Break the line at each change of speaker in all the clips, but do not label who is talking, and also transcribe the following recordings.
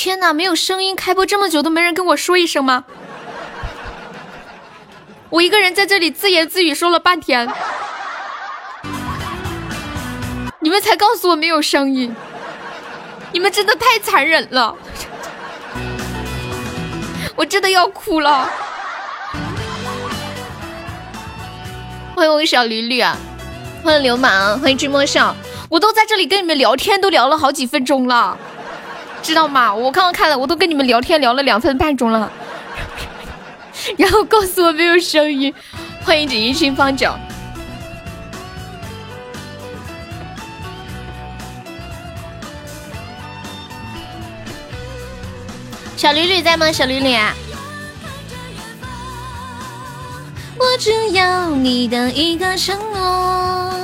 天哪，没有声音，开播这么久都没人跟我说一声吗？我一个人在这里自言自语说了半天，你们才告诉我没有声音，你们真的太残忍了，我真的要哭了。欢迎我小驴驴啊，欢迎流氓，欢迎追梦少，我都在这里跟你们聊天，都聊了好几分钟了，知道吗？我刚刚看了，我都跟你们聊天聊了两分半钟了。然后告诉我没有声音，欢迎锦衣清方脚。小驴驴在吗？小驴驴，我只要你的一个承诺。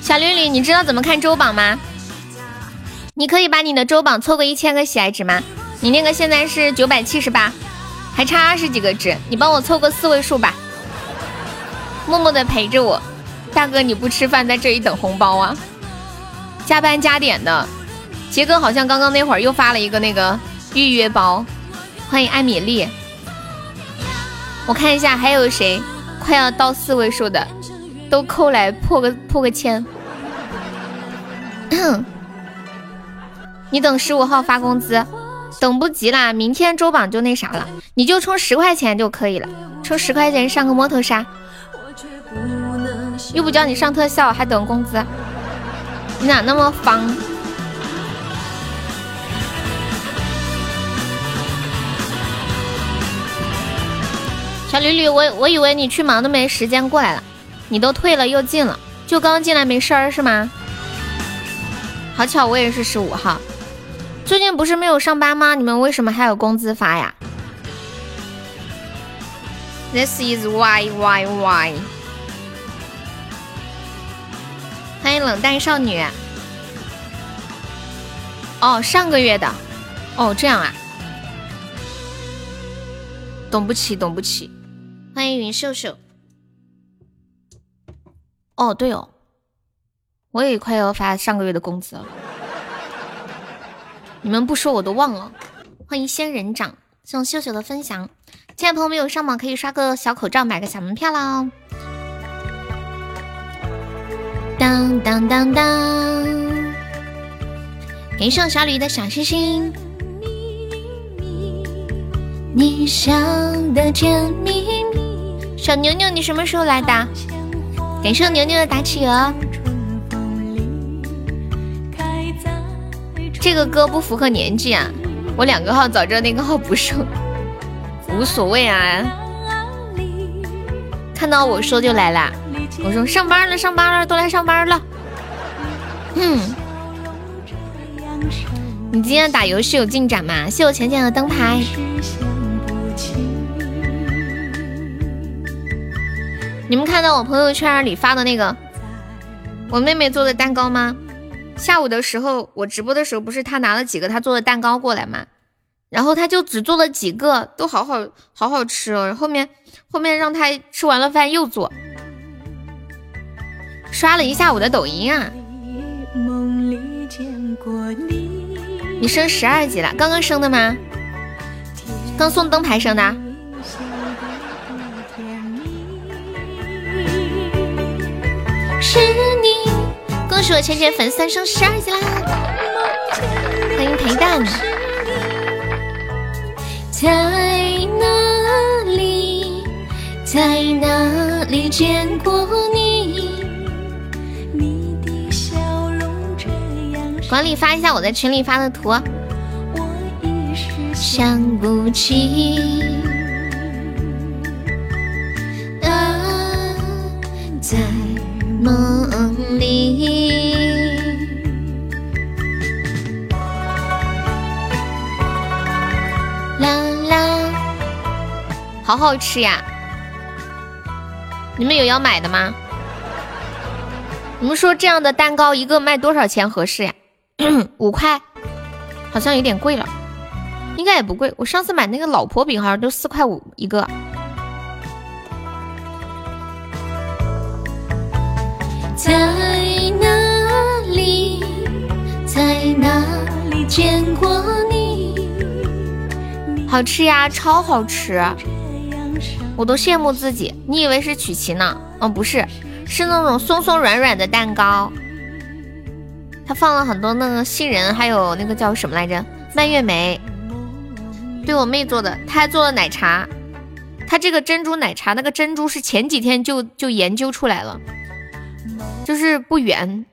小驴驴，你知道怎么看周榜吗？你可以把你的周榜凑个一千个喜爱值吗？你那个现在是九百七十八。还差二十几个值，你帮我凑个四位数吧。默默的陪着我，大哥你不吃饭，在这里等红包啊？加班加点的，杰哥好像刚刚那会儿又发了一个那个预约包，欢迎艾米丽。我看一下还有谁快要到四位数的，都扣来破个破个千。你等十五号发工资。等不及啦，明天周榜就那啥了，你就充十块钱就可以了，充十块钱上个摸头杀，又不叫你上特效，还等工资，你咋那么方？小驴驴，我我以为你去忙都没时间过来了，你都退了又进了，就刚进来没事儿是吗？好巧，我也是十五号。最近不是没有上班吗？你们为什么还有工资发呀？This is why why why。欢迎冷淡少女。哦，上个月的。哦，这样啊。懂不起，懂不起。欢迎云秀秀。哦，对哦，我也快要发上个月的工资了。你们不说我都忘了。欢迎仙人掌送秀秀的分享，亲爱朋友们有上榜可以刷个小口罩，买个小门票啦。当当当当，给送小吕的小心心。小牛牛，你什么时候来的？感谢牛牛的打企鹅。这个歌不符合年纪啊！我两个号早知道那个号不收，无所谓啊。看到我说就来啦，我说上班了，上班了，都来上班了。嗯，你今天打游戏有进展吗？谢我浅浅的灯牌。你们看到我朋友圈里发的那个我妹妹做的蛋糕吗？下午的时候，我直播的时候，不是他拿了几个他做的蛋糕过来吗？然后他就只做了几个，都好好好好吃哦。后面后面让他吃完了饭又做，刷了一下午的抖音啊。你升十二级了？刚刚升的吗？刚送灯牌升的？是。恭喜我芊芊粉丝升十二级啦！欢迎陪伴。在哪里，在哪里见过你？你的笑容这样。管理发一下我在群里发的图。我一时想不起。啊，在。梦里，啦啦，好好吃呀！你们有要买的吗？你们说这样的蛋糕一个卖多少钱合适呀？五块，好像有点贵了，应该也不贵。我上次买那个老婆饼好像都四块五一个。在哪里，在哪里见过你。好吃呀，超好吃，我都羡慕自己。你以为是曲奇呢？哦，不是，是那种松松软软的蛋糕。它放了很多那个杏仁，还有那个叫什么来着？蔓越莓。对我妹做的，她还做了奶茶。她这个珍珠奶茶，那个珍珠是前几天就就研究出来了，就是不圆，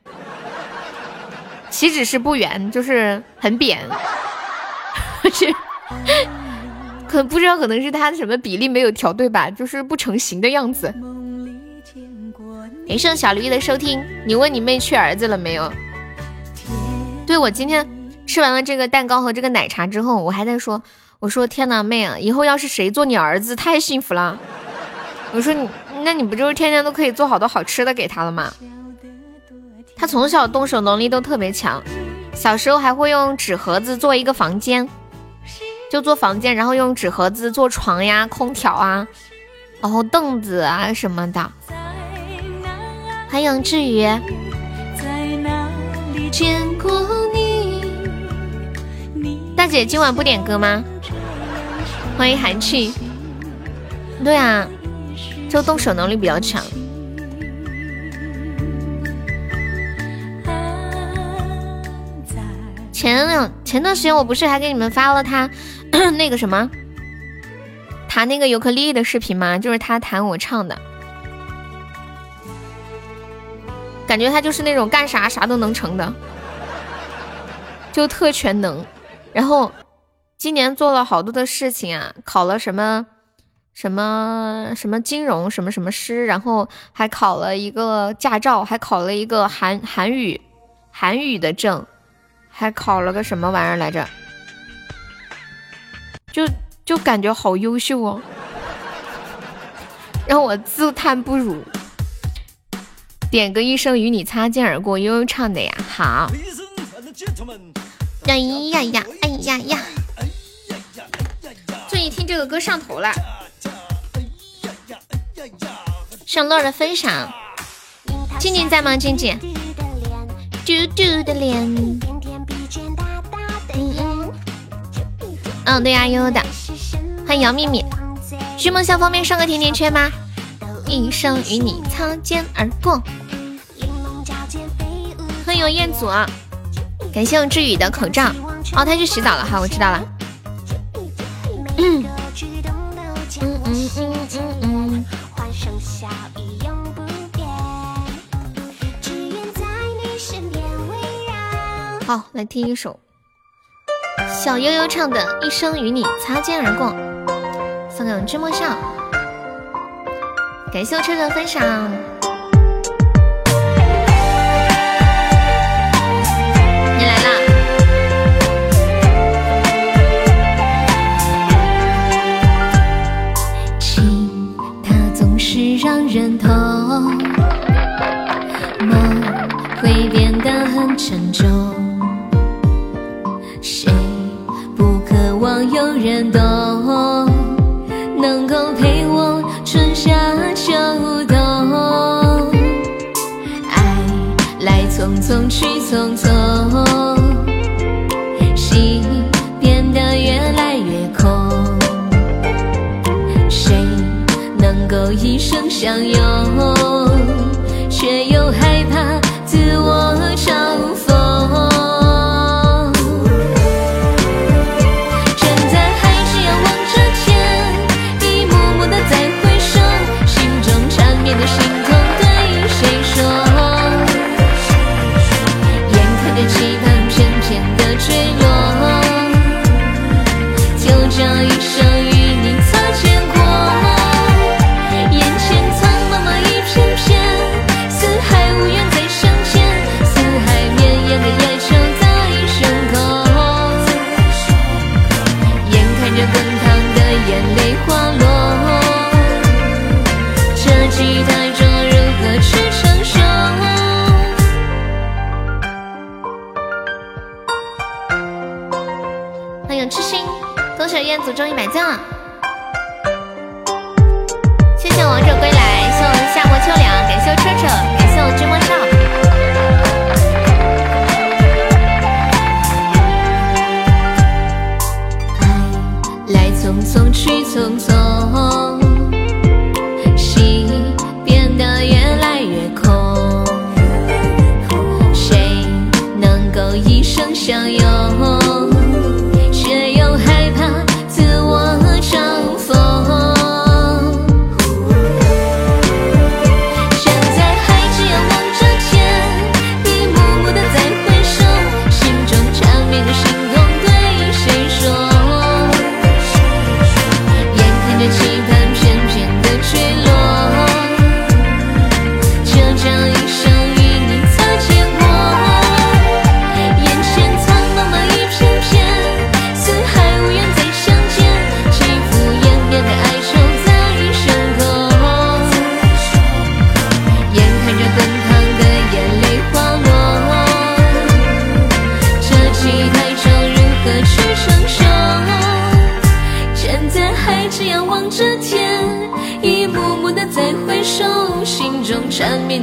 岂止是不圆，就是很扁，是，可不知道可能是它什么比例没有调对吧，就是不成形的样子。感谢小驴的收听，你问你妹去儿子了没有？对我今天吃完了这个蛋糕和这个奶茶之后，我还在说。我说天哪，妹啊！以后要是谁做你儿子，太幸福了。我说你，那你不就是天天都可以做好多好吃的给他了吗？他从小动手能力都特别强，小时候还会用纸盒子做一个房间，就做房间，然后用纸盒子做床呀、空调啊，然后凳子啊什么的。欢迎志宇。大姐今晚不点歌吗？欢迎寒气。对啊，就动手能力比较强。前两前段时间我不是还给你们发了他 那个什么弹那个尤克里里的视频吗？就是他弹我唱的，感觉他就是那种干啥啥都能成的，就特全能。然后今年做了好多的事情啊，考了什么什么什么金融什么什么师，然后还考了一个驾照，还考了一个韩韩语韩语的证，还考了个什么玩意儿来着？就就感觉好优秀哦，让我自叹不如。点个一生与你擦肩而过，悠悠唱的呀，好。呀呀呀！哎呀呀！最近听这个歌上头了。上乐的分享，静静在吗？静静。嘟嘟的脸。嗯嗯。对呀，悠悠的。欢迎杨秘密。徐梦笑方便上个甜甜圈吗？一生与你擦肩而过。欢迎彦祖。感谢我志宇的口罩哦，他去洗澡了哈，我知道了。嗯嗯嗯嗯嗯。好，来听一首小悠悠唱的《一生与你擦肩而过》，送给我芝墨笑。感谢我车的分享。沉重。谁不渴望有人懂，能够陪我春夏秋冬？爱来匆匆去匆匆，心变得越来越空。谁能够一生相拥，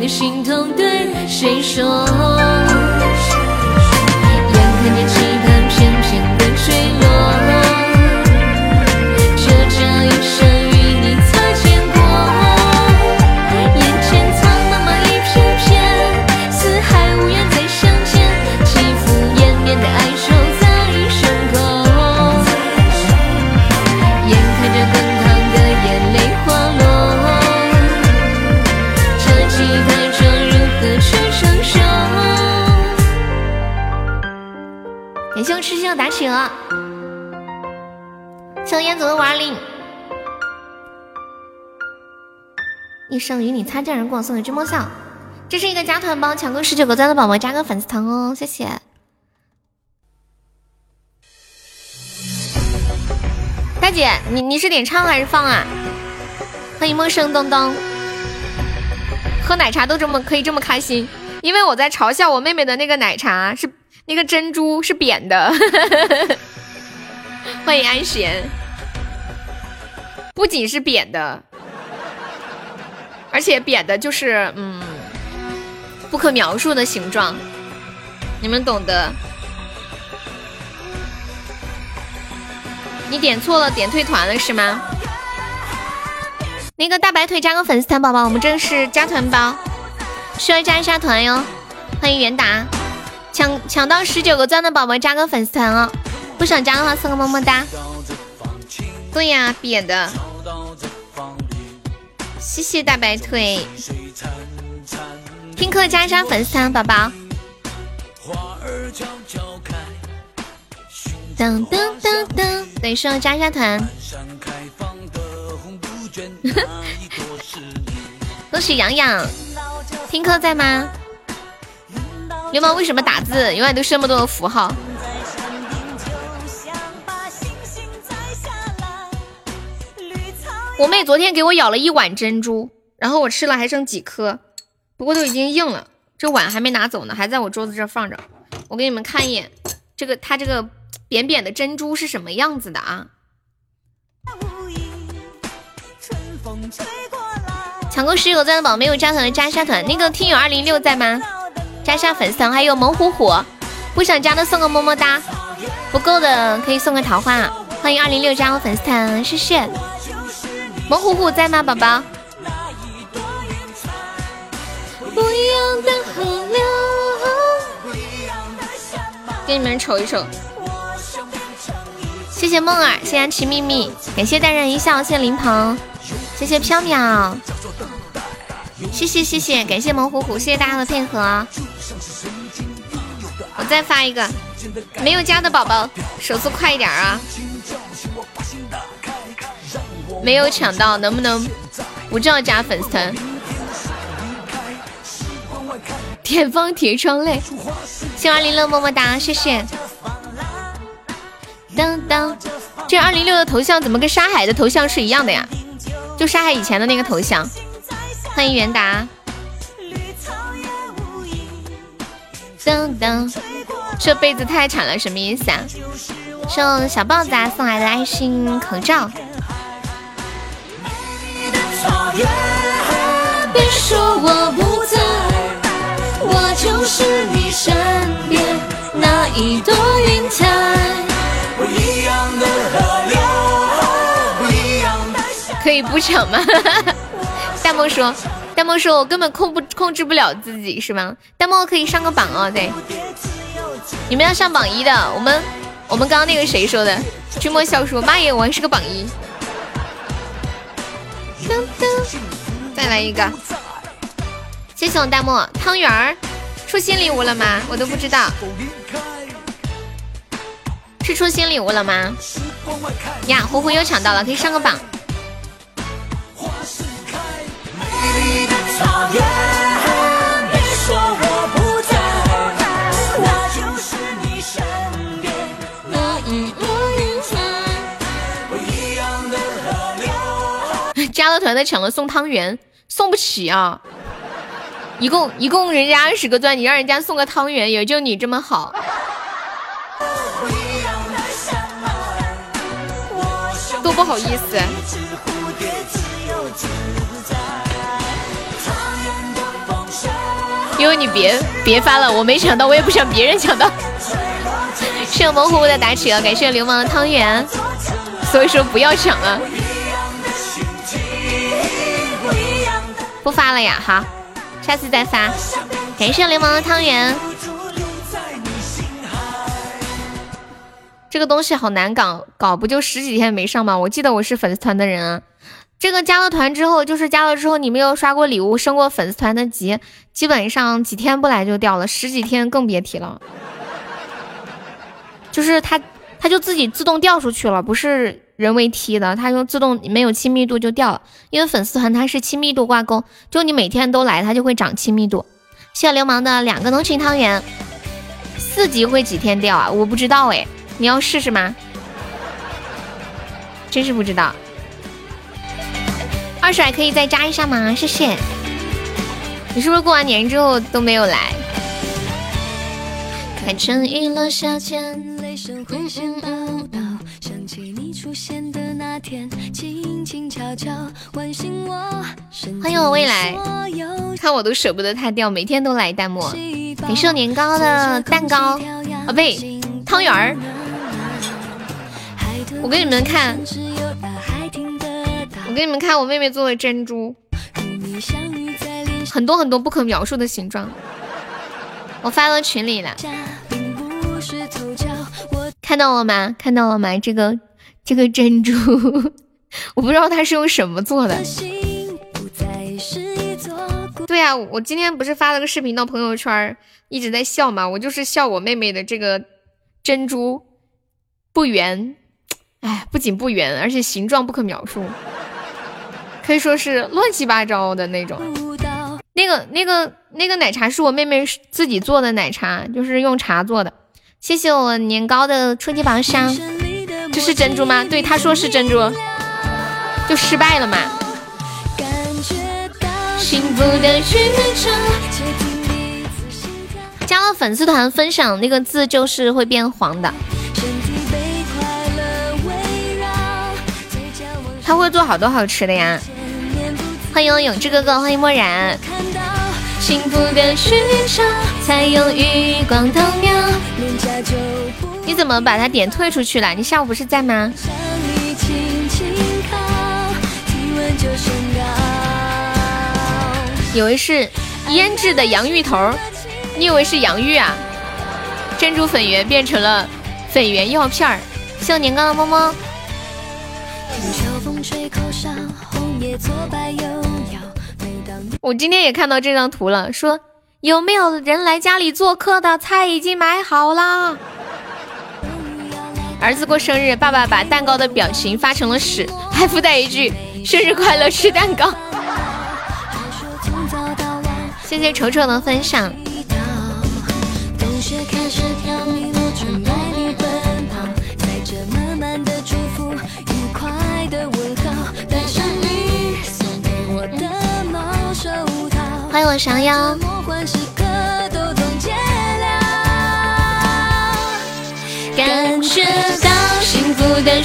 的心痛，一生与你擦肩而过，送给君莫笑。这是一个加团包，抢够十九个赞的宝宝加个粉丝团哦，谢谢。大姐，你你是点唱还是放啊？欢迎陌生东东，喝奶茶都这么可以这么开心，因为我在嘲笑我妹妹的那个奶茶是。那个珍珠是扁的，欢迎安贤。不仅是扁的，而且扁的就是嗯，不可描述的形状，你们懂得。你点错了，点退团了是吗？那个大白腿加个粉丝团，宝宝，我们这是加团包，需要加一下团哟。欢迎元达。抢抢到十九个钻的宝宝加个粉丝团哦，不想加的话送个么么哒。对呀，扁的。谢谢大白腿。听课加一下粉丝团，宝宝。噔噔噔噔，对，需要加一下团。恭喜洋洋，听课在吗？流氓为什么打字永远都是那么多的符号？我妹昨天给我舀了一碗珍珠，然后我吃了还剩几颗，不过都已经硬了，这碗还没拿走呢，还在我桌子这放着。我给你们看一眼，这个它这个扁扁的珍珠是什么样子的啊？抢够十九个赞的宝没有加团的加一下团，那个听友二零六在吗？加下粉丝团，还有猛虎虎，不想加的送个么么哒，不够的可以送个桃花。欢迎二零六加我粉丝团，谢谢。猛虎虎在吗，宝宝？不一样的河流给你们瞅一瞅。谢谢梦儿，谢谢安琪秘密，感谢淡然一笑，谢谢林鹏，谢谢飘渺，谢谢谢谢，感谢猛虎虎，谢谢大家的配合。我再发一个，没有加的宝宝手速快一点啊！没有抢到，能不能不叫加粉丝团？天方铁窗泪，谢二零六么么哒，谢谢。当当，这二零六的头像怎么跟沙海的头像是一样的呀？就沙海以前的那个头像。欢迎元达。噔噔，这辈子太惨了，什么意思啊？送小豹子啊送来的爱心口罩。别说我不在，我就是你身边那一朵云彩。不一样的河流。可以不抢吗？大梦说，大梦说我根本控不控制不了自己是吗？大梦可以上个榜哦，对，你们要上榜一的。我们我们刚刚那个谁说的？君莫笑说，妈耶，我还是个榜一。噔噔再来一个，谢谢我弹幕汤圆儿出新礼物了吗？我都不知道，是出新礼物了吗？呀，呼呼又抢到了，可以上个榜。加了团的抢了送汤圆，送不起啊！一共一共人家二十个钻，你让人家送个汤圆，也就你这么好。多不好意思。因为你别别发了，我没抢到，我也不想别人抢到。谢谢模糊的打起了，感谢流氓的汤圆，所以说不要抢了。不发了呀，好，下次再发。感谢流氓的汤圆。这个东西好难搞，搞不就十几天没上吗？我记得我是粉丝团的人啊。这个加了团之后，就是加了之后，你没有刷过礼物、升过粉丝团的级，基本上几天不来就掉了，十几天更别提了。就是它，它就自己自动掉出去了，不是。人为踢的，它就自动没有亲密度就掉了，因为粉丝团它是亲密度挂钩，就你每天都来，它就会涨亲密度。谢流氓的两个浓情汤圆，四级会几天掉啊？我不知道哎，你要试试吗？真是不知道。二甩可以再加一下吗？谢谢。你是不是过完年之后都没有来？开成一落下前，雷声唤醒嗷嗷。想起你出现的那天，轻轻悄悄唤醒我。欢迎我未来，看我都舍不得它掉，每天都来弹幕。感谢年糕的蛋糕，啊不对，汤圆儿。我给你们看，我给你们看我妹妹做的珍珠，很多很多不可描述的形状。我发到群里了。看到了吗？看到了吗？这个这个珍珠，我不知道它是用什么做的。对呀，我今天不是发了个视频到朋友圈，一直在笑嘛。我就是笑我妹妹的这个珍珠不圆，哎，不仅不圆，而且形状不可描述，可以说是乱七八糟的那种。那个那个那个奶茶是我妹妹自己做的奶茶，就是用茶做的。谢谢我年糕的初级宝箱，这是珍珠吗？对，他说是珍珠，就失败了嘛。加了粉丝团分享那个字就是会变黄的。他会做好多好吃的呀。欢迎永志哥哥，欢迎漠然。幸福的才有。你怎么把他点退出去了？你下午不是在吗？以为是腌制的洋芋头，你以为是洋芋啊？珍珠粉圆变成了粉圆药片儿。谢年糕的么么。我今天也看到这张图了，说有没有人来家里做客的？菜已经买好了。儿子过生日，爸爸把蛋糕的表情发成了屎，还附带一句“生日快乐，吃蛋糕”。谢谢丑丑的分享。欢迎我降妖。感觉到幸福的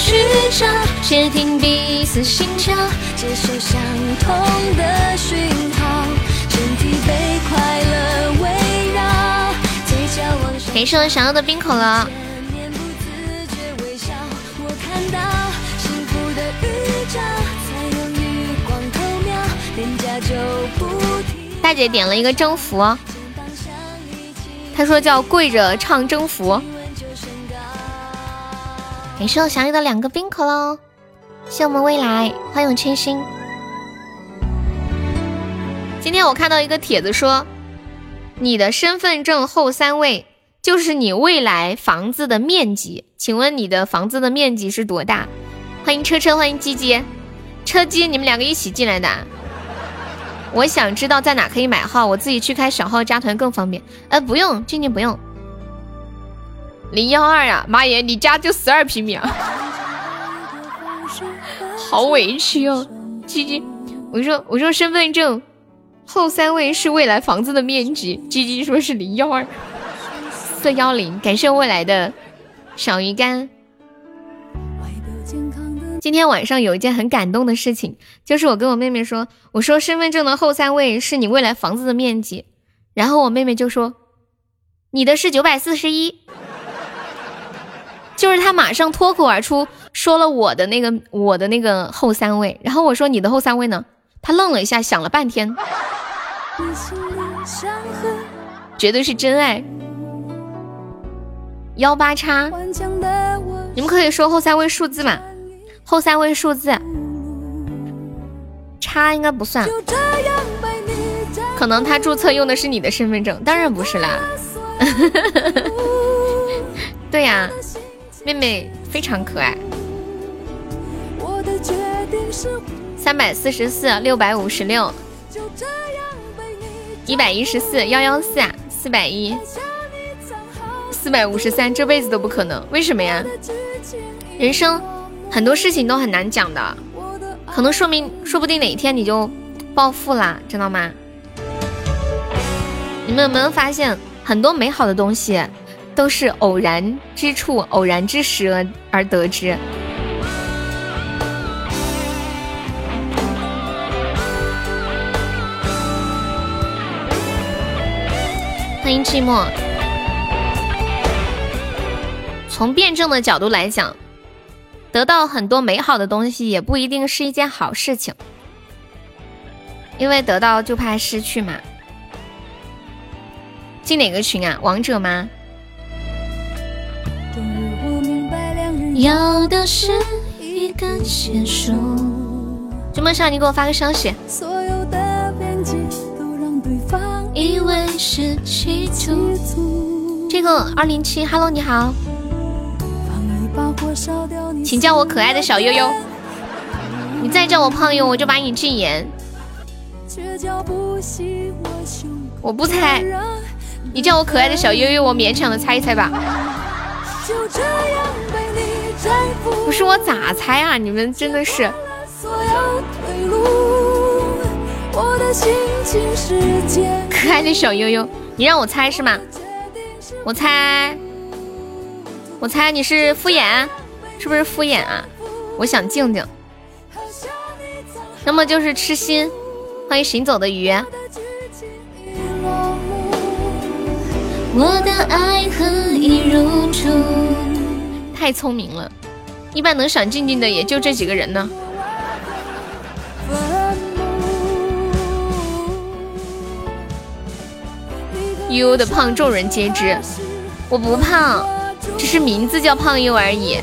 窃听彼此心跳，接受相同的讯号，身体被快乐围绕。感谢我想要的冰可乐。大姐点了一个征服，她说叫跪着唱征服。感谢我小雨的两个冰可喽，谢我们未来，欢迎我清新。今天我看到一个帖子说，你的身份证后三位就是你未来房子的面积，请问你的房子的面积是多大？欢迎车车，欢迎鸡鸡，车鸡，你们两个一起进来的。我想知道在哪可以买号，我自己去开小号加团更方便。呃，不用，静静不用。零幺二呀，妈耶，你家就十二平米啊，好委屈哦，鸡鸡，我说我说身份证后三位是未来房子的面积，鸡鸡说是零幺二四幺零，感谢未来的小鱼干。今天晚上有一件很感动的事情，就是我跟我妹妹说，我说身份证的后三位是你未来房子的面积，然后我妹妹就说，你的是九百四十一，就是她马上脱口而出说了我的那个我的那个后三位，然后我说你的后三位呢？她愣了一下，想了半天，绝对是真爱，幺八叉，你们可以说后三位数字吗？后三位数字，差应该不算，可能他注册用的是你的身份证，当然不是啦。对呀，妹妹非常可爱。三百四十四，六百五十六，一百一十四，幺幺四，四百一，四百五十三，这辈子都不可能，为什么呀？人生。很多事情都很难讲的，可能说明说不定哪一天你就暴富啦，知道吗？你们有没有发现，很多美好的东西都是偶然之处、偶然之时而而得知？欢迎寂寞。从辩证的角度来讲。得到很多美好的东西也不一定是一件好事情，因为得到就怕失去嘛。进哪个群啊？王者吗？要的是一个结束。周末上你给我发个消息。以为是情足这个二零七，Hello，你好。请叫我可爱的小悠悠，你再叫我胖悠，我就把你禁言。我不猜，你叫我可爱的小悠悠，我勉强的猜一猜吧。不是我咋猜啊？你们真的是。可爱的小悠悠，你让我猜是吗？我猜。我猜你是敷衍，是不是敷衍啊？我想静静，那么就是痴心。欢迎行走的鱼。太聪明了，一般能想静静的也就这几个人呢。悠的胖众人皆知，我不胖。只是名字叫胖优而已，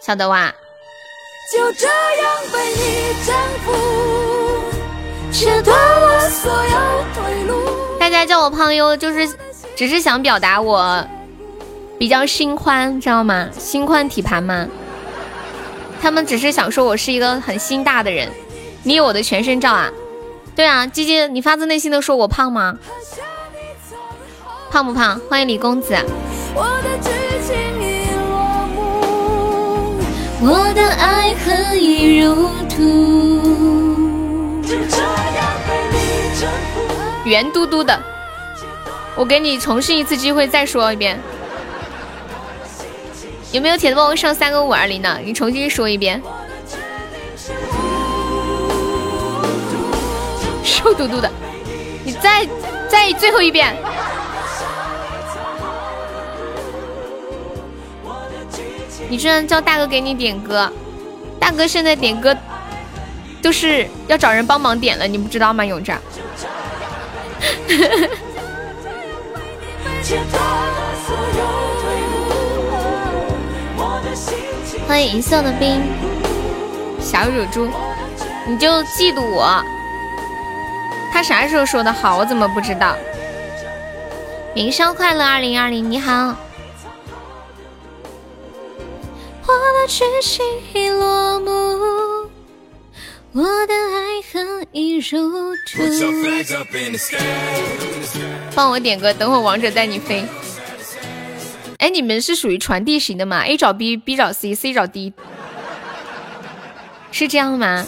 晓得哇？大家叫我胖优，就是只是想表达我比较心宽，知道吗？心宽体盘吗？他们只是想说我是一个很心大的人。你有我的全身照啊？对啊，鸡鸡，你发自内心的说我胖吗？胖不胖？欢迎李公子。我的剧情已落幕，我的爱恨已入土，就这样被你征服。圆嘟嘟的，我给你重新一次机会，再说一遍。有没有铁子帮我上三个五二零的？你重新说一遍。瘦嘟嘟的，你再再最后一遍。你居然叫大哥给你点歌，大哥现在点歌都是要找人帮忙点了，你不知道吗？永志。欢迎银色的冰，小乳猪，你就嫉妒我。他啥时候说的好？我怎么不知道？元宵快乐，二零二零，你好。我的决心已落幕，我的爱恨已入土。帮我点歌，等会王者带你飞。哎，你们是属于传递型的吗？A 找 B，B 找 C，C 找 D，是这样吗？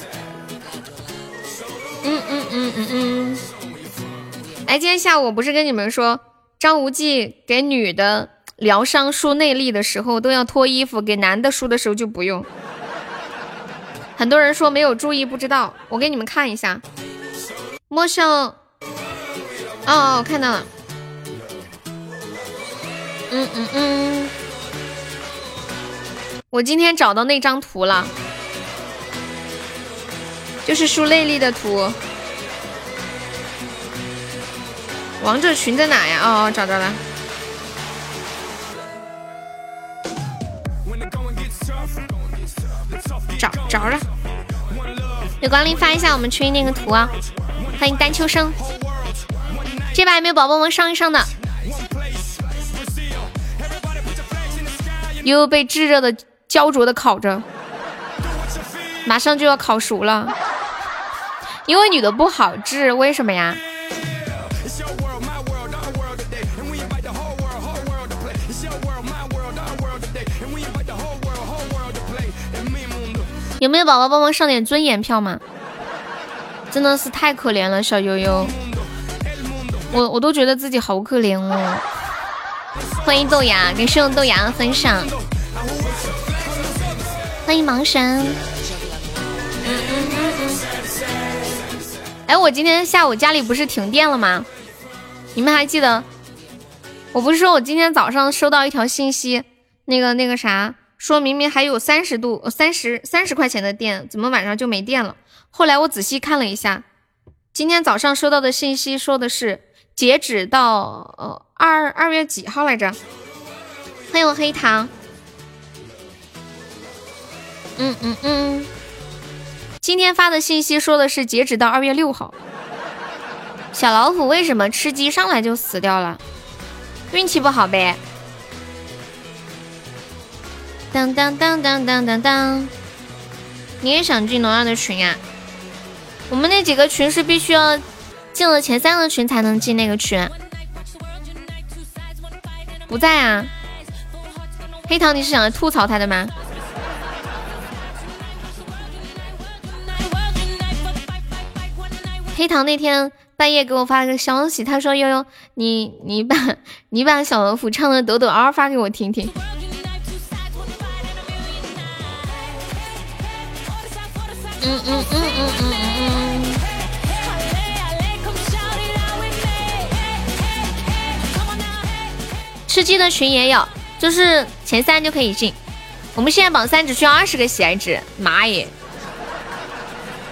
嗯嗯嗯嗯嗯。哎，今天下午不是跟你们说，张无忌给女的疗伤输内力的时候都要脱衣服，给男的输的时候就不用。很多人说没有注意不知道，我给你们看一下。陌生。哦哦，我看到了。嗯嗯嗯，我今天找到那张图了，就是输内力的图。王者群在哪呀？哦哦，找着了，找着了。有管理发一下我们群里那个图啊！欢迎丹秋生，这把有没有宝宝们上一上的？又被炙热的、焦灼的烤着，马上就要烤熟了。因为女的不好治，为什么呀？有没有宝宝帮忙上点尊严票嘛？真的是太可怜了，小悠悠，我我都觉得自己好可怜哦。欢迎豆芽，感谢我豆芽分享。欢迎盲神。哎，我今天下午家里不是停电了吗？你们还记得？我不是说我今天早上收到一条信息，那个那个啥，说明明还有三十度、三十三十块钱的电，怎么晚上就没电了？后来我仔细看了一下，今天早上收到的信息说的是截止到呃。二二月几号来着？欢迎我黑糖。嗯嗯嗯，今天发的信息说的是截止到二月六号。小老虎为什么吃鸡上来就死掉了？运气不好呗。当当当当当当当，你也想进龙二的群呀？我们那几个群是必须要进了前三个群才能进那个群。不在啊，黑糖，你是想来吐槽他的吗？黑糖那天半夜给我发了个消息，他说悠悠，你你把你把小老虎唱的抖抖嗷发给我听听。嗯嗯嗯嗯嗯嗯嗯。吃鸡的群也有，就是前三就可以进。我们现在榜三只需要二十个喜爱值，妈耶！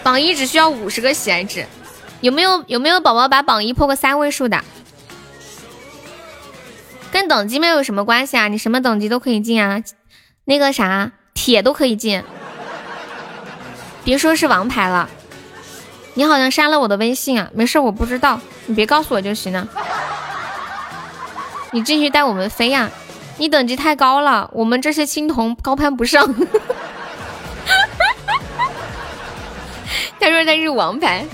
榜一只需要五十个喜爱值，有没有有没有宝宝把榜一破个三位数的？跟等级没有什么关系啊，你什么等级都可以进啊。那个啥，铁都可以进，别说是王牌了。你好像删了我的微信啊，没事，我不知道，你别告诉我就行了。你继续带我们飞呀！你等级太高了，我们这些青铜高攀不上。他说他是王牌。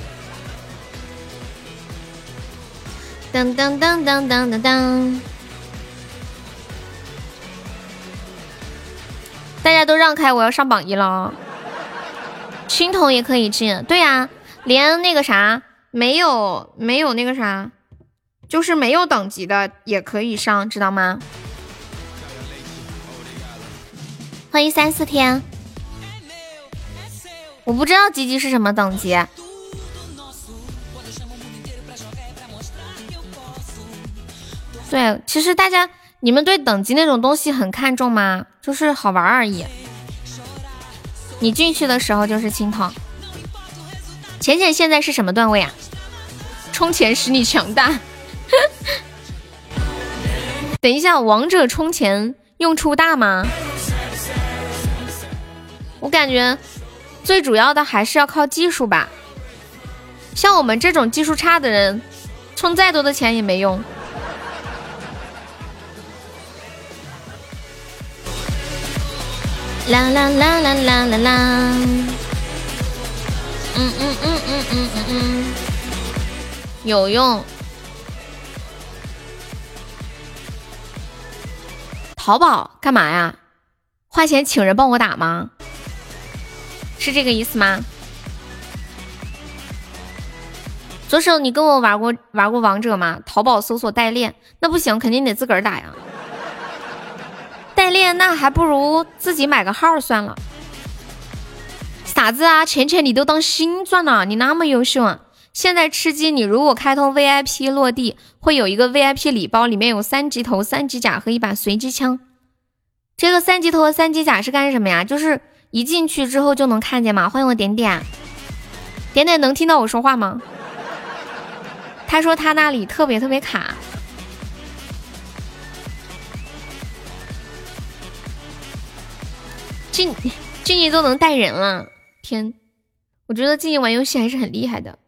当当当当当当当！大家都让开，我要上榜一了。青铜也可以进，对呀，连那个啥没有没有那个啥。就是没有等级的也可以上，知道吗？欢迎三四天，我不知道吉吉是什么等级。对，其实大家你们对等级那种东西很看重吗？就是好玩而已。你进去的时候就是青铜。浅浅现在是什么段位啊？充钱使你强大。等一下，王者充钱用处大吗？我感觉最主要的还是要靠技术吧。像我们这种技术差的人，充再多的钱也没用。啦啦啦啦啦啦啦！嗯嗯嗯嗯嗯嗯嗯，有用。淘宝干嘛呀？花钱请人帮我打吗？是这个意思吗？左手，你跟我玩过玩过王者吗？淘宝搜索代练，那不行，肯定得自个儿打呀。代练那还不如自己买个号算了。傻子啊，钱钱你都当星钻了，你那么优秀啊！现在吃鸡，你如果开通 VIP 落地，会有一个 VIP 礼包，里面有三级头、三级甲和一把随机枪。这个三级头和三级甲是干什么呀？就是一进去之后就能看见吗？欢迎我点点，点点能听到我说话吗？他说他那里特别特别卡。静静怡都能带人了，天！我觉得静怡玩游戏还是很厉害的。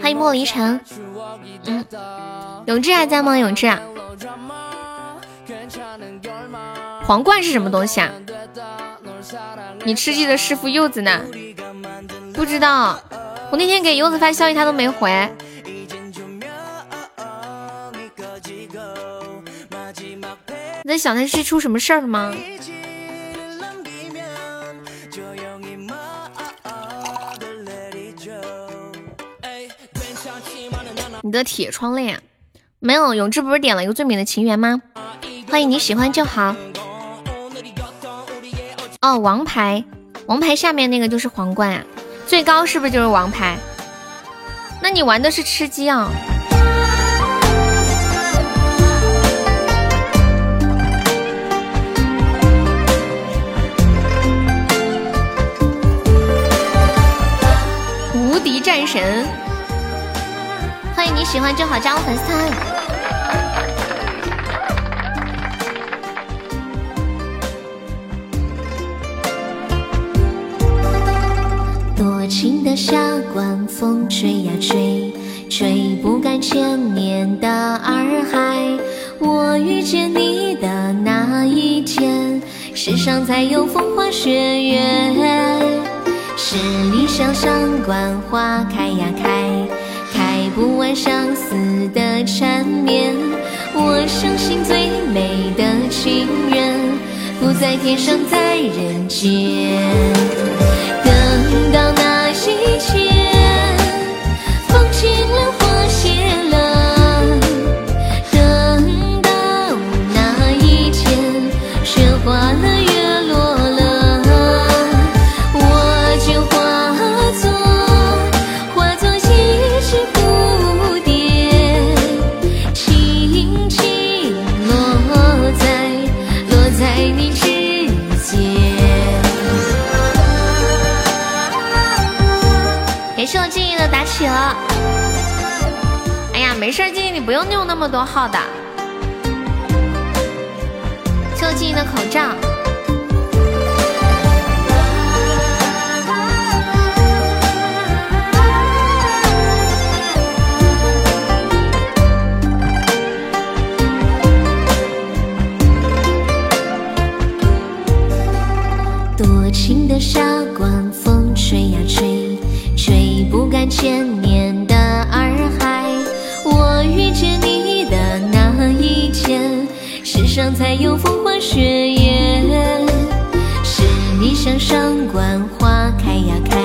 欢迎莫离尘，嗯，永志还在吗？永志，皇冠是什么东西啊？你吃鸡的师傅柚子呢？不知道，我那天给柚子发消息，他都没回。你在想他是出什么事儿了吗？你的铁窗泪啊，没有永志不是点了一个最美的情缘吗？欢迎你喜欢就好。哦，王牌，王牌下面那个就是皇冠啊，最高是不是就是王牌？那你玩的是吃鸡啊？敌战神。欢迎你喜欢就好，加我粉丝团。多情的霞关风吹呀吹，吹不干千年的洱海。我遇见你的那一天，世上才有风花雪月。十里香上观，花开呀开开。不完相思的缠绵，我相信最美的情人不在天上，在人间。等到那一天，没事，静静你不用用那么多号的。谢我静静的口罩。多情的霞关，风吹呀吹。吹不干千年上才有风花雪月。十里香上关，花开呀开，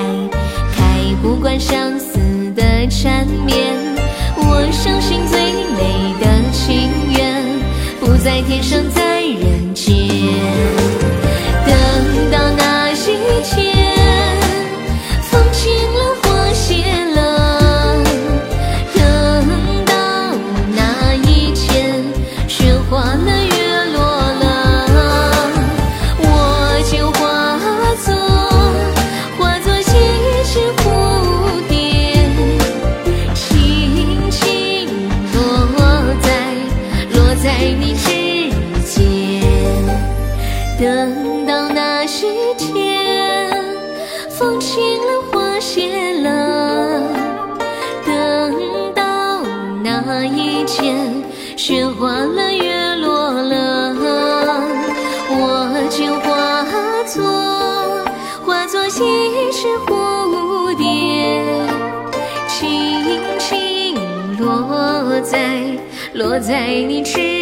开不惯相思的缠绵。在
你指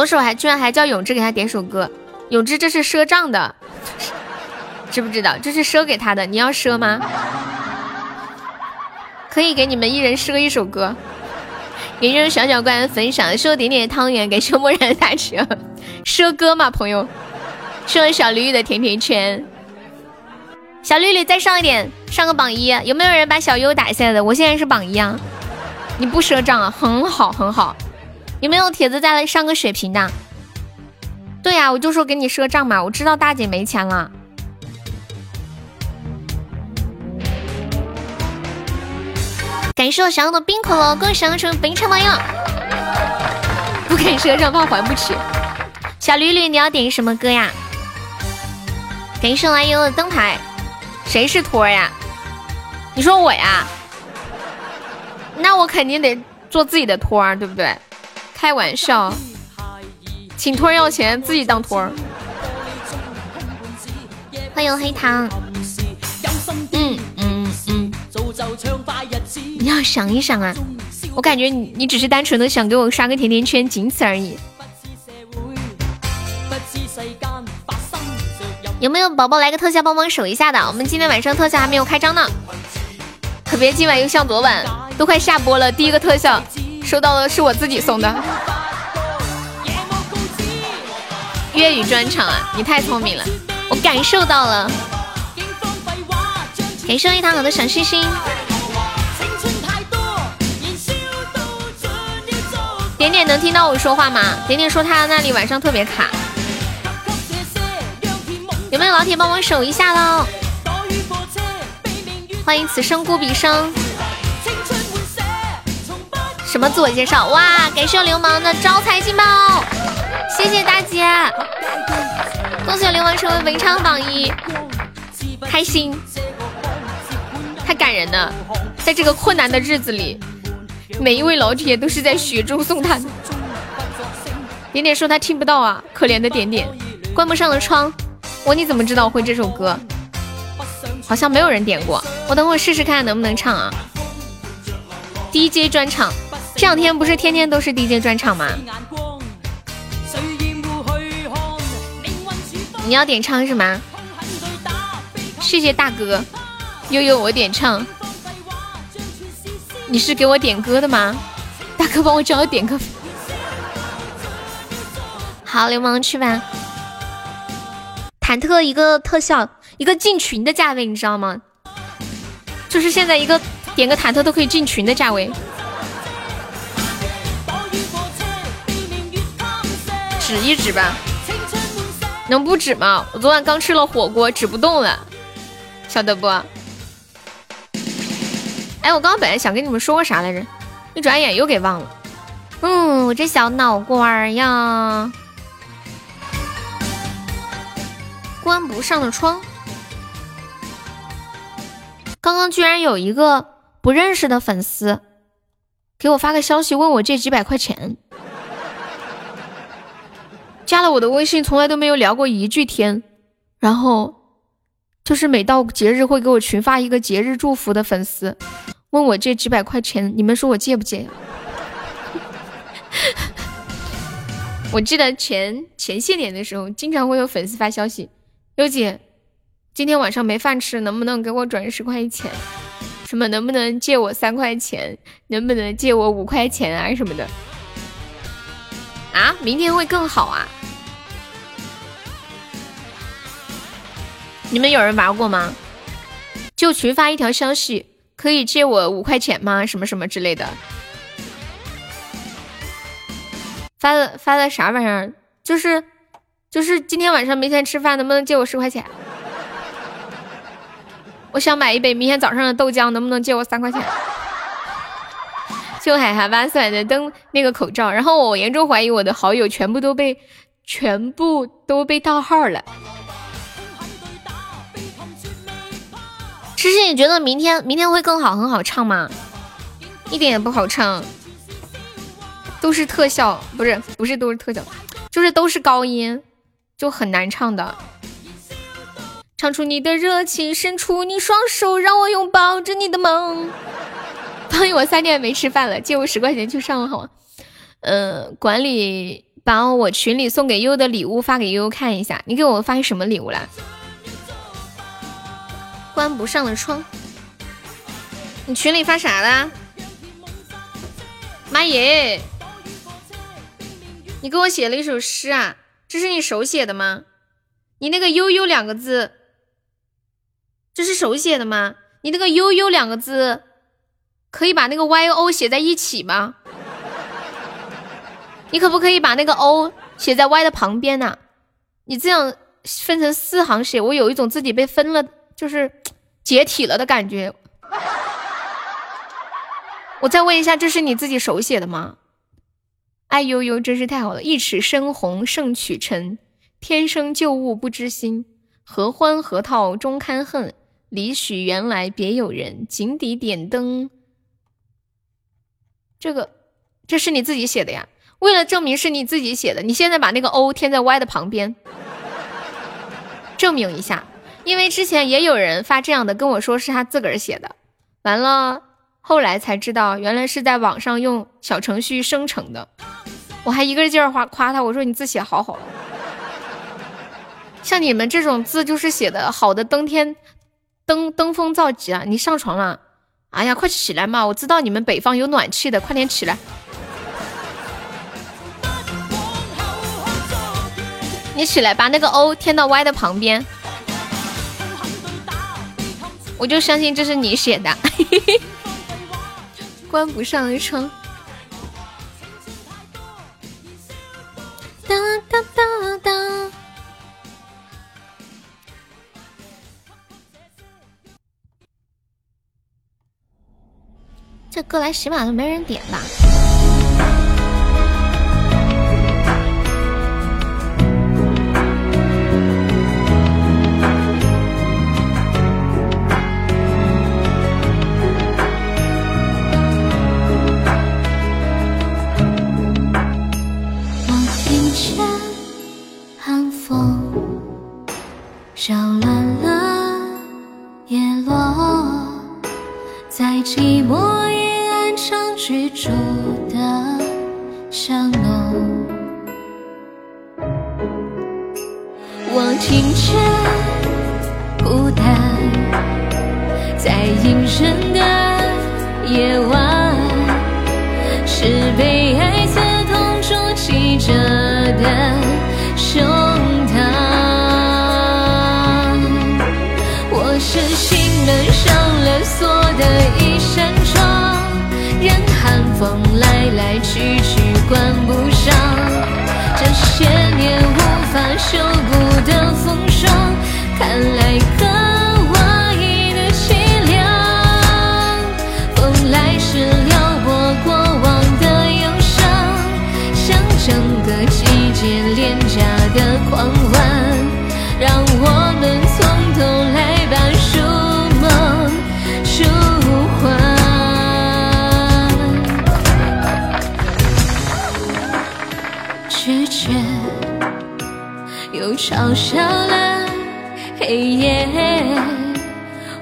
左手还居然还叫永志给他点首歌，永志这是赊账的，知不知道？这是赊给他的，你要赊吗？可以给你们一人赊一首歌。给这小小怪分享，赊点点汤圆，给修默然打车，赊歌嘛，朋友。赊小驴驴的甜甜圈。小绿绿再上一点，上个榜一，有没有人把小优打下来的？我现在是榜一啊！你不赊账啊，很好很好。有没有铁子再来上个血瓶的？对呀，我就说给你赊账嘛，我知道大姐没钱了。感谢我小优的冰可乐，恭喜小优成为本场榜一。不给赊账怕还不起。小绿绿，你要点什么歌呀？感谢我阿优的灯牌。谁是托呀？你说我呀？那我肯定得做自己的托儿，对不对？开玩笑，请托儿要钱，自己当托儿。欢迎黑糖。嗯嗯嗯。你要想一想啊，我感觉你你只是单纯的想给我刷个甜甜圈，仅此而已。有没有宝宝来个特效帮忙守一下的？我们今天晚上特效还没有开张呢，可别今晚又像昨晚，都快下播了，第一个特效收到的是我自己送的。粤语专场啊，你太聪明了，我感受到了。感谢一堂好的小心心。点点能听到我说话吗？点点说他那里晚上特别卡。有没有老铁帮我守一下喽？欢迎此生孤彼生。什么自我介绍？哇！感谢流氓的招财进宝，谢谢大姐。恭喜流氓成为文昌榜一，开心，太感人了。在这个困难的日子里，每一位老铁都是在雪中送炭。点点说他听不到啊，可怜的点点，关不上的窗。我你怎么知道我会这首歌？好像没有人点过，我等会试试看能不能唱啊。DJ 专场，这两天不是天天都是 DJ 专场吗？你要点唱是吗？谢谢大哥，悠悠我点唱。你是给我点歌的吗？大哥帮我找个点歌。好，流氓去吧。忐忑一个特效，一个进群的价位，你知道吗？就是现在一个点个忐忑都可以进群的价位。止一止吧，能不止吗？我昨晚刚吃了火锅，止不动了，晓得不？哎，我刚刚本来想跟你们说个啥来着，一转眼又给忘了。嗯，我这小脑瓜呀。关不上的窗，刚刚居然有一个不认识的粉丝给我发个消息，问我借几百块钱，加了我的微信，从来都没有聊过一句天，然后就是每到节日会给我群发一个节日祝福的粉丝，问我借几百块钱，你们说我借不借？我记得前前些年的时候，经常会有粉丝发消息。优姐，今天晚上没饭吃，能不能给我转十块钱？什么能不能借我三块钱？能不能借我五块钱啊什么的？啊，明天会更好啊！你们有人玩过吗？就群发一条消息，可以借我五块钱吗？什么什么之类的。发的发的啥玩意儿？就是就是今天晚上没钱吃饭，能不能借我十块钱？我想买一杯明天早上的豆浆，能不能借我三块钱？就海海八岁的灯那个口罩，然后我严重怀疑我的好友全部都被全部都被盗号了。诗诗，你觉得明天明天会更好，很好唱吗？一点也不好唱，都是特效，不是不是都是特效，就是都是高音，就很难唱的。唱出你的热情，伸出你双手，让我拥抱着你的梦。方宇，我三天没吃饭了，借我十块钱去上网好吗？嗯，管理把我群里送给悠悠的礼物发给悠悠看一下，你给我发什么礼物啦？关不上的窗，你群里发啥了？妈耶！你给我写了一首诗啊？这是你手写的吗？你那个悠悠两个字。这是手写的吗？你那个悠悠两个字，可以把那个 Y O 写在一起吗？你可不可以把那个 O 写在 Y 的旁边呢？你这样分成四行写，我有一种自己被分了，就是解体了的感觉。我再问一下，这是你自己手写的吗？哎呦呦真是太好了，一尺深红胜曲尘，天生旧物不知心，何欢何套终堪恨。离许原来别有人，井底点灯。这个，这是你自己写的呀？为了证明是你自己写的，你现在把那个 O 添在 Y 的旁边，证明一下。因为之前也有人发这样的跟我说是他自个儿写的，完了后来才知道原来是在网上用小程序生成的。我还一个劲儿夸夸他，我说你字写好好。像你们这种字就是写的好的，登天。登登峰造极啊！你上床了？哎呀，快起来嘛！我知道你们北方有暖气的，快点起来！你起来，把那个 O 添到 Y 的旁边，我就相信这是你写的。关不上的窗。哒哒哒哒。这歌来喜马都没人点吧？
寂寞阴暗常。居住的巷弄，我听见孤单，在阴沉的夜晚，锁的一扇窗。任寒风来来去去，关不上这些年无法修补的风霜，看来嘲笑了黑夜，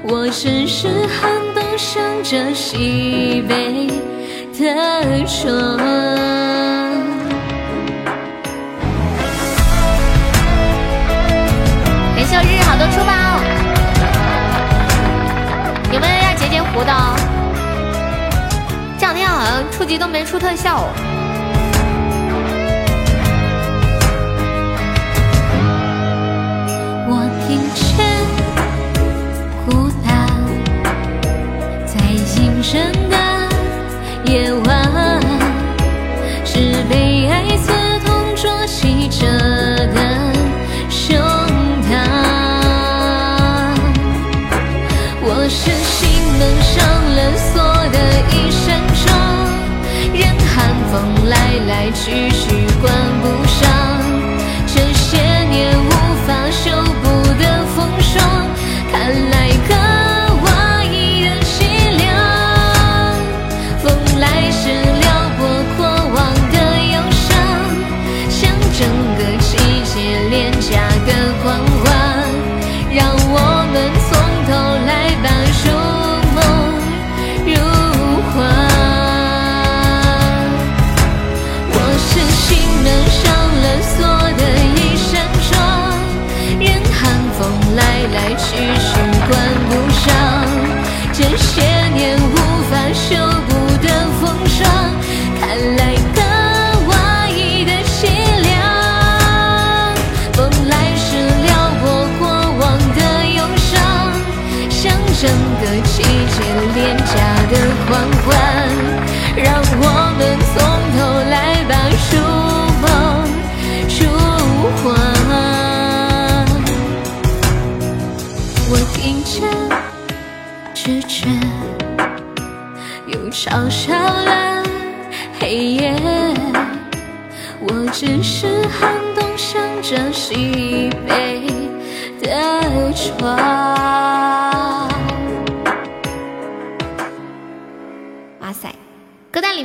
我甚是寒冬向着西北的窗。
感谢日日好多出宝，有没有要截截胡的？这两天好像初级都没出特效、
哦。听见孤单在阴深的夜晚，是被爱刺痛啜泣着的胸膛。我是心门上了锁的一扇窗，任寒风来来去去关不上。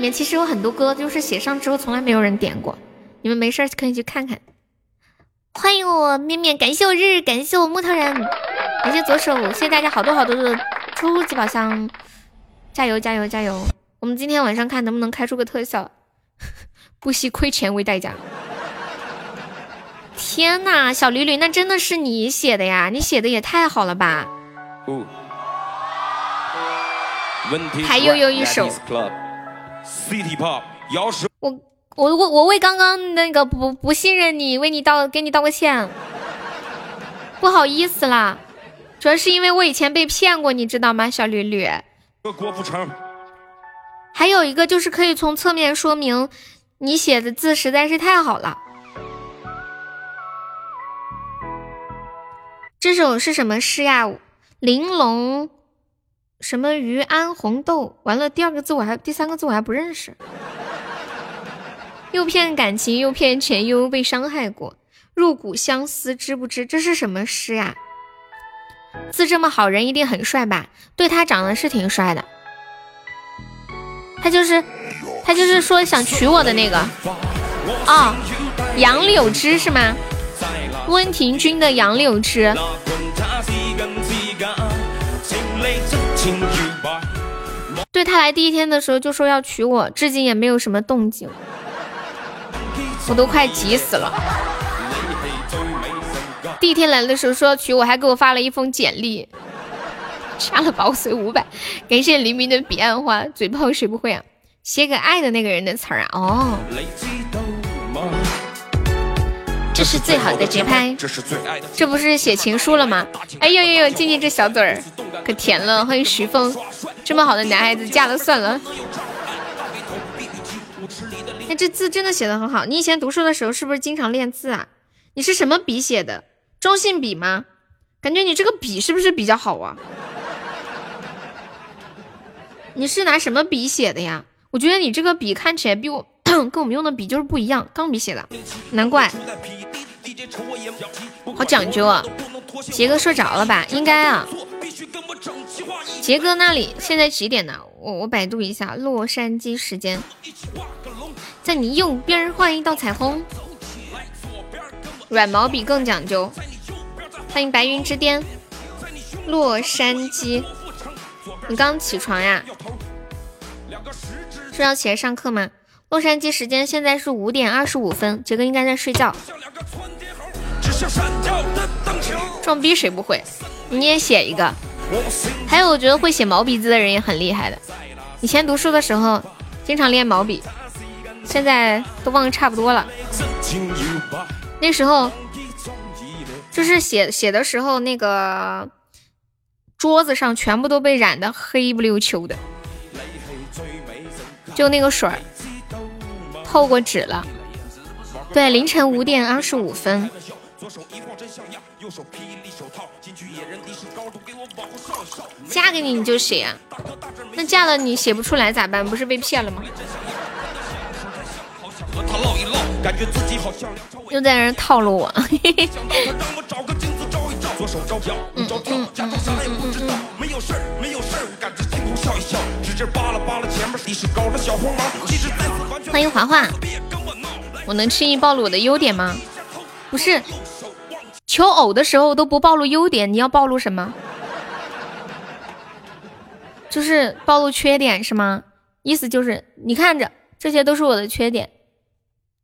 面其实有很多歌，就是写上之后从来没有人点过，你们没事可以去看看。欢迎我面面，感谢我日日，感谢我木头人，感谢左手，谢谢大家好多好多的初级宝箱，加油加油加油！我们今天晚上看能不能开出个特效，不惜亏钱为代价。天呐，小驴驴，那真的是你写的呀？你写的也太好了吧！还悠悠一首。
City Pop 摇舌
我我我我为刚刚那个不不信任你，为你道给你道个歉，不好意思啦，主要是因为我以前被骗过，你知道吗，小吕吕？
郭富城，
还有一个就是可以从侧面说明你写的字实在是太好了。这首是什么诗呀？玲珑什么鱼安红豆？完了，第二个字我还第三个字我还不认识。又骗感情，又骗钱，又被伤害过，入骨相思，知不知？这是什么诗呀？字这么好，人一定很帅吧？对他长得是挺帅的。他就是他就是说想娶我的那个哦，杨柳枝是吗？温庭筠的杨柳枝。对他来第一天的时候就说要娶我，至今也没有什么动静，我都快急死了。第一天来的时候说要娶我，还给我发了一封简历，加了保随五百，感谢黎明的彼岸花，嘴炮谁不会啊？写给爱的那个人的词儿啊，哦。这是最好的节拍，
这是最爱的。
这不是写情书了吗？哎呦呦呦，静静这小嘴儿可甜了。欢迎徐峰，这么好的男孩子嫁了算了。哎，这字真的写的很好。你以前读书的时候是不是经常练字啊？你是什么笔写的？中性笔吗？感觉你这个笔是不是比较好啊？你是拿什么笔写的呀？我觉得你这个笔看起来比我跟我们用的笔就是不一样，钢笔写的，难怪。好讲究啊！杰哥睡着了吧？应该啊。杰哥那里现在几点呢？我我百度一下洛杉矶时间，在你右边画一道彩虹。软毛笔更讲究。欢迎白云之巅，洛杉矶。你刚起床呀？是要起来上课吗？洛杉矶时间现在是五点二十五分，杰哥应该在睡觉。装逼谁不会？你也写一个。还有，我觉得会写毛笔字的人也很厉害的。以前读书的时候，经常练毛笔，现在都忘得差不多了。那时候就是写写的时候，那个桌子上全部都被染的黑不溜秋的，就那个水儿透过纸了。对，凌晨五点二十五分。嫁给你你就写啊，那嫁了你写不出来咋办？不是被骗了吗？又在那套路我。欢迎华华。我能轻易暴露我的优点吗？不是，求偶的时候都不暴露优点，你要暴露什么？就是暴露缺点是吗？意思就是你看着，这些都是我的缺点：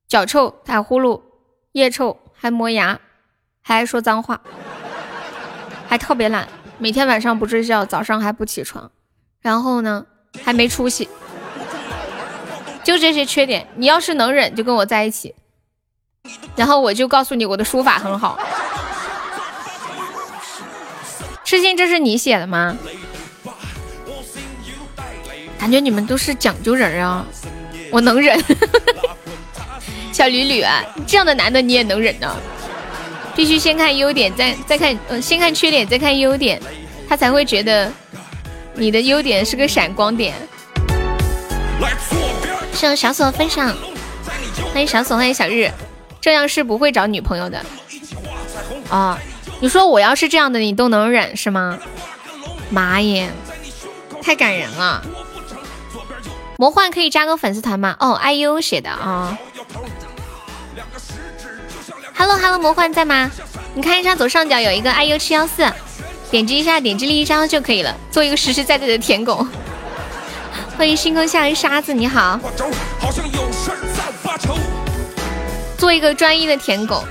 脚臭、打呼噜、腋臭，还磨牙，还爱说脏话，还特别懒，每天晚上不睡觉，早上还不起床，然后呢，还没出息。就这些缺点，你要是能忍，就跟我在一起。然后我就告诉你，我的书法很好。痴心，这是你写的吗？感觉你们都是讲究人啊，我能忍。小吕吕啊，这样的男的你也能忍呢？必须先看优点，再再看，呃，先看缺点，再看优点，他才会觉得你的优点是个闪光点。谢小锁分享，欢迎小锁，欢迎小日，这样是不会找女朋友的。啊，你说我要是这样的，你都能忍是吗？妈耶，太感人了。魔幻可以加个粉丝团吗？哦，IU 写的啊。Hello Hello，魔幻在吗？你看一下左上角有一个 IU 七幺四，点击一下，点击立一张就可以了，做一个实实在在的舔狗。欢迎星空下的沙子，你好。做一个专一的舔狗。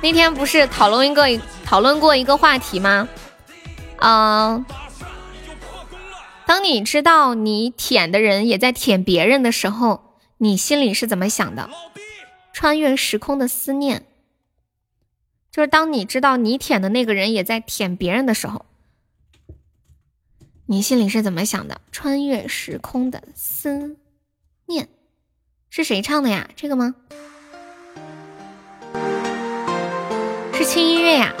那天不是讨论一个讨论过一个话题吗？嗯，当你知道你舔的人也在舔别人的时候，你心里是怎么想的？穿越时空的思念，就是当你知道你舔的那个人也在舔别人的时候。你心里是怎么想的？穿越时空的思念是谁唱的呀？这个吗？是轻音乐呀？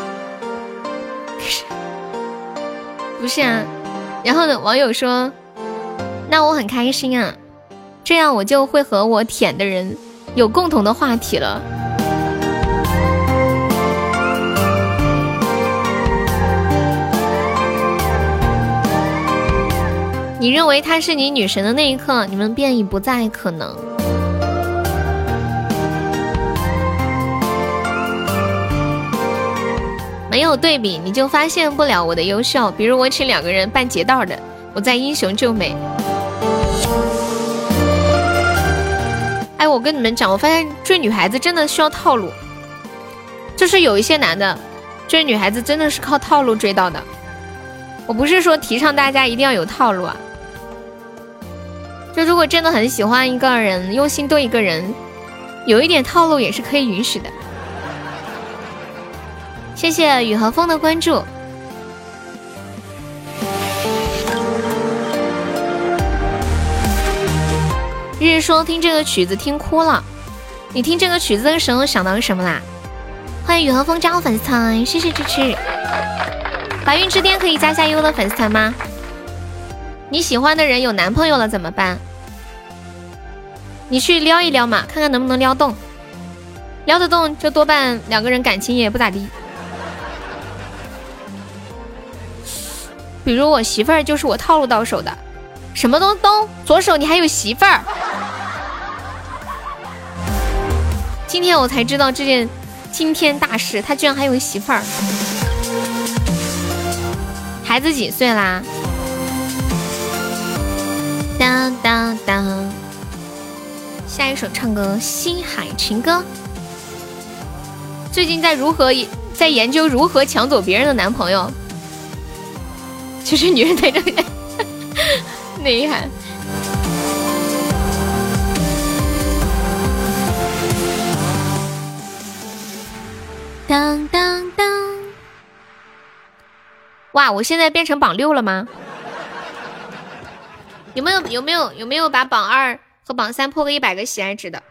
不是啊？然后呢？网友说：“那我很开心啊，这样我就会和我舔的人有共同的话题了。”你认为她是你女神的那一刻，你们便已不再可能。没有对比，你就发现不了我的优秀。比如我请两个人扮劫道的，我在英雄救美。哎，我跟你们讲，我发现追女孩子真的需要套路，就是有一些男的追女孩子真的是靠套路追到的。我不是说提倡大家一定要有套路啊。就如果真的很喜欢一个人，用心对一个人，有一点套路也是可以允许的。谢谢雨和风的关注。日日说听这个曲子听哭了，你听这个曲子的时候想到什么啦？欢迎雨和风加入粉丝团，谢谢支持。白云之巅可以加下优的粉丝团吗？你喜欢的人有男朋友了怎么办？你去撩一撩嘛，看看能不能撩动。撩得动，就多半两个人感情也不咋地。比如我媳妇儿就是我套路到手的，什么东东。左手你还有媳妇儿？今天我才知道这件惊天大事，他居然还有媳妇儿。孩子几岁啦？当当当。下一首唱歌星海情歌。最近在如何在研究如何抢走别人的男朋友？其实女人在这里内涵。当当当。
哇我现在变成榜六了吗？有没有有没有有没有把榜二和榜三破个一百个喜爱值的？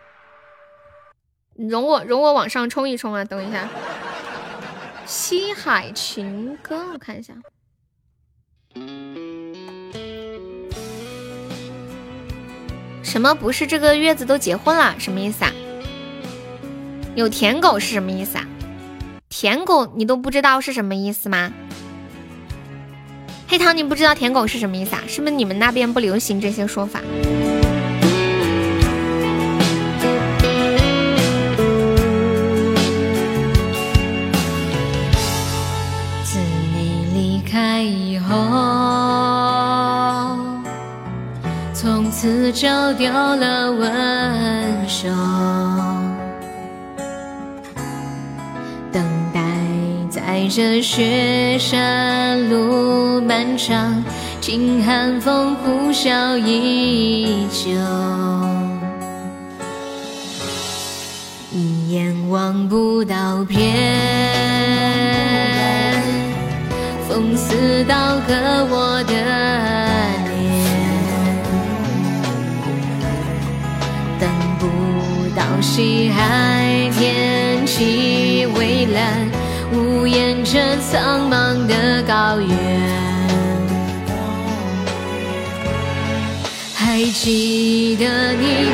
容我容我往上冲一冲啊！等一下，西海情歌，我看一下。什么不是这个月子都结婚了？什么意思啊？有舔狗是什么意思啊？舔狗你都不知道是什么意思吗？黑糖你不知道舔狗是什么意思啊？是不是你们那边不流行这些说法？
自你离开以后，从此就丢了温柔。这雪山路漫长，听寒风呼啸依旧。一眼望不到边，风似刀割我的脸，等不到西海天气蔚蓝，无言着苍茫的高原。还记得你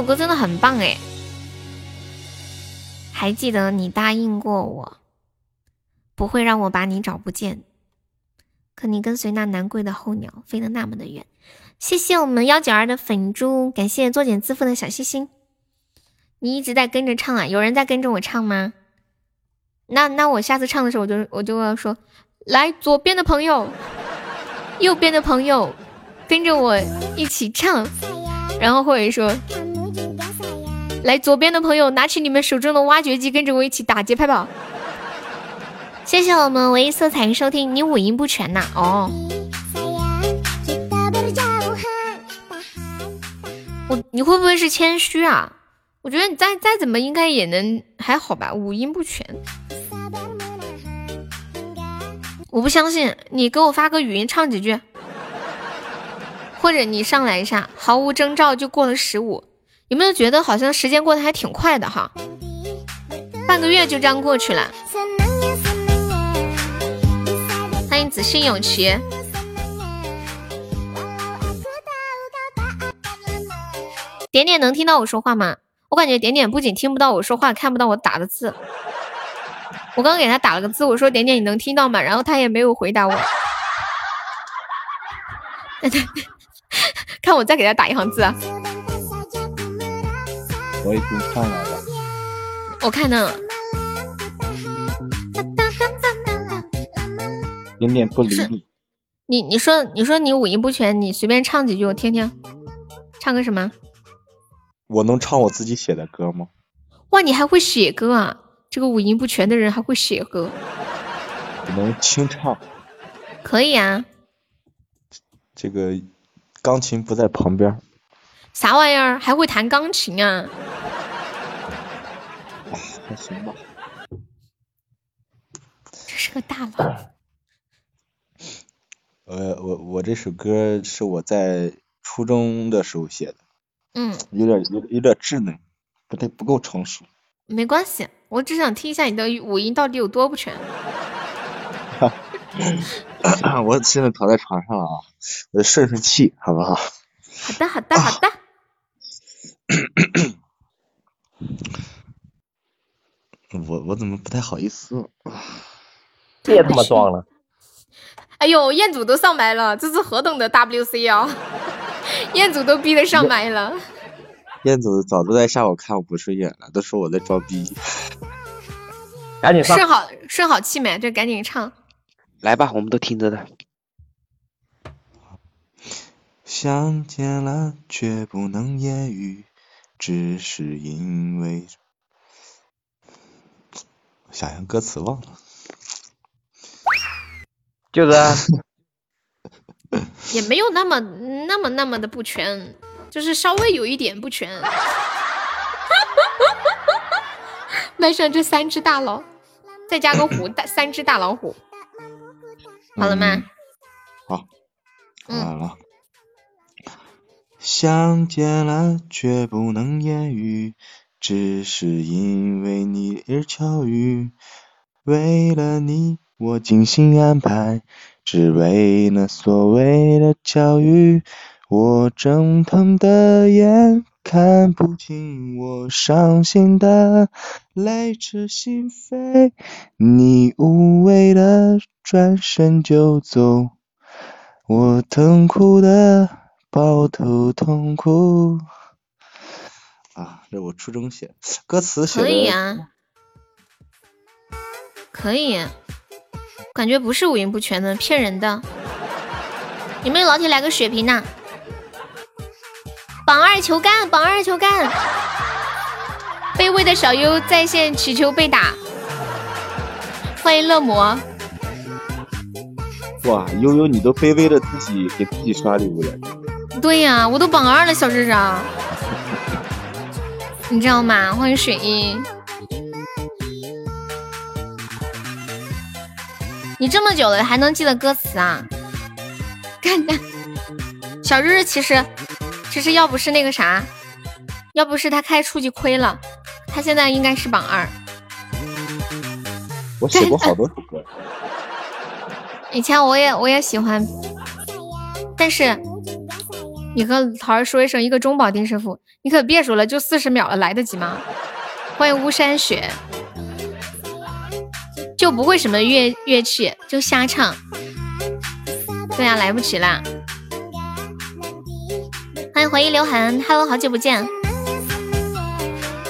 首这首歌真的很棒哎！还记得你答应过我，不会让我把你找不见。可你跟随那南归的候鸟飞得那么的远。谢谢我们幺九二的粉猪，感谢作茧自缚的小心心。你一直在跟着唱啊？有人在跟着我唱吗？那那我下次唱的时候，我就我就要说，来左边的朋友，右边的朋友，跟着我一起唱，然后或者说，来左边的朋友，拿起你们手中的挖掘机，跟着我一起打节拍吧。谢谢我们唯一色彩收听，你五音不全呐？哦，我你会不会是谦虚啊？我觉得你再再怎么应该也能还好吧，五音不全。我不相信，你给我发个语音唱几句，或者你上来一下，毫无征兆就过了十五，有没有觉得好像时间过得还挺快的哈？半个月就这样过去了。欢迎子信永琪。点点能听到我说话吗？我感觉点点不仅听不到我说话，看不到我打的字。我刚刚给他打了个字，我说点点你能听到吗？然后他也没有回答我。看我再给他打一行字啊！
我已经上来了。
我看呢。
点点不理你。
你你说你说你五音不全，你随便唱几句我听听。唱个什么？
我能唱我自己写的歌吗？
哇，你还会写歌啊！这个五音不全的人还会写歌。
我能清唱。
可以啊。
这个钢琴不在旁边。
啥玩意儿？还会弹钢琴啊？
还行吧。
这是个大佬。
呃，我我这首歌是我在初中的时候写的。
嗯，
有点有有点稚嫩，不太不够成熟。
没关系，我只想听一下你的五音到底有多不全。
我现在躺在床上啊，我顺顺气，好不好？
好的，好的，好的。
我我怎么不太好意思？
别他妈装了！
哎呦，彦祖都上麦了，这是何等的 WC 啊！彦祖都逼得上麦了，
彦祖早都在下午看我不顺眼了，都说我在装逼。
赶紧
顺好顺好气没？这赶紧唱。
来吧，我们都听着的。
相见了却不能言语，只是因为……想想歌词忘了。
就是。
也没有那么那么那么的不全，就是稍微有一点不全。麦上这三只大佬，再加个虎大三只大老虎，好了吗？
好，完了。相见了却不能言语，只是因为你而巧遇，为了你我精心安排。只为那所谓的巧遇，我睁疼的眼看不清我伤心的泪至心扉，你无谓的转身就走，我痛苦的抱头痛哭。啊，这我初中写，歌词写
的可以啊，可以。感觉不是五音不全的，骗人的。有没有老铁来个血瓶呐？榜二求干，榜二求干。卑微的小优在线祈求被打。欢迎乐魔。
哇，悠悠你都卑微的自己给自己刷礼物了。
对呀，我都榜二了，小智智。你知道吗？欢迎水音。你这么久了还能记得歌词啊？看看，小日日其实其实要不是那个啥，要不是他开出去亏了，他现在应该是榜二。
我写过好多首歌。
以前我也我也喜欢，但是你和桃儿说一声，一个中保定师傅，你可别说了，就四十秒了，来得及吗？欢迎巫山雪，就不会什么乐乐器，就瞎唱。对呀、来不及啦。欢迎回忆刘涵，Hello，好久不见。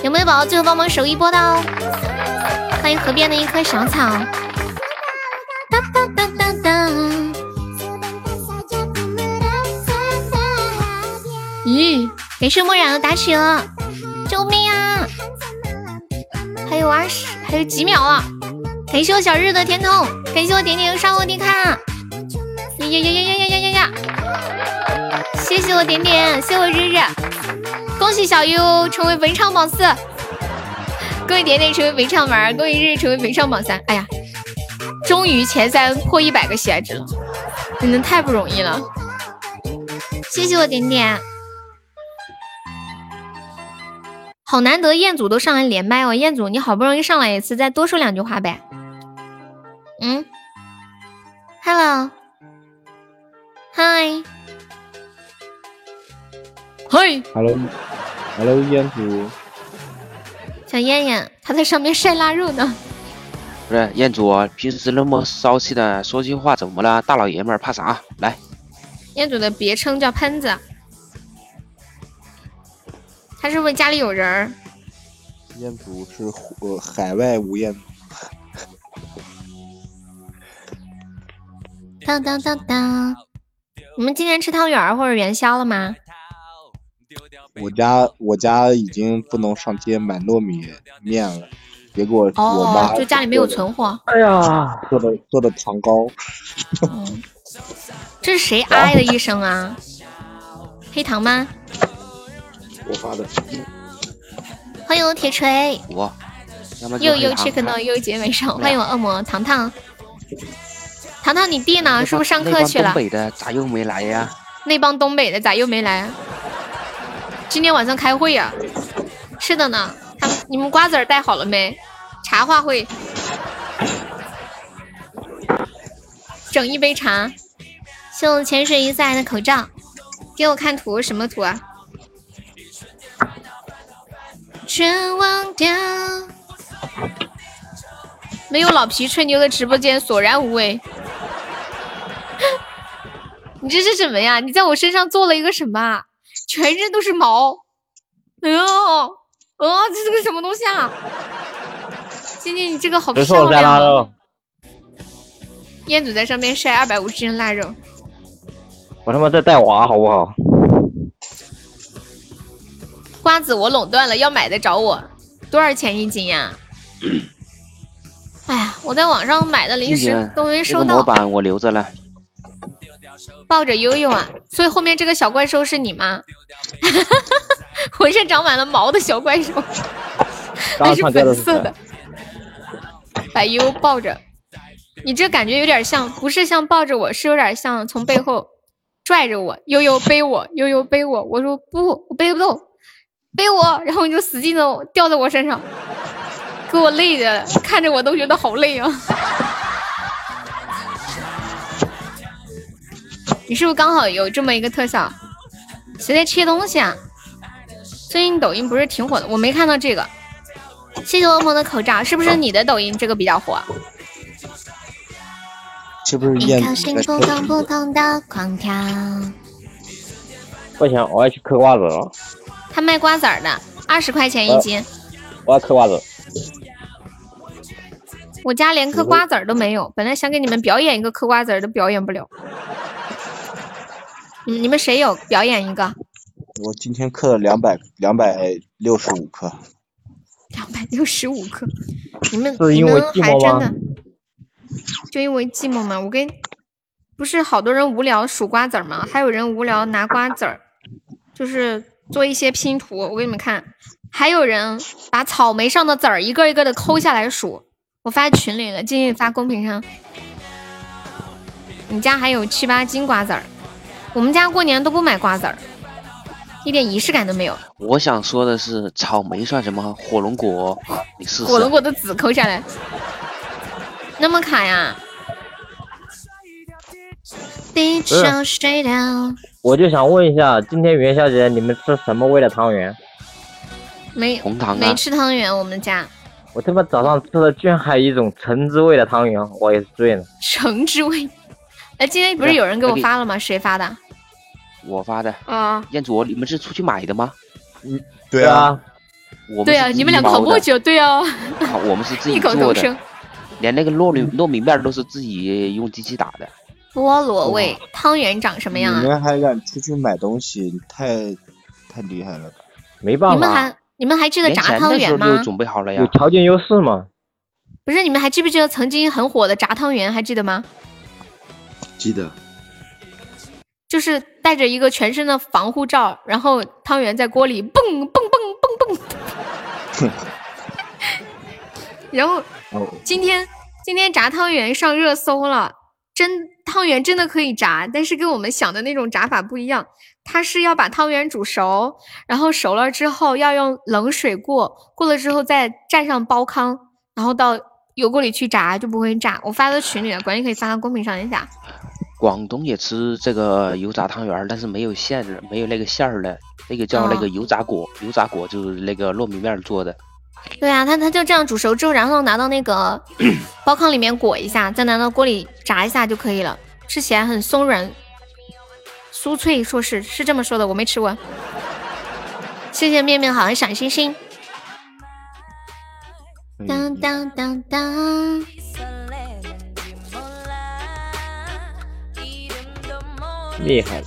有没有宝宝最后帮忙守一波的哦？欢迎河边的一棵小草。哒哒哒。感谢墨染的打起了，救命啊！还有二十，还有几秒了。感谢我小日的天筒，感谢我点点上我的卡。呀呀呀呀呀呀呀呀！谢谢我点点，谢我日日，恭喜小优成为文唱榜四，恭喜点点成为文唱玩，恭喜日日成为文唱榜三。哎呀，终于前三破一百个喜爱值了，真的太不容易了。谢谢我点点。好难得彦祖都上来连麦哦，彦祖你好不容易上来一次，再多说两句话呗。嗯，Hello，嗨，嗨
，Hello，Hello，烟祖，
小燕燕，她在上面晒腊肉呢。
不是彦祖啊，平时那么骚气的，说句话怎么了？大老爷们儿怕啥？来，
彦祖的别称叫喷子，他是不是家里有人儿？
彦祖是呃海外无彦祖，
当当当当，你们今天吃汤圆儿或者元宵了吗？
我家我家已经不能上街买糯米面了，结果我妈
哦，就家里没有存货。
哎呀，
做的做的糖糕，
嗯，这是谁哎的一声啊？黑糖吗？
我发的。
欢迎我铁锤，
我，
又又
黑糖
check 到又结尾上，欢迎我恶魔糖糖。糖糖，你弟呢？是不是上课去了
那帮东？北的咋又没来呀？
那帮东北的咋又没来？今天晚上开会呀、是的呢，他们你们瓜子儿带好了没？茶话会，整一杯茶，送潜水一赛的口罩，给我看图，什么图啊？全忘掉，没有老皮吹牛的直播间索然无味。你这是什么呀？你在我身上做了一个什么啊？全身都是毛。哎呦，哦，这是个什么东西啊？今天你这个好漂亮啊！彦祖在上面晒二百五十斤腊肉，
我他妈在带娃好不好？
瓜子我垄断了，要买的找我，多少钱一斤呀？哎呀，我在网上买的零食，都没收到。
个模板我留着了。
抱着悠悠啊，所以后面这个小怪兽是你吗？浑身长满了毛的小怪兽，还 是粉色的。把悠悠抱着，你这感觉有点像，不是像抱着我，是有点像从背后拽着我，悠悠背我，悠悠背我。我说不，我背不动，背我，然后你就使劲的吊在我身上，给我累的，看着我都觉得好累啊。你是不是刚好有这么一个特效？谁在切东西啊？最近抖音不是挺火的，我没看到这个。谢谢恶魔的口罩，是不是你的抖音这个比较火？
是不是
一
燕子
颗心
在
扑通扑通的狂跳。
不行，我要去嗑瓜子了，
他卖瓜子儿的，二十块钱一斤。
我要嗑瓜子。
我家连嗑瓜子儿都没有，本来想给你们表演一个嗑瓜子儿，都表演不了。你们谁有表演一个？
我今天嗑了两百两百六十五克，
两百六十五克，你们
是因为
你们
寂寞吗
还真的就因为寂寞吗？我跟不是好多人无聊数瓜子儿吗？还有人无聊拿瓜子儿，就是做一些拼图。我给你们看，还有人把草莓上的籽儿一个一个的抠下来数。我发群里了，静静发公屏上。你家还有七八斤瓜子儿，我们家过年都不买瓜子儿，一点仪式感都没有。
我想说的是，草莓算什么？火龙果，你试试。
火龙果的籽抠下来，那么卡呀？地球睡了。
我就想问一下，今天元宵节你们吃什么味的汤圆？
没
红糖啊
没吃汤圆，我们家
我他妈早上吃的居然还有一种橙汁味的汤圆，我也是醉了。
橙汁味。哎，今天不是有人给我发了吗？谁发的？
我发的。
啊，
彦祖，你们是出去买的吗？
嗯，
对啊，
我们
对啊，你们俩
己包的
口默契，对啊，
啊我们是自己做的。连那个糯米糯米面都是自己用机器打的。
菠萝味汤圆长什么样啊？
你们还敢出去买东西，太太厉害了吧？
没办法，
你们还你们还记得炸汤
前的时候
圆吗
就？准备好了呀
有。条件优势嘛？
不是，你们还记不记得曾经很火的炸汤圆？还记得吗？
记得。
就是带着一个全身的防护罩，然后汤圆在锅里蹦蹦蹦蹦蹦。然后今天今天炸汤圆上热搜了，真汤圆真的可以炸，但是跟我们想的那种炸法不一样。它是要把汤圆煮熟，然后熟了之后要用冷水过，过了之后再蘸上煲糠，然后到油锅里去炸，就不会炸。我发到群里了，管理可以发到公屏上一下。
广东也吃这个油炸汤圆，但是没有馅儿，没有那个馅儿的，那个叫那个
哦
油炸果，油炸果就是那个糯米面做的。
对啊，它它就这样煮熟之后，然后拿到那个 煲糠里面裹一下，再拿到锅里炸一下就可以了，吃起来很松软、酥脆。说是是这么说的，我没吃过。谢谢面面好的小星星。当当当当，
厉害了，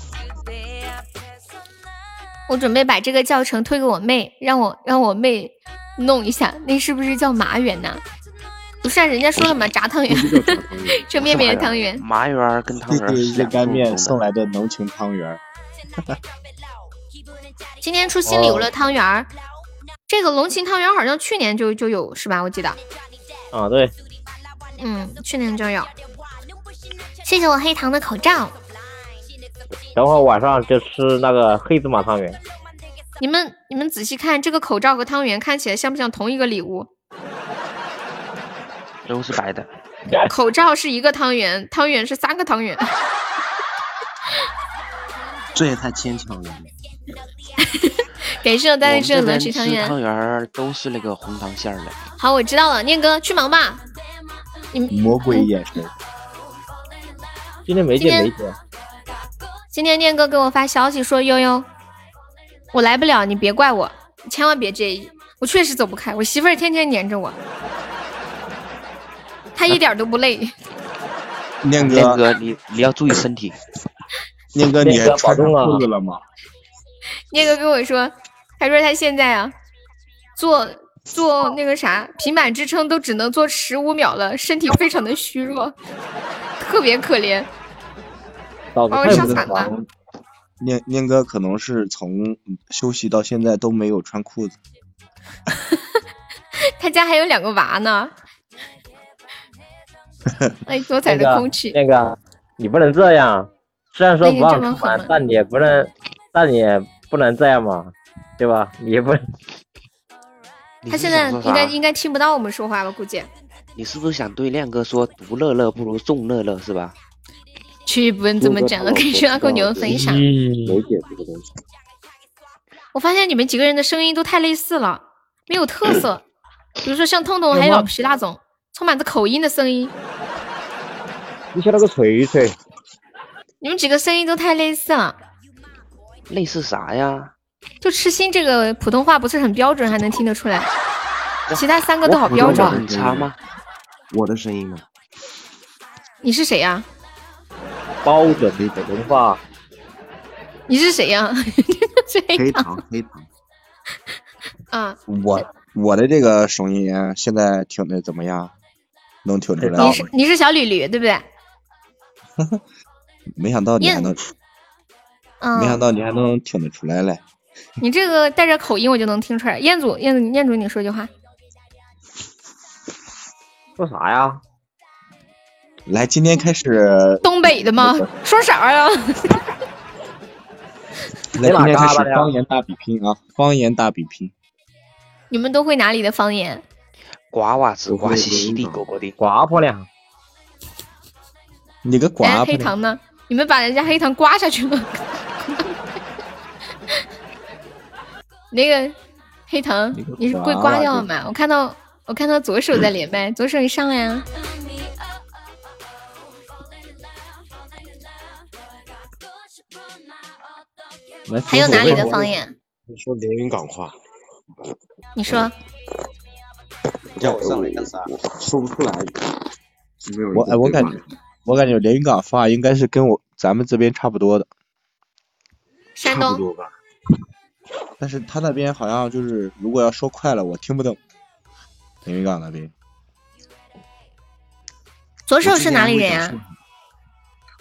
我准备把这个教程推给我妹，让我让我妹弄一下，那是不是叫麻圆呐？不是、啊，人家说了嘛，炸汤圆，这面面汤圆。
麻圆跟汤圆
热干面送来的浓情汤圆。
今天出新礼物
哦
了，汤圆儿。这个龙情汤圆好像去年就就有是吧？我记得，
啊，对，
嗯，去年就有。谢谢我黑糖的口罩。
等会儿晚上就吃那个黑芝麻汤圆。
你们你们仔细看，这个口罩和汤圆看起来像不像同一个礼物？
都是白的。
口罩是一个汤圆，汤圆是三个汤圆。
这也太牵强了。
感谢我大力
这边
情汤圆。
吃汤圆都是那个红糖馅儿的。
好，我知道了，念哥去忙吧。你们
魔鬼眼神，
今天没见没见，
今天念哥给我发消息说悠悠，我来不了，你别怪我，千万别介意，我确实走不开，我媳妇儿天天黏着我，她一点都不累。
念哥，
念哥，你你要注意身体。
念哥，你还穿裤子了吗？
念哥跟我说，他说他现在啊，做做那个啥平板支撑都只能做十五秒了，身体非常的虚弱，特别可怜。把我
脑子太
伤残了
不正常了。
念念哥可能是从休息到现在都没有穿裤子。
他家还有两个娃呢。哎，多彩的空气。
那个，你不能这样。虽然说
那
不让出门但你也不能，但你也不能这样嘛，对吧？你也不能。
他现在应该应该听不到我们说话吧？估计。
你是不是想对亮哥说“独乐乐不如众乐乐”是吧？
去，不用这么讲了，可以去阿狗牛分享。
理解这个东西。
我发现你们几个人的声音都太类似了，没有特色。比如说像痛痛还有老皮那种，充满着口音的声音，
你像那个锤锤，
你们几个声音都太类似了。
类似啥呀？
就痴心这个普通话不是很标准，还能听得出来，其他三个都好标准。
很差吗？
我的声音呢？
你是谁呀、
包准的普通话。
你是 谁呀、
黑糖，黑糖。
啊，
我我的这个声音啊现在听的怎么样？能听出来吗？
你是你是小吕吕对不对？
没想到你还能，
嗯，
没想到你还能听得出来嘞。
你这个带着口音我就能听出来。彦祖，彦祖，彦祖，你说句话。
说啥呀？
来，今天开始，
东北的吗？说啥呀？
来，今天开始方言大比拼啊！方言大比拼，
你们都会哪里的方言？
瓜娃子，
我会
呱西西的，
我会
狗狗的。
瓜婆娘，
你个
哎，
瓜婆
黑糖呢？你们把人家黑糖刮下去了。那个黑糖，你是被刮掉了吗？我看到我看到左手在连麦，左手你上来呀、还有哪里的方言？
你说连云港话，
你说
叫我上来干啥？
说不出来。没有
我哎，我感觉我感觉连云港话应该是跟我咱们这边差不多的，
山东
差不多吧。
但是他那边好像就是如果要说快了，我听不懂。连云港那边
左手是哪里人呀、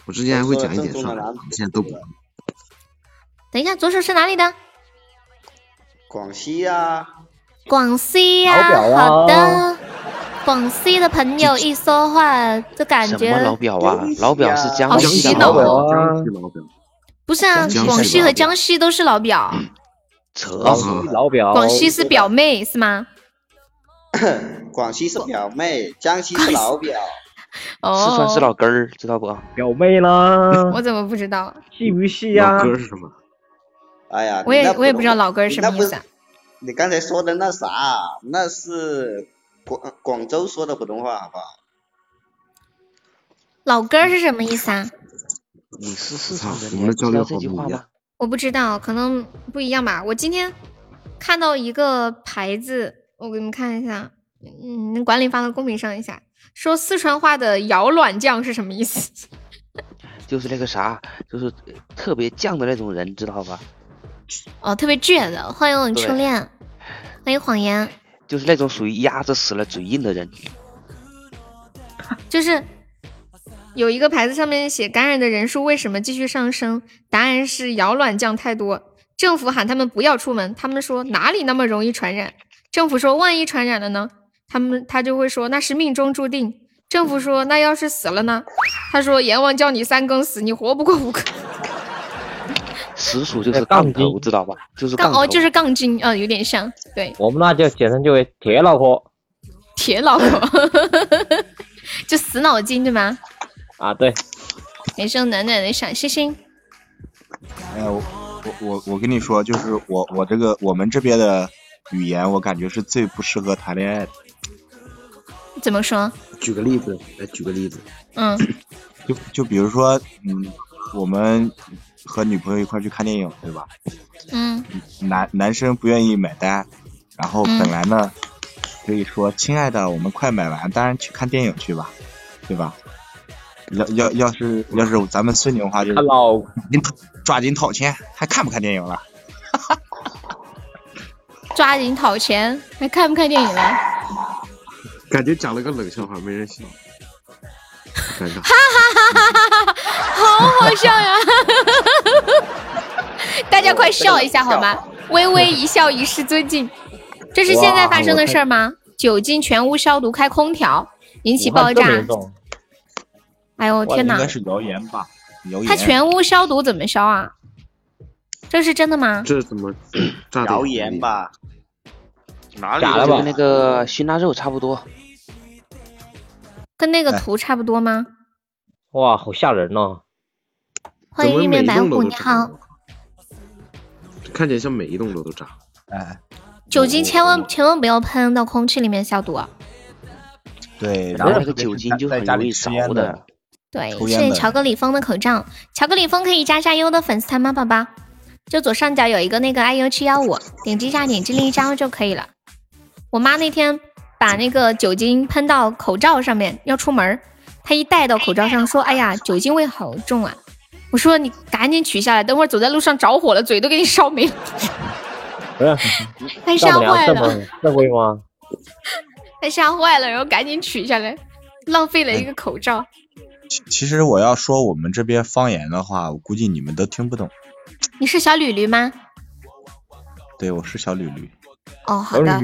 我之前还会讲一点上海话，现在都不会。
等一下，左手是哪里的？
广西呀、
广西呀、好的。广西的朋友一说话就感觉
什么老表啊？老表是江
好
西的
洗脑
老表
哦
江西老表，
不是啊广西和江西都是老表，
扯
老表，
广西是表妹是吗？
广西是表妹，江西是老表。
哦，
四川是老根儿，知道不？
表妹啦，
我怎么不知道？
细不细呀？
老根是什么？
哎呀，
我也我也不知道老根儿什么意思啊
你刚才说的那啥，那是广广州说的普通话，好不好？
老根儿是什么意思啊？
你是四川的，
你们的交流
这句话吗
好不一样？
我不知道，可能不一样吧。我今天看到一个牌子，我给你们看一下，嗯，管理发到公屏上一下，说四川话的摇卵酱是什么意思？
就是那个啥，就是特别犟的那种人，知道吧？
哦，特别倔的。欢迎我初恋，欢迎谎言，
就是那种属于压着死了嘴硬的人。
就是有一个牌子上面写感染的人数为什么继续上升？答案是摇卵酱太多，政府喊他们不要出门，他们说哪里那么容易传染？政府说万一传染了呢？他们他就会说那是命中注定。政府说那要是死了呢？他说阎王叫你三更死，你活不过五个。
实属就是杠头，知道吧？就是杠
哦，就是杠精，啊，有点像，对，
我们那就简称就为铁脑壳
铁脑壳，就死脑筋对吗？
啊，对，
感谢暖暖的小星星。
哎，我我我我跟你说，就是我我这个我们这边的语言，我感觉是最不适合谈恋爱的。
怎么说？
举个例子，来举个例子。
嗯，
就就比如说，嗯，我们和女朋友一块去看电影，对吧？
嗯，
男男生不愿意买单，然后
嗯
本来呢，可以说亲爱的，我们快买完，当然去看电影去吧，对吧？要要要是要是咱们孙女的话，就是
老
您抓紧掏钱，还看不看电影了？
抓紧讨钱，还看不看电影了？
感觉讲了个冷笑话，没人笑，尴尬。
哈哈哈哈哈！好好笑呀！大家快笑一下好吗？微微一笑，以示尊敬。这是现在发生的事儿吗？酒精全屋消毒，开空调引起爆炸。哎呦天哪！
应该是谣言吧？谣言。
他全屋消毒怎么消啊？这是真的吗？
这怎么
谣言吧？
哪
假的吧
跟那个熏腊肉差不多。
跟那个图差不多吗？
哇，好吓人哦！
欢迎玉面白虎，你好。
看起来像每一栋楼都炸。
哎，
酒精千万千万不要喷到空气里面消毒啊！
对，
然后那个酒精就很容易
里吃烟
着的。
对，谢谢巧克力风的口罩。巧克力风可以加下优的粉丝团吗，宝宝？就左上角有一个那个 IU 七幺五，点击一下，点击另一张就可以了。我妈那天把那个酒精喷到口罩上面，要出门他，一戴到口罩上，说：“哎呀，酒精味好重啊！”我说：“你赶紧取下来，等会儿走在路上着火了，嘴都给你烧没了。
不是，”
太吓坏了，
那会吗？
太吓坏了，然后赶紧取下来，浪费了一个口罩。
其其实我要说我们这边方言的话，我估计你们都听不懂。
你是小吕吕吗？
对，我是小吕吕。
哦，好的。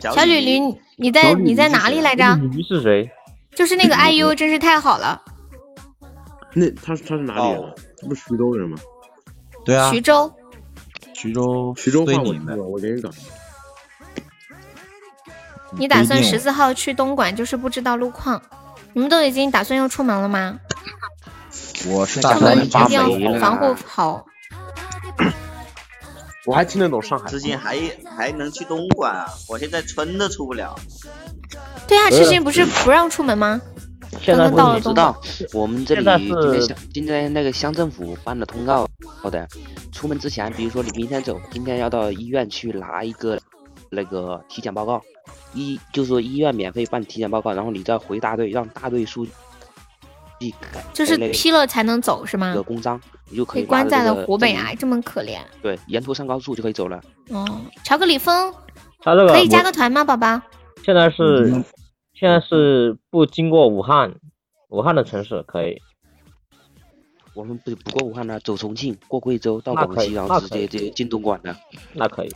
小吕吕，你你在你在哪里来着？
驴是谁？
就是那个 IU，真是太好了。
那他他是哪里人？他不是徐州人吗？
对啊，
徐州。
徐州，
徐州话我
对你们
知道，我连云港。
你打算十四号去东莞，就是不知道路况。你们都已经打算要出门了吗？
我是
可
打算
能一定要防护。好。
我还听得懂上海话。
之前还还能去东莞啊，我现在村都出不了。
对啊，之前不是不让出门吗？
现在
到了
我知道，我们这里今天乡今天那个乡政府办了通告好的，出门之前，比如说你明天走，今天要到医院去拿一个那个体检报告，医就说医院免费办体检报告，然后你再回大队，让大队书
就是批了才能走是吗
一个？公章，你就可以
关在了湖北
啊，
啊，这么可怜。
对，沿途上高速就可以走了。
哦，巧克力风
他这个
可以加个团吗，宝宝？
现在是、
嗯
现在是不经过武汉，武汉的城市可以。
我们不不过武汉呢，走重庆，过贵州到广西，然后直接直接进东莞的。
那可以。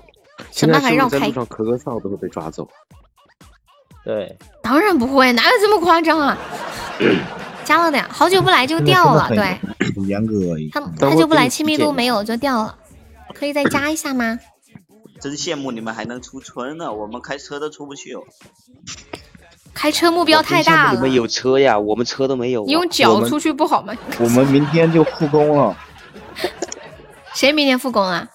现在
想办法绕开
在路。上咳个嗽都会被抓走？
对，
当然不会，哪有这么夸张啊？加了的呀，好久不来就掉了，对，
很严格。
他
等会
好久不来，亲密度没有就掉了，可以再加一下吗？
真羡慕你们还能出村呢，我们开车都出不去哦。
开车目标太大了
你们，有车呀，我们车都没有啊。
你用脚出去不好吗？
我们明天就复工了。
谁明天复工啊？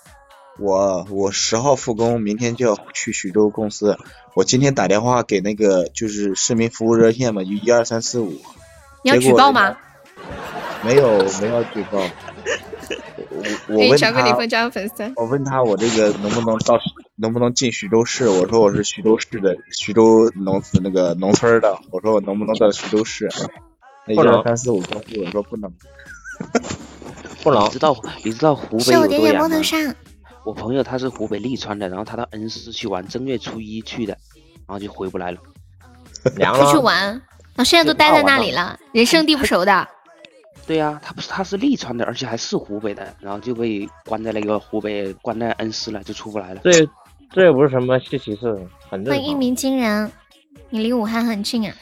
我我十号复工，明天就要去徐州公司。我今天打电话给那个就是市民服务热线嘛，就一二三四五。
你要举报吗？
没有没有举报。我我
哎，
问他，
巧克力风加粉丝，
我问他我这个能不能到能不能进徐州市？我说我是徐州市的徐州农那个农村的，我说我能不能到徐州市？那一
不能
二三四五公司我说不能。
不能
你知道你知道湖北
是我点点
有多远吗？我朋友他是湖北利川的，然后他到恩施去玩，正月初一去的，然后就回不来了。
凉了
出去。玩，我现在都待在那里了，人生地不熟的。
对呀、他不是他是利川的，而且还是湖北的，然后就被关在那个湖北关在恩施了，就出不来了。
这这也不是什么稀奇事，很正常。
一鸣惊人，你离武汉很近啊。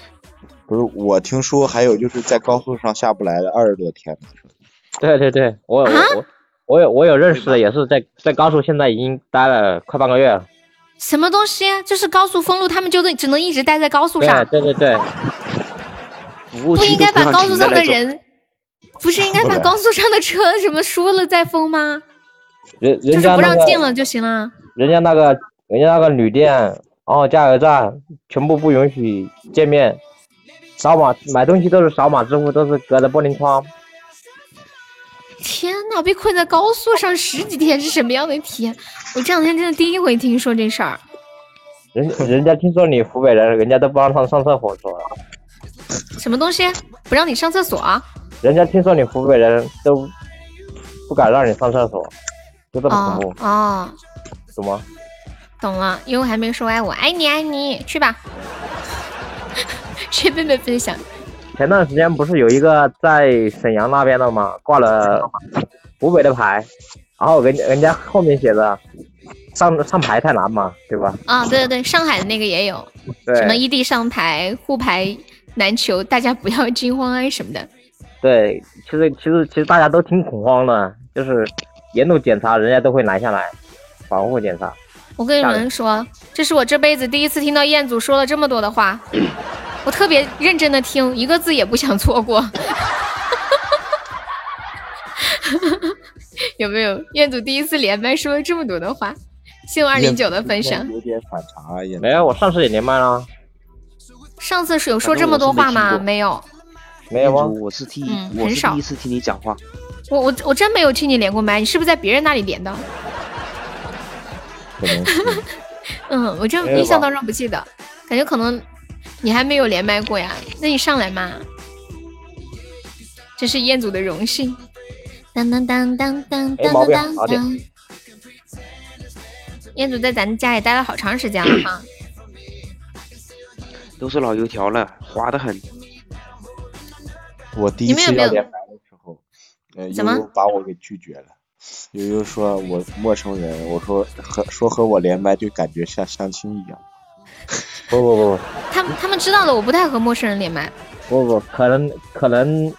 不是，我听说还有就是在高速上下不来的二十多天呢。
对对对，我我
啊
我我有我有认识的，也是在在高速，现在已经待了快半个月了。
什么东西？就是高速封路，他们就只能一直待在高速
对
上，
对对对，
不应该把高速上的
的
人，不是应该把高速上的车什么说了再封吗？
人
就是不
人家那个
让进了就行了。
人家那个人家那个旅店，然后加油站全部不允许见面，扫码买东西都是扫码支付，都是隔着玻璃窗。
天呐，被困在高速上十几天是什么样的体验？我这两天真的第一回听说这事儿。
人人家听说你湖北人，人家都不让上上厕所说，
什么东西不让你上厕所？
人家听说你湖北人都不敢让你上厕所，就这么
哦
恐怖，
哦，
懂吗？
懂了，因为还没说爱我，爱你爱你，去吧。谁贝贝分享？
前段时间不是有一个在沈阳那边的吗？挂了湖北的牌，然后人人家后面写着上上牌太难嘛，对吧？
啊，对对对，上海的那个也有，什么
对
异地上牌、互牌难求，大家不要惊慌啊什么的。
对，其实其实其实大家都挺恐慌的，就是沿路检查人家都会拦下来，防护检查。
我跟你们说，这是我这辈子第一次听到彦祖说了这么多的话，我特别认真的听，一个字也不想错过。有没有？彦祖第一次连麦说了这么多的话，谢我二零九的分享。
有点反常啊，也
没有，我上次也连麦了，
上次是有说这么多话吗？没有，
没有啊？
我是第，
嗯
我
很少
是第一次听你讲话。
我我我真没有听你连过麦，你是不是在别人那里连的？
可能
嗯，我这
没有吧
印象当中不记得，感觉可能你还没有连麦过呀。那你上来嘛，这是彦祖的荣幸。当当当当当当
没毛病
当
好点
当。彦祖在咱家也待了好长时间了哈。
都是老油条了，滑得很。
我第一次要连麦的时候，呃，
怎么
悠悠把我给拒绝了。悠悠说我陌生人，我说和说和我连麦就感觉像相亲一样。
不不不
他们他们知道的，我不太和陌生人连麦。
不不，可能可能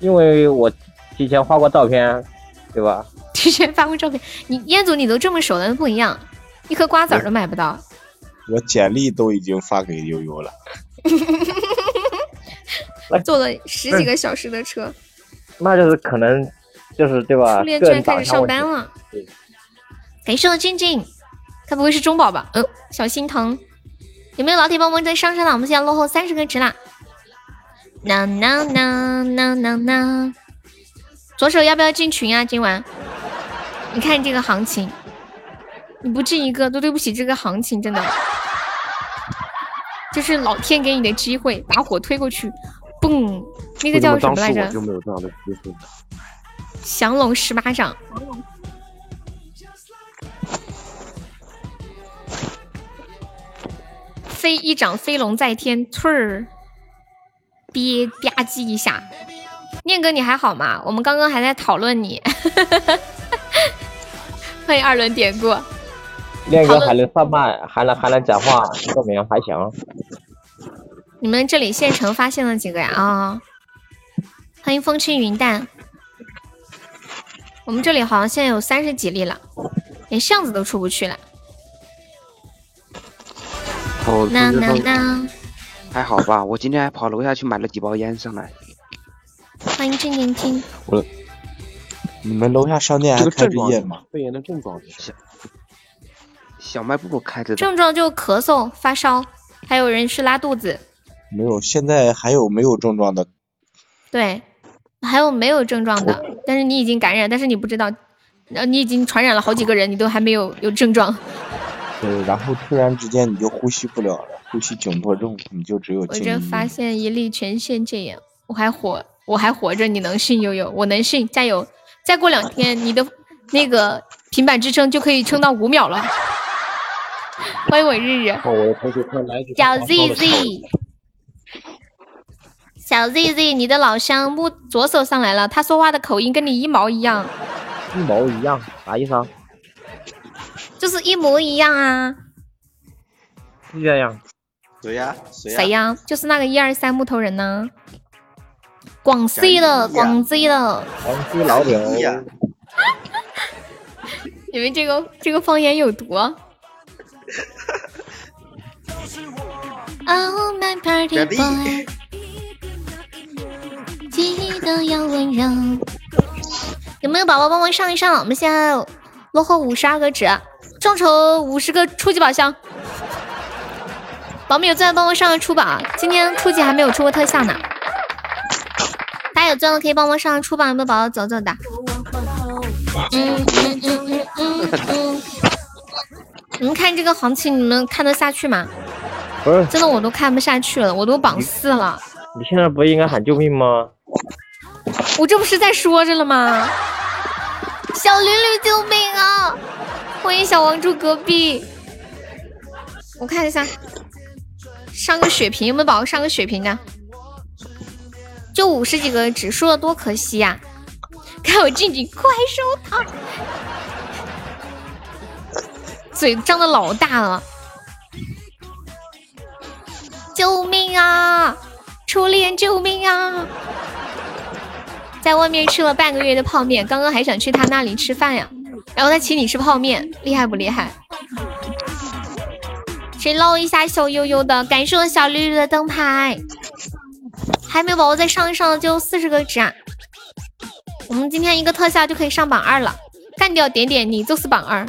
因为我提前发过照片，对吧？
提前发过照片，你彦祖你都这么熟了，不一样，一颗瓜子儿都买不到。
我简历都已经发给悠悠了。
坐了十几个小时的车，
那就是可能就是对吧？
初恋居然开始上班了，感谢我静静，他不会是中宝吧？嗯，小心疼。有没有老铁帮忙再上上了？我们现在落后三十个值啦。呐呐呐呐呐呐！左手要不要进群啊？今晚？你看这个行情，你不进一个都对不起这个行情，真的。这是老天给你的机会，把火推过去，嘣！那个叫什么来着？
就没有这样的机会？
降龙十八掌。飞一掌飞龙在天，啐儿，憋吧唧一下。念哥你还好吗？我们刚刚还在讨论你。欢迎二轮点过。
练哥还能贩卖，还能还能讲话，说明还行。
你们这里县城发现了几个呀？啊、欢迎风轻云淡。我们这里好像现在有三十几例了，连巷子都出不去了。
哦，
那那那，
还好吧？我今天还跑楼下去买了几包烟上来。
欢迎静静听。
我，你们楼下商店还开着业吗？
肺炎的症状是
小卖部开着的，
症状就咳嗽、发烧，还有人是拉肚子。
没有，现在还有没有症状的？
对，还有没有症状的，但是你已经感染，但是你不知道，呃，你已经传染了好几个人，你都还没有有症状。
对，然后突然之间你就呼吸不了了，呼吸窘迫症，你就只有
我这发。现一例全线戒严，我还活，我还活着，你能信悠悠？我能信，加油！再过两天，你的那个平板支撑就可以撑到五秒了。欢迎我日日，
哦，我的同学快来一句
小 Z
的时候
Z，小 Z Z，你的老乡木左手上来了，他说话的口音跟你一毛一样，
一毛一样，啥意思啊？
就是一模一样啊。
是这样。
谁呀？谁呀？
谁呀？就是那个一二三木头人呢。广西的，广西的。
广西老表。
你们这个这个方言有毒 Oh my party boy，记得要温柔。有没有宝宝帮忙上一上？我们现在落后五十二个值，众筹五十个初级宝箱。宝们有钻的帮忙上个初宝，啊！今天初级还没有出过特效呢。大家有钻的可以帮忙上个初宝，有没有宝宝走走的？嗯嗯嗯嗯嗯嗯。你们看这个行情，你们看得下去吗？
不是，
真的我都看不下去了，我都榜四了。
你现在不应该喊救命吗？
我这不是在说着了吗？小驴驴救命啊！欢迎小王住隔壁。我看一下，上个血瓶有没有宝宝上个血瓶的？就五十几个，只输了多可惜呀、看我静静，快收他！嘴张的老大了，救命啊！初恋，救命啊！在外面吃了半个月的泡面，刚刚还想去他那里吃饭呀，然后他请你吃泡面，厉害不厉害？谁捞一下小悠悠的？感谢我小绿绿的灯牌，还没有宝宝再上一上就四十个值啊！我们今天一个特效就可以上榜二了，干掉点点你就是榜二。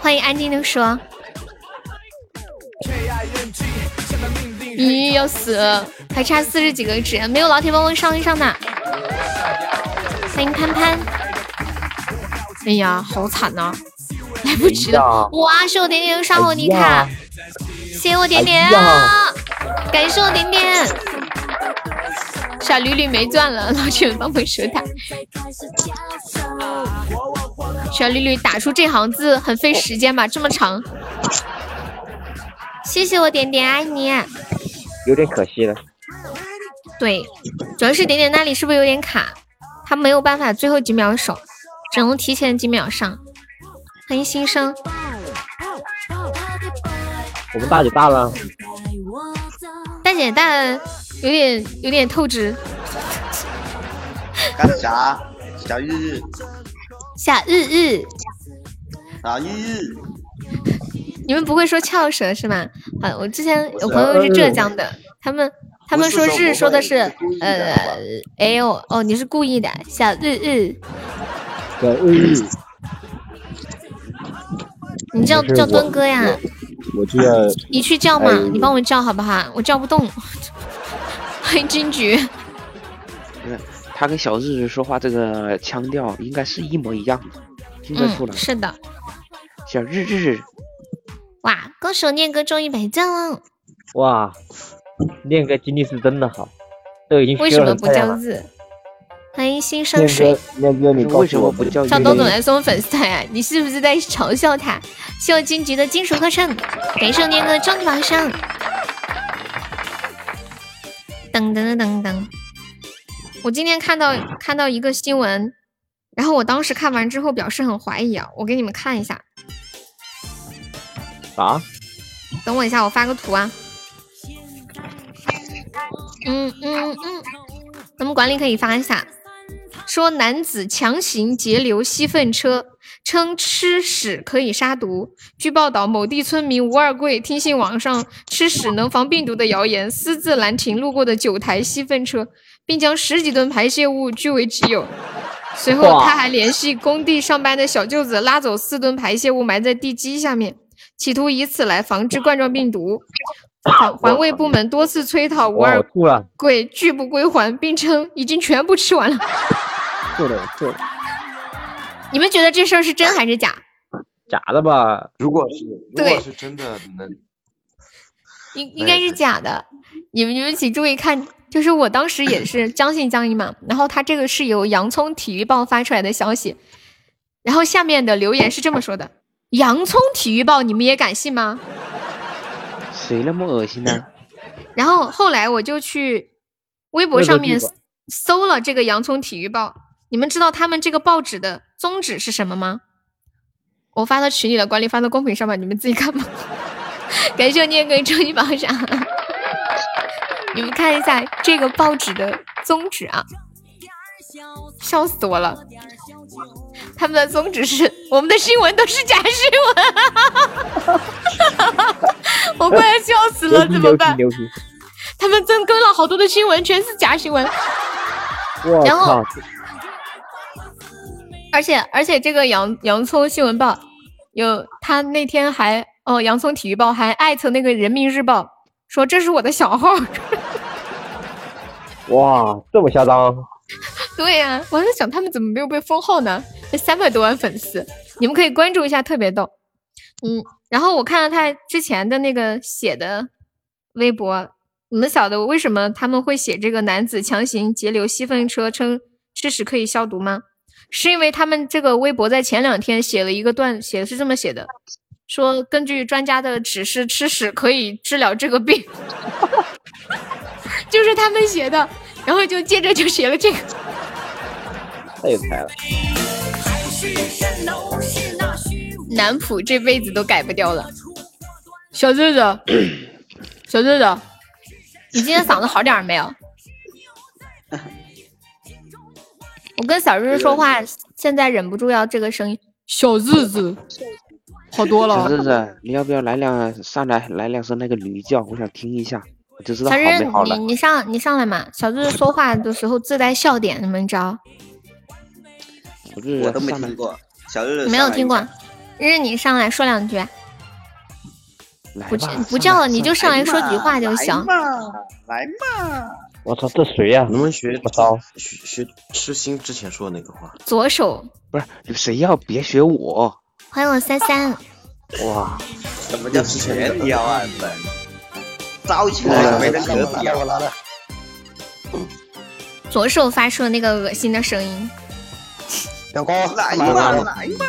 欢迎安静的说，咦要死了，还差四十几个纸，没有老铁帮我上一上的。欢迎潘潘，哎呀，好惨呐、来不及了！
哎
哇，是我点点又刷我你看，
哎呀
谢谢我点点感谢我点点。小驴驴没钻了，老铁们帮我守塔。小驴驴打出这行字很费时间吧？这么长。谢谢我点点，爱你。
有点可惜了。
对，主要是点点那里是不是有点卡？他没有办法最后几秒守，只能提前几秒上。欢迎新生，
我们大姐大了，
大姐大有点有点透支。
干啥？小日日，
小日日，
小日日，
你们不会说翘舌是吗？好，我之前有朋友是浙江的，他们他们说日说的是呃，哎呦哦，你是故意的，小日日，
小日日，
你叫叫
没事我
墩哥呀？
我就要
你去叫嘛，
哎
你帮我叫好不好？我叫不动。欢迎金桔，
不是他跟小日日说话这个腔调应该是一模一样的，听得出来。
嗯，是的。
小日日，
哇，歌手念哥中一百赞了，
哇，念哥精力是真的好，都已经
为什么不叫
了？
日？欢迎新上水
练歌，练歌，你
为什么不叫
小东总来送粉丝团呀？你是不是在嘲笑他？谢我金桔的金属课程，感谢我念哥终极榜上。噔噔噔噔噔！我今天看到看到一个新闻，然后我当时看完之后表示很怀疑啊，我给你们看一下，
啥？
等我一下，我发个图啊。嗯嗯嗯，咱们管理可以发一下，说男子强行截留吸粪车，称吃屎可以杀毒。据报道，某地村民吴二贵听信网上吃屎能防病毒的谣言，私自拦停路过的九台吸粪车，并将十几吨排泄物据为己有。随后，他还联系工地上班的小舅子，拉走四吨排泄物埋在地基下面，企图以此来防治冠状病毒。环环卫部门多次催讨吴
哇，
二
我，
贵拒不归还，并称已经全部吃完了。
吐了，吐了，
你们觉得这事儿是真还是假？
假的吧？
如果是如果是真的，能
应应该是假的。你们你们请注意看，就是我当时也是将信将疑嘛。然后他这个是由洋葱体育报发出来的消息，然后下面的留言是这么说的：洋葱体育报你们也敢信吗？
谁那么恶心呢？
然后后来我就去微博上面搜了这个洋葱体育报，你们知道他们这个报纸的宗旨是什么吗？我发到群里了，管理发到公屏上吧，你们自己看吧。感谢我念哥终极榜上，你们看一下这个报纸的宗旨啊，笑死我了。他们的宗旨是我们的新闻都是假新闻，我快要笑死了，怎么办？他们增更了好多的新闻，全是假新闻。
我
然后
靠！
而且而且这个洋洋葱新闻报有他那天还哦，洋葱体育报还艾特那个人民日报说这是我的小号。
哇，这么嚣张！
对呀、我在想他们怎么没有被封号呢？这三百多万粉丝，你们可以关注一下，特别逗。嗯，然后我看了他之前的那个写的微博，你们晓得为什么他们会写这个男子强行截留吸粪车，称吃屎可以消毒吗？是因为他们这个微博在前两天写了一个段，写的是这么写的，说根据专家的指示，吃屎可以治疗这个病，就是他们写的，然后就接着就写了这个。
太有才了！
南普这辈子都改不掉了。小日子，小日子，你今天嗓子好点儿没有？我跟小日子说话，现在忍不住要这个声音。小日子，好多了小。
日子，你要不要来两上来来两声那个驴叫？我想听一下，我就知道好
小日
没好，了
你。你上你上来嘛。小日子说话的时候自带笑点，你们知道？
小日
我都没听过。小日
没有听过。日日你上来说两句，不
来吧，
不叫了，你就上来说句话就行。
来嘛！
我操，这谁呀、
能不能学
我操！
学学痴心之前说的那个话？
左手，
不是谁要别学我，
欢迎我三三。
哇，
什么叫全撩啊？粉，招起来就没
我来了，
左手发出了那个恶心的声音。
表哥
来
干嘛？
来嘛！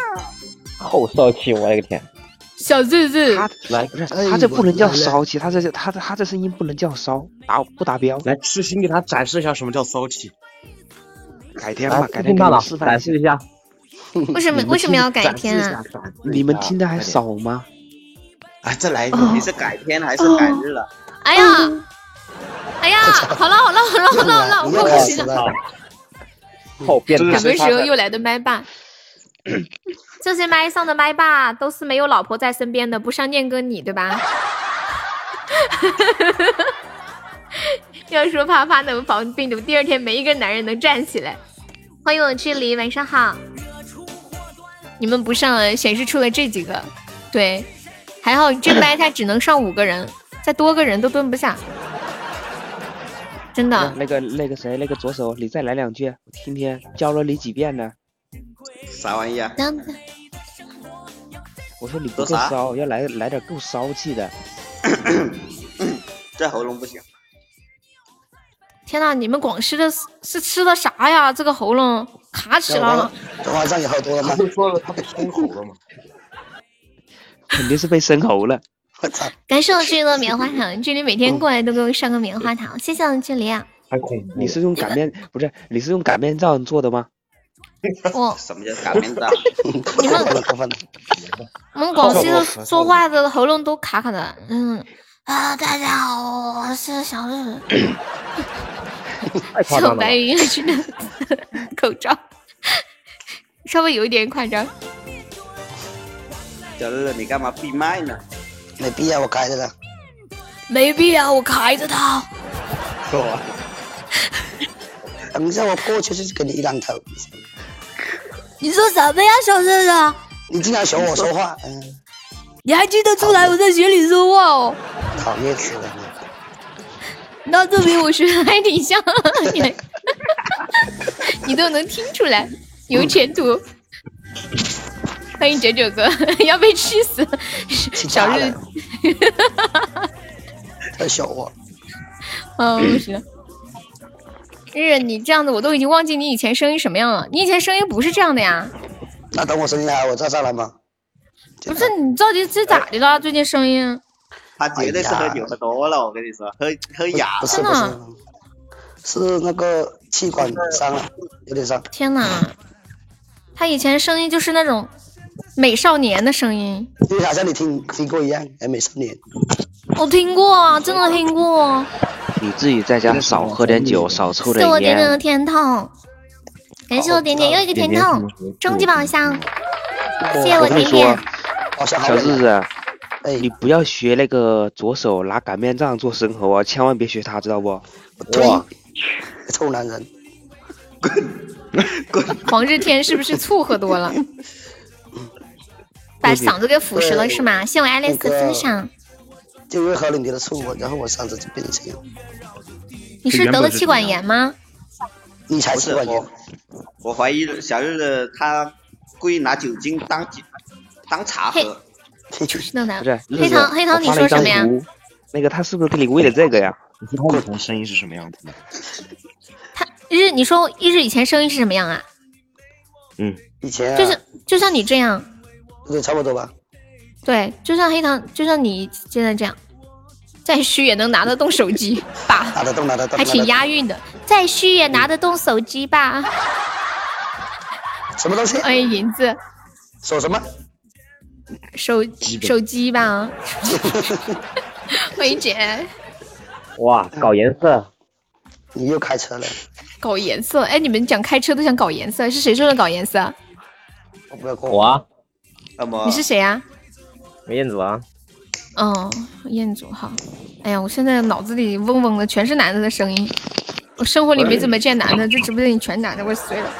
好骚气！我勒个天！
小日日，
他
来
不是
哎
他这不能叫骚气，他这他他这声音不能叫骚，达不达标？
来，痴心给他展示一下什么叫骚气。
改天吧，改天给我
听到了，
示范
展示。一下。
为什么为什么要改天啊？
你们听的还少吗？
哎，再来一遍，你是改天还是改日了？
哎呀，哎呀，好了好了好了好了好了，我快不行了。
好变态！
什么时候又来的麦霸？这些麦上的麦霸都是没有老婆在身边的，不像念哥你对吧？要说啪啪能防病毒，第二天没一个男人能站起来。欢迎我距离，晚上好。你们不上了，显示出了这几个，对，还好这麦它只能上五个人，再多个人都蹲不下，真的。
那个那个谁，那个左手，你再来两句，我听听，教了你几遍呢？
啥玩意啊？
我说你不够骚，要来来点够骚气的。
这喉咙不行。
天呐，你们广西的是是吃的啥呀？这个喉咙卡起了。
昨晚上有好多了吗？
不说了，他被生喉了吗？
肯定是被生喉了。
我操！
感谢我距离的棉花糖，距离每天过来都给我上个棉花糖，谢谢我距离啊。
太恐怖！
你是用擀面不是？你是用擀面杖做的吗？
我
什么叫擀面杖？
你们
过分了，
我们广西的说话的喉咙都卡卡的，嗯啊，大家好，我是小日。小白云去的口罩，稍微有一点夸张。
小乐，你干嘛闭麦呢？
没必要，我开着的。
没必要，我开着它。
等一下，我过去就给你一两头。
你说什么呀，小日日？
你经常学我说话，嗯，
你还记得出来我在学你说话哦？
讨厌死了你！
那证明我学的还挺像，你 你都能听出来，有前途。欢迎九九哥，要被气死了！小日，
太小我。
嗯，不行。日日，你这样子我都已经忘记你以前声音什么样了。你以前声音不是这样的呀？
那等我声音好，我再上来吗？
不是，你到底是咋的了？最近声音？
他绝对是喝酒喝多了，我跟你说，喝喝哑
不是不是，是那个气管伤了，有点伤。
天哪，他以前声音就是那种美少年的声音。
就好像你听听过一样，哎，美少年。
我听过啊，真的听过。
你自己在家少喝点酒，少抽点烟
谢我点点的
烟。
甜筒，感谢我点点又一个甜筒，终极宝箱。谢谢我点点，，
小日子，
哎
你不要学那个左手拿擀面杖做生喉啊，千万别学他，知道不？
哇，臭男人！
滚 黄日天是不是醋喝多了，把嗓子给腐蚀了是吗？谢我爱丽丝分享。
就因为喝了你的醋，我然后我嗓子就变成这样。
你是得了气管炎吗？
你才
是
气管炎
我，我怀疑小日子他故意拿酒精当酒当茶喝。
是的呢
不是，
黑糖黑糖，你说什么呀？？
那个他是不是给你喂了这个呀？
你知道我以前声音是什么样子的？他？
日，你说一日以前声音是什么样啊？
嗯，
以前啊
就是就像你这样，
对，差不多吧。
对，就像黑糖，就像你现在这样，再虚也能拿得动手机吧？
拿得动，拿得动，
还挺押韵的，再虚也拿得动手机吧？
什么东西？
欢迎银子，
手什么？
手手机吧？欢迎姐，
哇，搞颜色，
你又开车了？
搞颜色？哎，你们讲开车都想搞颜色，是谁说的搞颜色？
我不要过。
我啊，
那么
你是谁呀、
梅彦祖啊，
哦，彦祖好。哎呀，我现在脑子里嗡嗡的全是男的的声音，我生活里没怎么见男的，这直播间里全男的，我醉了。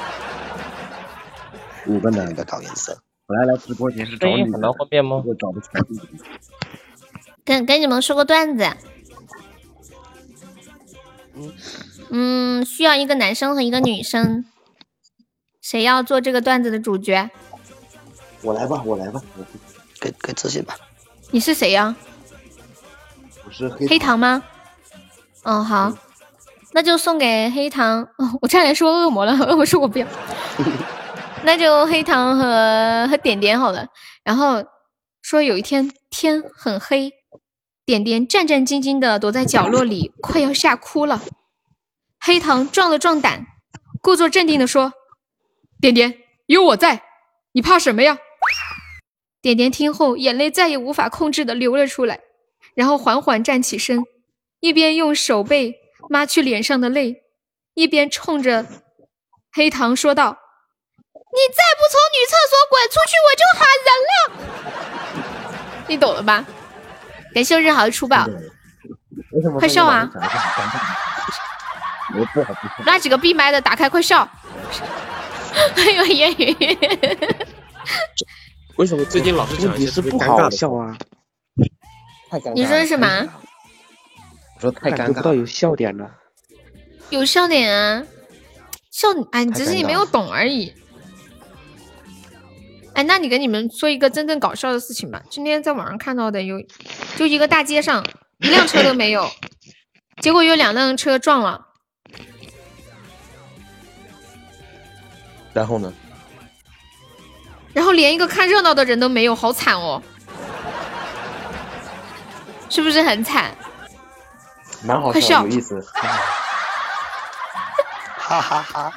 五个男
的搞颜色。
本来来直播间是找你
声音很难分辨吗？
我找不出来。
跟跟你们说个段子，嗯，需要一个男生和一个女生，谁要做这个段子的主角？
我来吧，我来吧，我
给给自信吧。
你是谁呀、
我是黑
黑糖吗？嗯，好，那就送给黑糖。哦，我差点说恶魔了，恶魔说我不要。那就黑糖和和点点好了。然后说有一天天很黑，点点战战兢兢的躲在角落里，快要吓哭了。黑糖壮了壮胆，故作镇定的说：“点点，有我在，你怕什么呀？”点点听后，眼泪再也无法控制的流了出来，然后缓缓站起身，一边用手背抹去脸上的泪，一边冲着黑糖说道：“你再不从女厕所滚出去，我就喊人了。”你懂了吧？感谢日豪的出宝，快笑啊！
我不好不
那几个闭麦的打开快笑。哎呦言语，
为什么最近老是讲一些特别尴尬的
笑啊？
太尴尬了。
你说什么？
我说太尴尬
不到有笑点了。
有笑点啊，笑哎，只是你没有懂而已。哎，那你跟你们说一个真正搞笑的事情吧。今天在网上看到的有，就一个大街上一辆车都没有，结果有两辆车撞了，
然后呢？
然后连一个看热闹的人都没有，好惨哦，是不是很惨？
蛮好
快笑
有意思。
哈哈哈。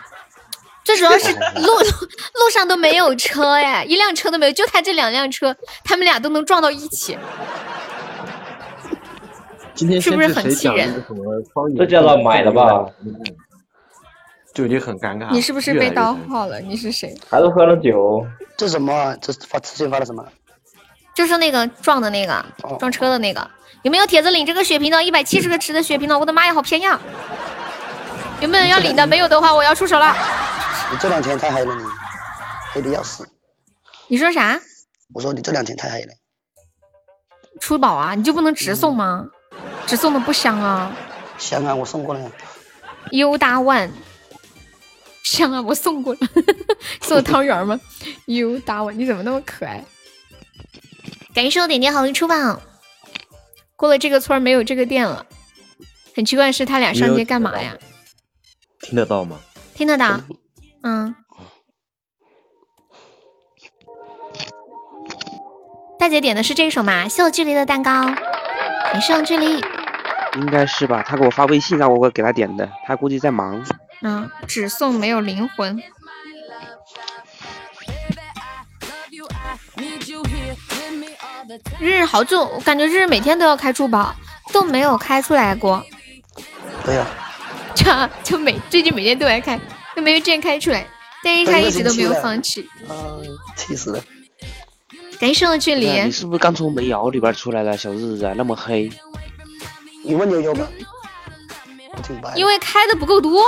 最主要是路 路上都没有车哎，一辆车都没有，就他这两辆车，他们俩都能撞到一起。
今天
是不是
谁
很气人
讲那个什么方言？
这叫做买了吧？
就已经很尴尬了。
你是不是被盗号了？你是谁？
还是喝了酒？
这什么啊？这发之前发的什么？
就是那个撞的那个撞车的那个，有没有铁子领这个血瓶的？一百七十个池的血瓶的，我的妈呀，好便宜啊！有没有人要领的？没有的话，我要出手了。
你这两天太黑了，你黑的要死。
你说啥？
我说你这两天太黑了。
出宝啊？你就不能直送吗？直送的不香啊！
香啊，我送过来了。
优大万，香啊！我送过了，送的汤圆吗？哟打我，你怎么那么可爱？感谢我点点好运出榜。过了这个村没有这个店了，很奇怪的是他俩上街干嘛呀？
听得到吗？
听得到？嗯。大姐点的是这首吗？谢我距离的蛋糕，感谢我距离。
应该是吧？他给我发微信让我给他点的，他估计在忙。
嗯，只送没有灵魂。日日好久，我感觉日日每天都要开珠宝，都没有开出来过。
对呀、
就就每最近每天都在开，都没有之前开出来，但是他一直都没有放弃。
啊，气死了！
感谢我距离，
你是不是刚从煤窑里边出来的？小日子啊那么黑，
你问悠悠吧，我挺白。
因为开的不够多。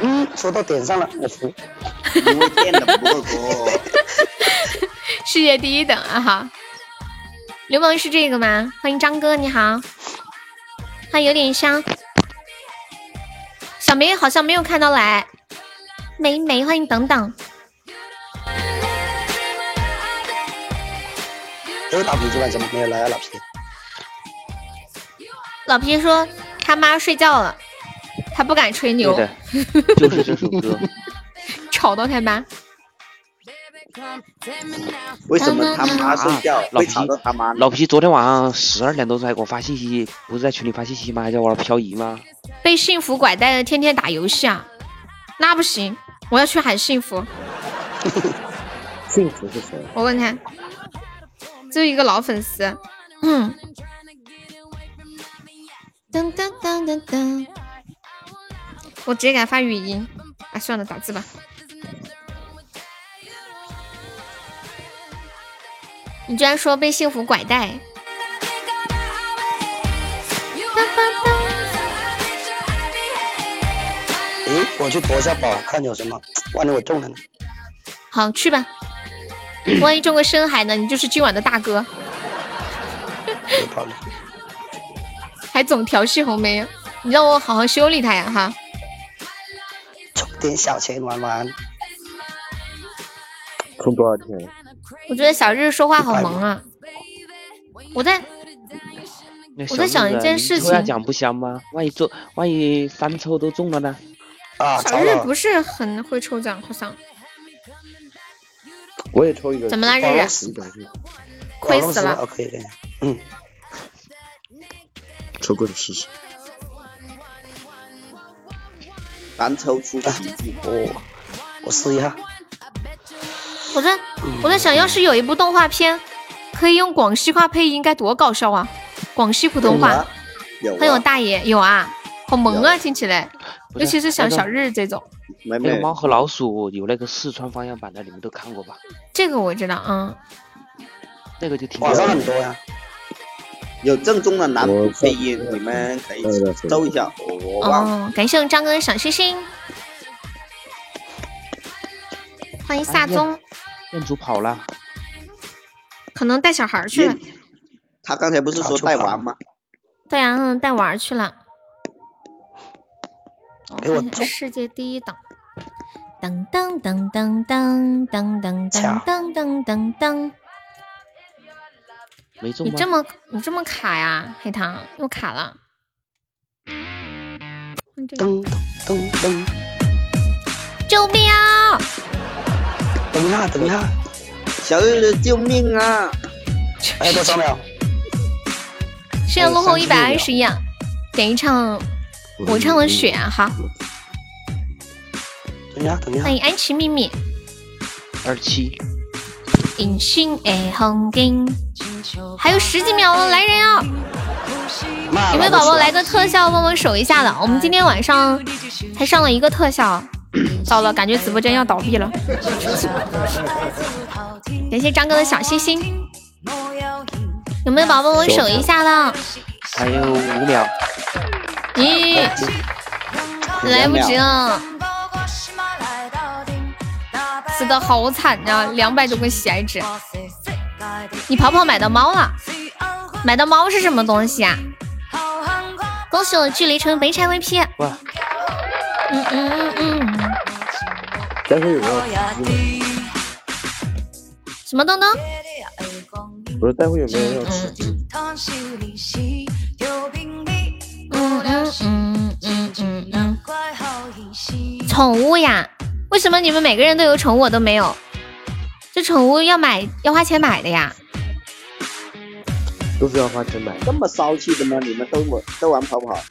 嗯，说到点上了，我服。
因为电的不够多。
世界第一等啊哈！流氓是这个吗？欢迎张哥，你好。欢迎有点香。小梅好像没有看到来，梅梅欢迎等等。
哎，老皮今晚怎么没有来啊？老皮，
老皮说他妈睡觉了，他不敢吹牛
对，就是这首歌。
吵到他妈。
为什么他妈睡觉
啊老皮
会吵到他妈？
老皮昨天晚上十二点多钟还给我发信息，不是在群里发信息吗？还叫我漂移吗？
被幸福拐带的，天天打游戏啊，那不行，我要去喊幸福。
幸福是谁？
我问他，就一个老粉丝，嗯，噔噔噔噔噔，我直接给他发语音，啊，算了，打字吧。你居然说被幸福拐带？
诶，我去夺一下宝，看有什么，万一我中了呢？
好，去吧。万一中个深海呢？你就是今晚的大哥，
别跑了。
还总调戏红梅，你让我好好修理他呀哈。
充点小钱玩玩。
充多少钱？
我觉得小日说话好萌啊。我在我在想一件事情
抽下奖不香吗？万一中，万一三抽都中了呢？
啊，
小日不是很会抽奖，好像
我也抽一个。
怎么了日日亏死了。
OK 的，嗯，
抽过去试试。
单抽出奇迹。
哦，我试一下。
我在我在想，要是有一部动画片可以用广西话配音，该多搞笑啊！广西普通话，
有
很有大爷有啊，好萌啊，听起来，尤其是像小日这种，
没
那个猫和老鼠有那个四川方言版的，你们都看过吧？
这个我知道，嗯，
那个就挺
网上很多呀。
有正宗的南普配音，你们可以搜一下。我我忘了。
哦，感谢我们张哥的小星星，欢迎萨宗，
店主跑了，
可能带小孩儿去了。
他刚才不是说带娃吗？
对啊，嗯，带娃去了。
给我
看一下世界第一档，噔噔噔噔噔噔噔噔噔噔噔噔。
没中吗？
你这么你这么卡呀，黑糖又卡了。
噔噔噔，
救命啊！
等一下，等一下，
小月月救命啊！
还有多少秒？
现在落后一百二十一啊！点一唱，我唱的雪啊，好。
等一下，等一下
欢。迎安琪秘密，
二七，
隐形的红景，还有十几秒了，来人啊！有没有宝宝来个特效帮我守一下的？我们今天晚上才上了一个特效，到了，感觉直播间要倒闭了。感谢张哥的小心心，有没有宝宝帮我守一下的？
还有五秒，
咦，来不及了，死的好惨呀、两百多个喜爱值。你跑跑买到猫了？买到猫是什么东西啊？恭喜我距离成北产 VP。
哇！
嗯嗯嗯嗯，
待会有没有？
什么东东？
不是待会有没有人要吃？
嗯嗯嗯嗯嗯嗯。宠物呀？为什么你们每个人都有宠物，我都没有？这宠物要买要花钱买的呀？
都是要花钱买。
这么骚气的吗？你们都玩都玩跑跑？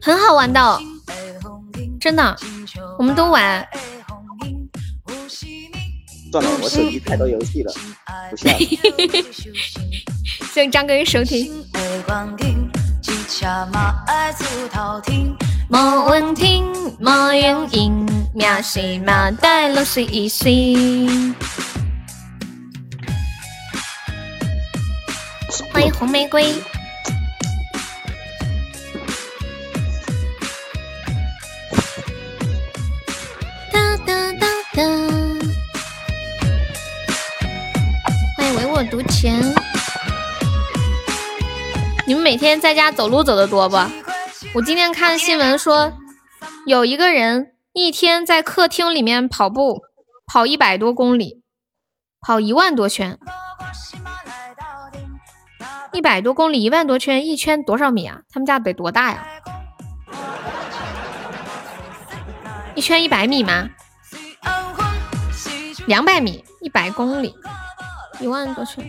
很好玩的，真的，我们都玩。
算了，我手机太多游戏了，不下了。
谢谢张哥的收听。莫问题，冇原因，喵西喵带落水一生。欢迎红玫瑰。哒哒哒哒。欢迎唯我独前。你们每天在家走路走的多不？我今天看新闻说，有一个人一天在客厅里面跑步，跑一百多公里，跑一万多圈。一百多公里，一万多圈，一圈多少米啊？他们家得多大呀？一圈一百米吗？两百米，一百公里，一万多圈。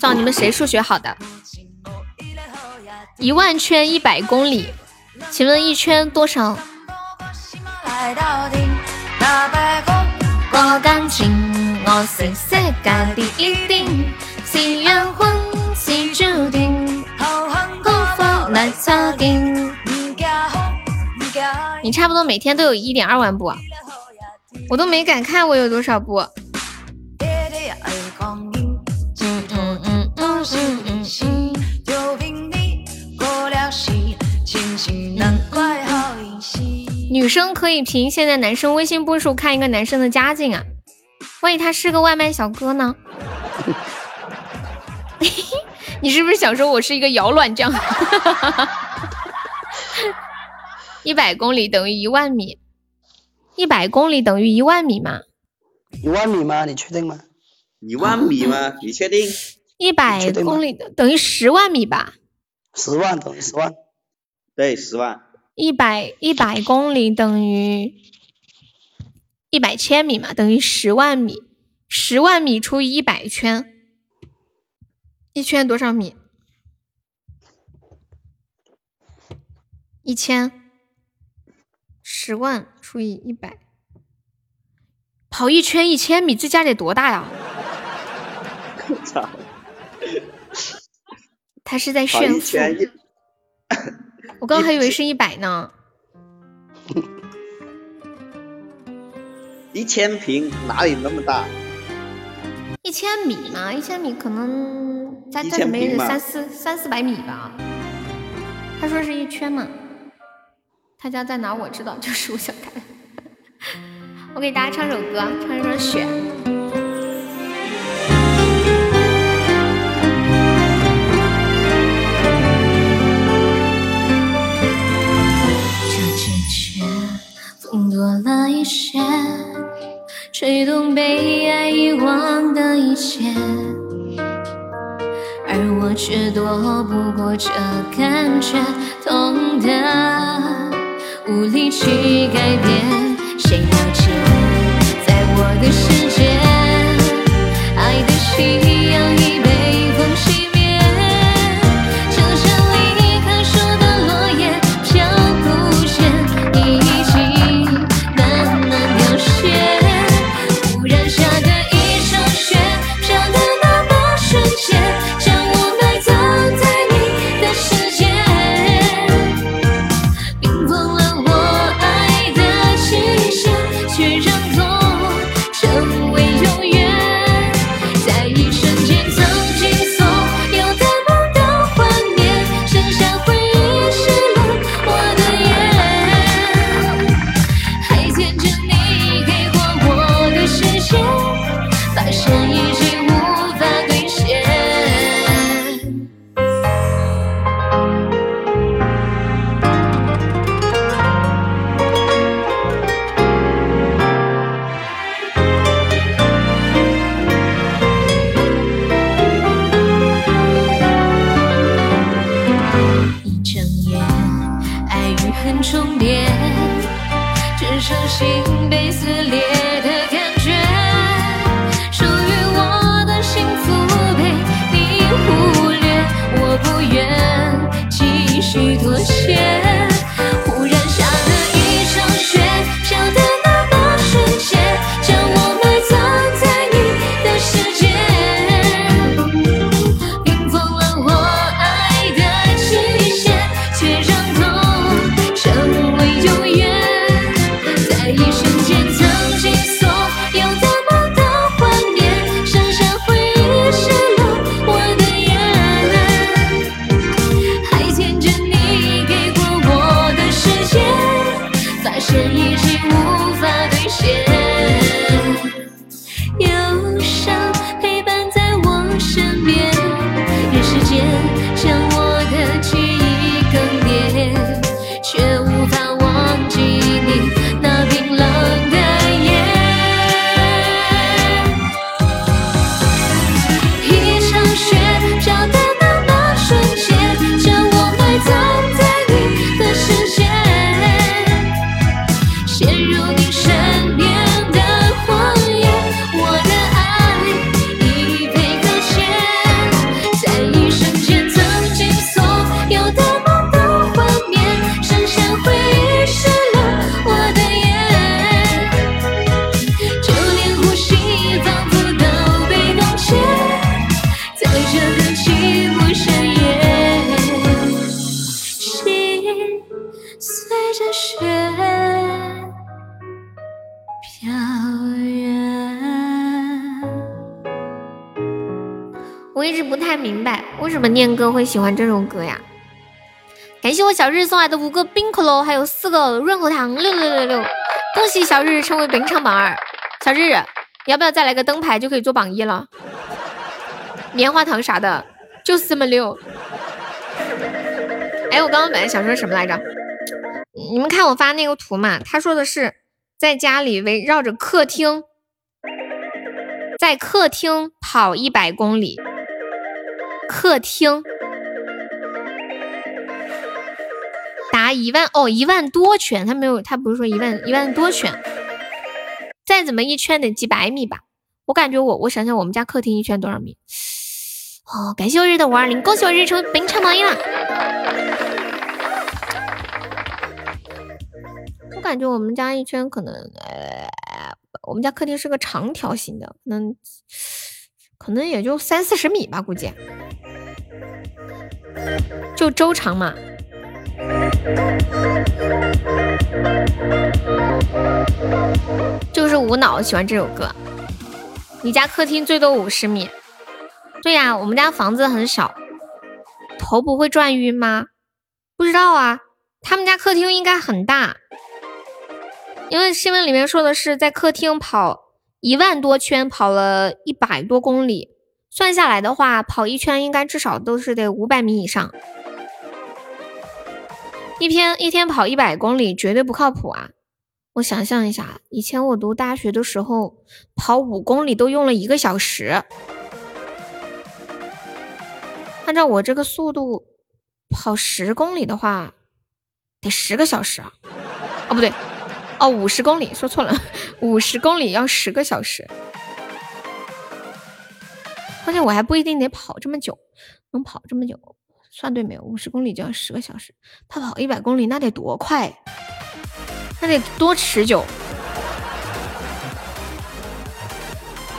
找你们谁数学好的？一万圈一百公里，请问一圈多少？我感情我是世界第一定，是缘分是注定，幸福来测定。你差不多每天都有一点二万步啊，我都没敢看我有多少步。女生可以凭现在男生微信步数看一个男生的家境啊，万一他是个外卖小哥呢？你是不是想说我是一个摇卵匠？一百公里等于一万米，一百公里等于一万米吗？
一万米吗？你确定吗？
一万米吗？你确定？
一百公里等于十万米吧？
十万等于十万。
对，十万。
一百一百公里等于一百千米嘛，等于十万米。十万米除以一百圈，一圈多少米？一千。十万除以一百，跑一圈一千米，这家得多大呀？
操！
他是在炫富。我刚还以为是一百呢。
一千平哪里那么大？
一千米嘛，一千米可能
家
一
这没人
千平吧
三四三四百米吧？他说是一圈嘛。他家在哪我知道，就是我想看。我给大家唱首歌，唱一首《雪》。
多了一些，吹动被爱遗忘的一切，而我却躲不过这感觉，痛的无力去改变。谁了解，在我的世界，一
直不太明白，为什么念哥会喜欢这首歌呀？感谢我小日送来的五个冰可乐，还有四个润喉糖，六六六六！恭喜小日成为本场榜二。小日，要不要再来个灯牌就可以做榜一了？棉花糖啥的，就是这么溜。哎，我刚刚本来想说什么来着？你们看我发那个图嘛？他说的是在家里围绕着客厅，在客厅跑一百公里。客厅打一万哦，一万多圈，他没有，他不是说一万一万多圈，再怎么一圈得几百米吧？我感觉我我想想，我们家客厅一圈多少米？哦，感谢我日的五二零，恭喜我日成本场榜一了。我感觉我们家一圈可能，呃，我们家客厅是个长条形的，可能可能也就三四十米吧，估计就周长嘛。就是无脑喜欢这首歌。你家客厅最多五十米，
对呀，我们家房子很小，头不会转晕吗？不知道啊，他们家客厅应该很大，因为新闻里面说的是在客厅跑一万多圈，跑了一百多公里，算下来的话，跑一圈应该至少都是得五百米以上。一天一天跑一百公里，绝对不靠谱啊！我想象一下，以前我读大学的时候，跑五公里都用了一个小时。按照我这个速度，跑十公里的话，得十个小时啊！哦，不对，哦，五十公里，说错了，五十公里要十个小时。关键我还不一定得跑这么久，能跑这么久，算对没有？五十公里就要十个小时，他跑一百公里那得多快？那得多持久？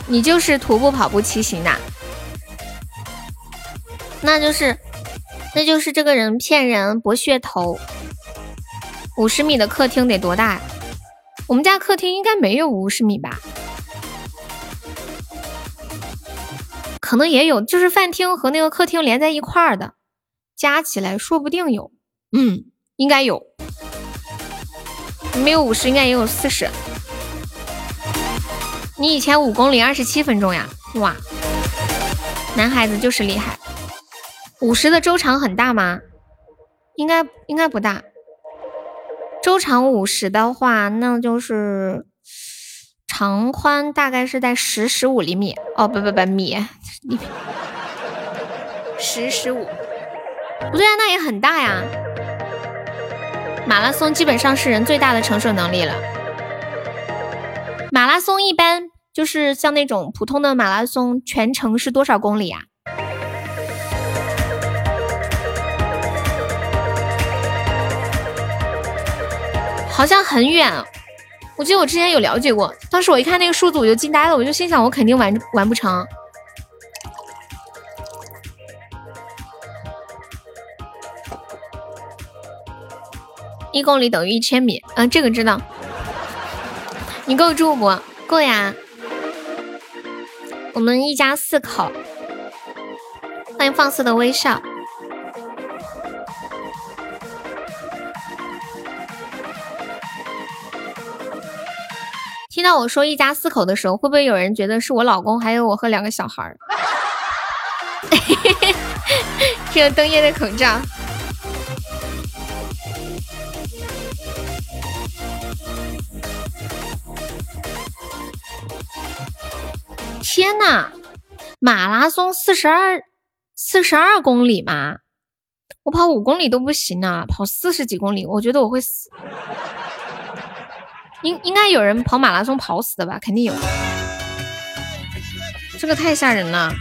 你就是徒步跑步骑行的，那就是，那就是这个人骗人博噱头。五十米的客厅得多大呀？我们家客厅应该没有五十米吧？可能也有，就是饭厅和那个客厅连在一块儿的，加起来说不定有，嗯，应该有。没有五十，应该也有四十。你以前五公里二十七分钟呀？哇，男孩子就是厉害。五十的周长很大吗？应该应该不大。周长五十的话，那就是长宽大概是在十十五厘米。哦，不不不，米，十十五，不对啊，那也很大呀。马拉松基本上是人最大的承受能力了。马拉松一般就是像那种普通的马拉松，全程是多少公里啊？好像很远。我记得我之前有了解过，当时我一看那个数字我就惊呆了，我就心想我肯定完完不成。一公里等于一千米，嗯，这个知道。你够住不？够呀。我们一家四口，欢迎放肆的微笑。听到我说一家四口的时候，会不会有人觉得是我老公，还有我和两个小孩儿？这个灯叶的口罩。天呐，马拉松四十二四十二公里吗？我跑五公里都不行啊，跑四十几公里，我觉得我会死。应应该有人跑马拉松跑死的吧？肯定有。这个太吓人了。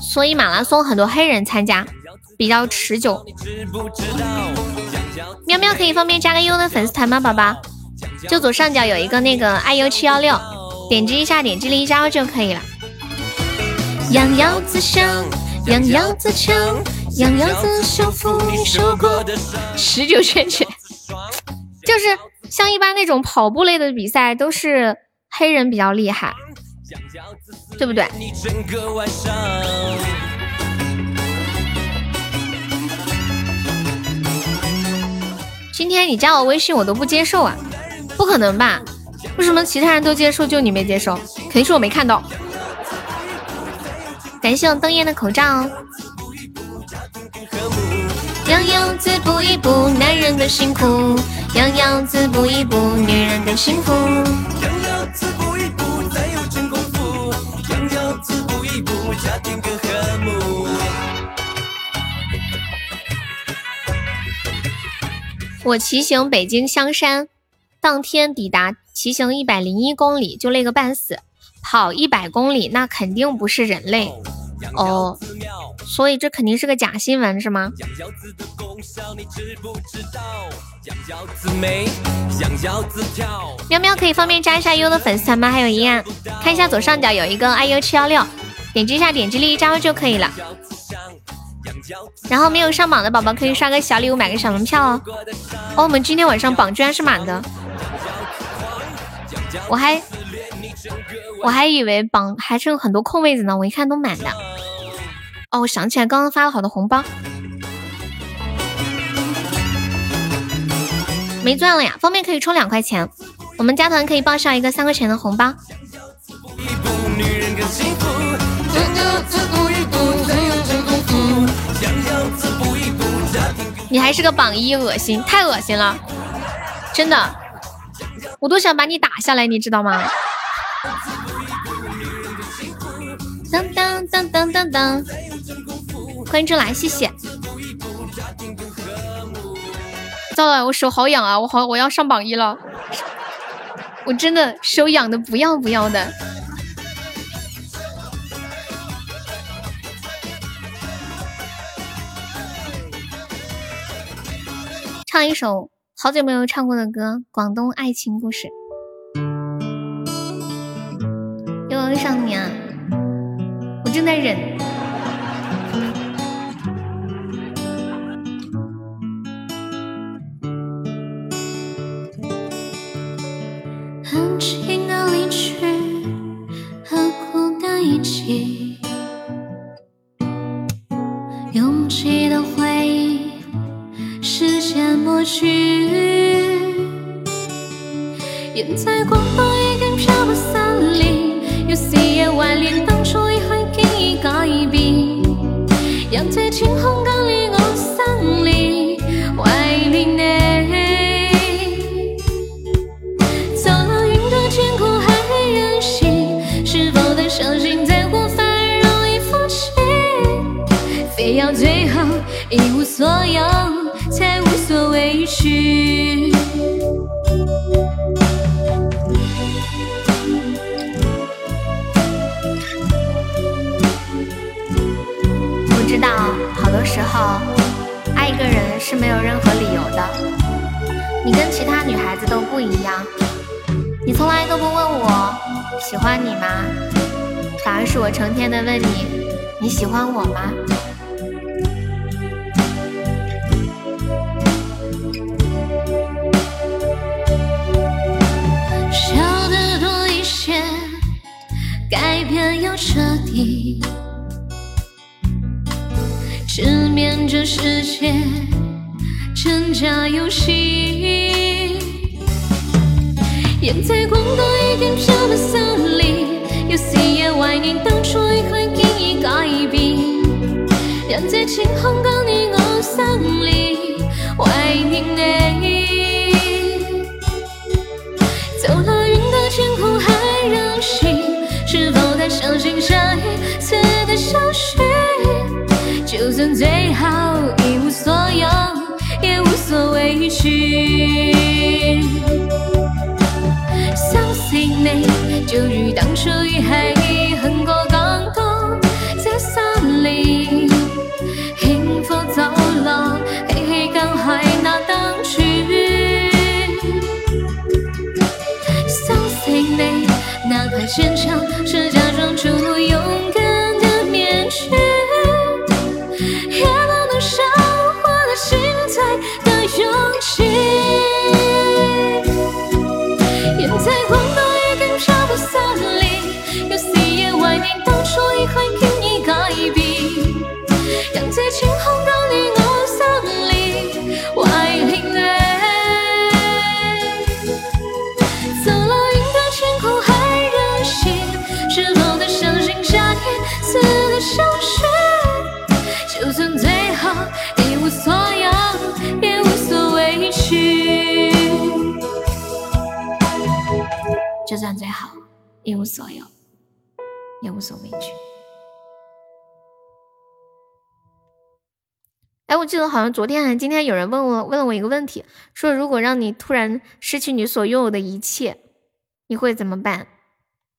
所以马拉松很多黑人参加。比较持久。喵喵可以方便加个优的粉丝团吗，宝宝？就左上角有一个那个 iu 七幺六，点击一下，点击立招就可以了。羊腰子香，羊腰子强，羊腰子修复你受过的伤。十九圈圈，就是像一般那种跑步类的比赛，都是黑人比较厉害，对不对？今天你加我微信我都不接受啊，不可能吧？为什么其他人都接受，就你没接受？肯定是我没看到。感谢我灯艳的口罩。样样子补一补男人的辛苦，样样子补一补女人的幸福。样样子补一补才有真功夫，样样子补一补家庭更和睦。我骑行北京香山，当天抵达，骑行一百零一公里就累个半死，跑一百公里那肯定不是人类哦，所以这肯定是个假新闻是吗？喵喵可以方便加一下优的粉丝团吗？还有一样，看一下左上角有一个 iu 七幺六，点击一下点击立即加入就可以了。然后没有上榜的宝宝可以刷个小礼物，买个小门票哦。哦，我们今天晚上榜居然是满的，我还我还以为榜还剩很多空位子呢，我一看都满的。哦，我想起来刚刚发了好多红包，没钻了呀，方便可以充两块钱，我们加团可以报销一个三块钱的红包。你还是个榜一，恶心，太恶心了，真的，我都想把你打下来，你知道吗？当，欢迎正来，谢谢。糟了，我手好痒啊，我好我要上榜一了，我真的手痒的不要不要的。唱一首好久没有唱过的歌，《广东爱情故事》。又爱上你啊！我正在忍。喜欢我吗？算最好一无所有，也无所畏惧。哎，我记得好像昨天还是今天有人问我问了我一个问题，说如果让你突然失去你所拥有的一切，你会怎么办？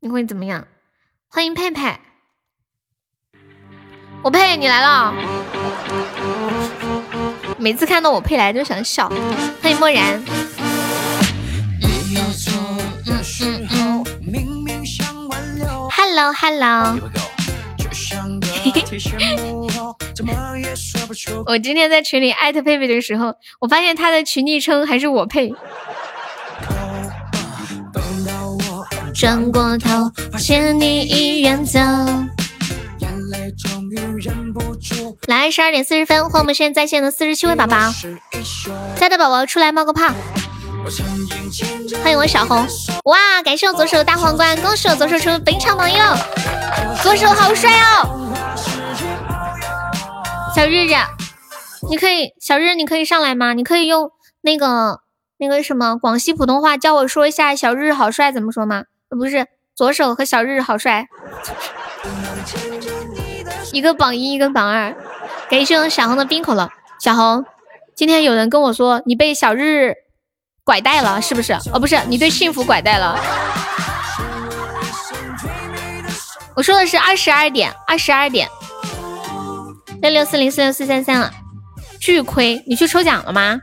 你会怎么样？欢迎佩佩，我佩你来了。每次看到我佩来就想笑。欢迎漠然。Hello Hello，我今天在群里艾特佩佩的时候，我发现他的群昵称还是我配。转过头，发现你已远走。来，十二点四十分，欢迎我们现在在线的四十七位宝宝，在的宝宝出来冒个泡。欢迎我小红，哇！感谢我左手的大皇冠，恭喜我左手出本场榜一了，左手好帅哦！小日日，你可以，小日你可以上来吗？你可以用那个那个什么广西普通话教我说一下“小日好帅”怎么说吗？不是，左手和小日好帅，一个榜一，一个榜二。感谢我小红的冰可乐，小红，今天有人跟我说你被小日。拐带了是不是？哦，不是，你对幸福拐带了。我说的是二十二点，二十二点。六六四零四六四三三了，巨亏！你去抽奖了吗？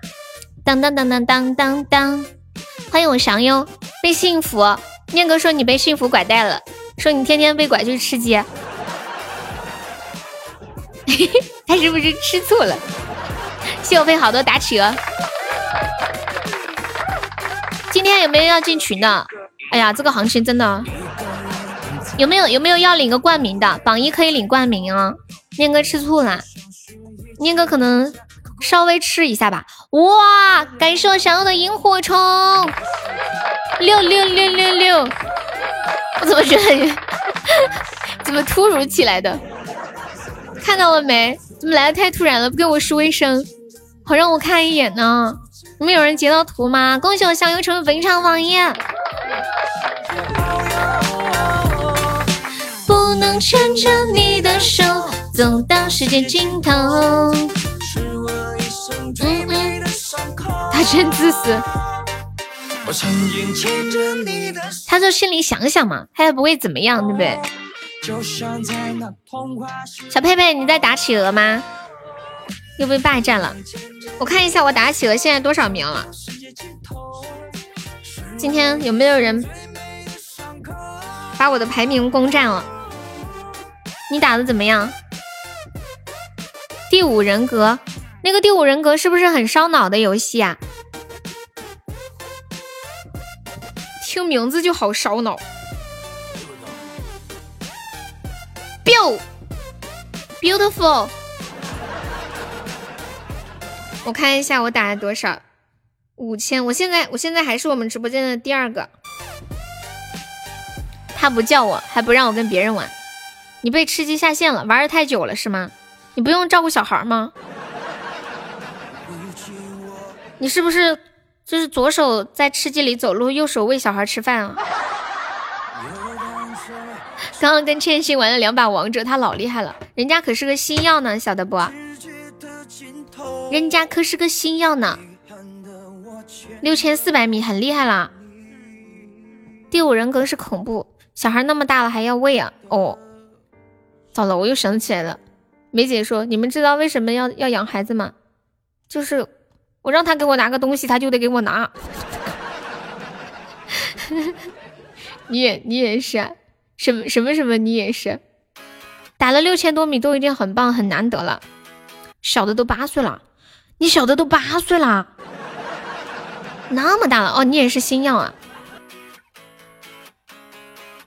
当当当当当当当！欢迎我祥优，被幸福念哥说你被幸福拐带了，说你天天被拐去吃鸡。他是不是吃醋了？谢我飞好多打企鹅。今天有没有要进群的？哎呀，这个行情真的，有没有有没有要领个冠名的？榜一可以领冠名啊！念哥吃醋了，念哥可能稍微吃一下吧。哇，感谢我想要的萤火虫，六六六六六！我怎么觉得 怎么突如其来的？看到了没？怎么来的太突然了？不跟我说一声，好让我看一眼呢。你们有人截到图吗？恭喜我香油成为本场榜一。不能牵着你的手走到世界尽头。他真自私。他就心里想想嘛，他也不会怎么样，对不对？小佩佩，你在打企鹅吗？又被霸占了。我看一下我打企鹅现在多少名了？今天有没有人把我的排名攻占了？你打的怎么样？第五人格，那个第五人格是不是很烧脑的游戏啊？听名字就好烧脑。Beautiful。我看一下我打了多少，五千。我现在我现在还是我们直播间的第二个。他不叫我，还不让我跟别人玩。你被吃鸡下线了，玩的太久了是吗？你不用照顾小孩吗？你是不是就是左手在吃鸡里走路，右手喂小孩吃饭啊？刚刚跟千心玩了两把王者，他老厉害了，人家可是个星耀呢，晓得不？人家可是个星耀呢，六千四百米很厉害啦。第五人格是恐怖小孩，那么大了还要喂啊？哦，糟了，我又想起来了。梅姐说，你们知道为什么要要养孩子吗？就是我让他给我拿个东西，他就得给我拿。你也你也是，什么什么什么你也是，打了六千多米都已经很棒很难得了。小的都八岁了。你小的都八岁啦，那么大了哦！你也是星耀啊？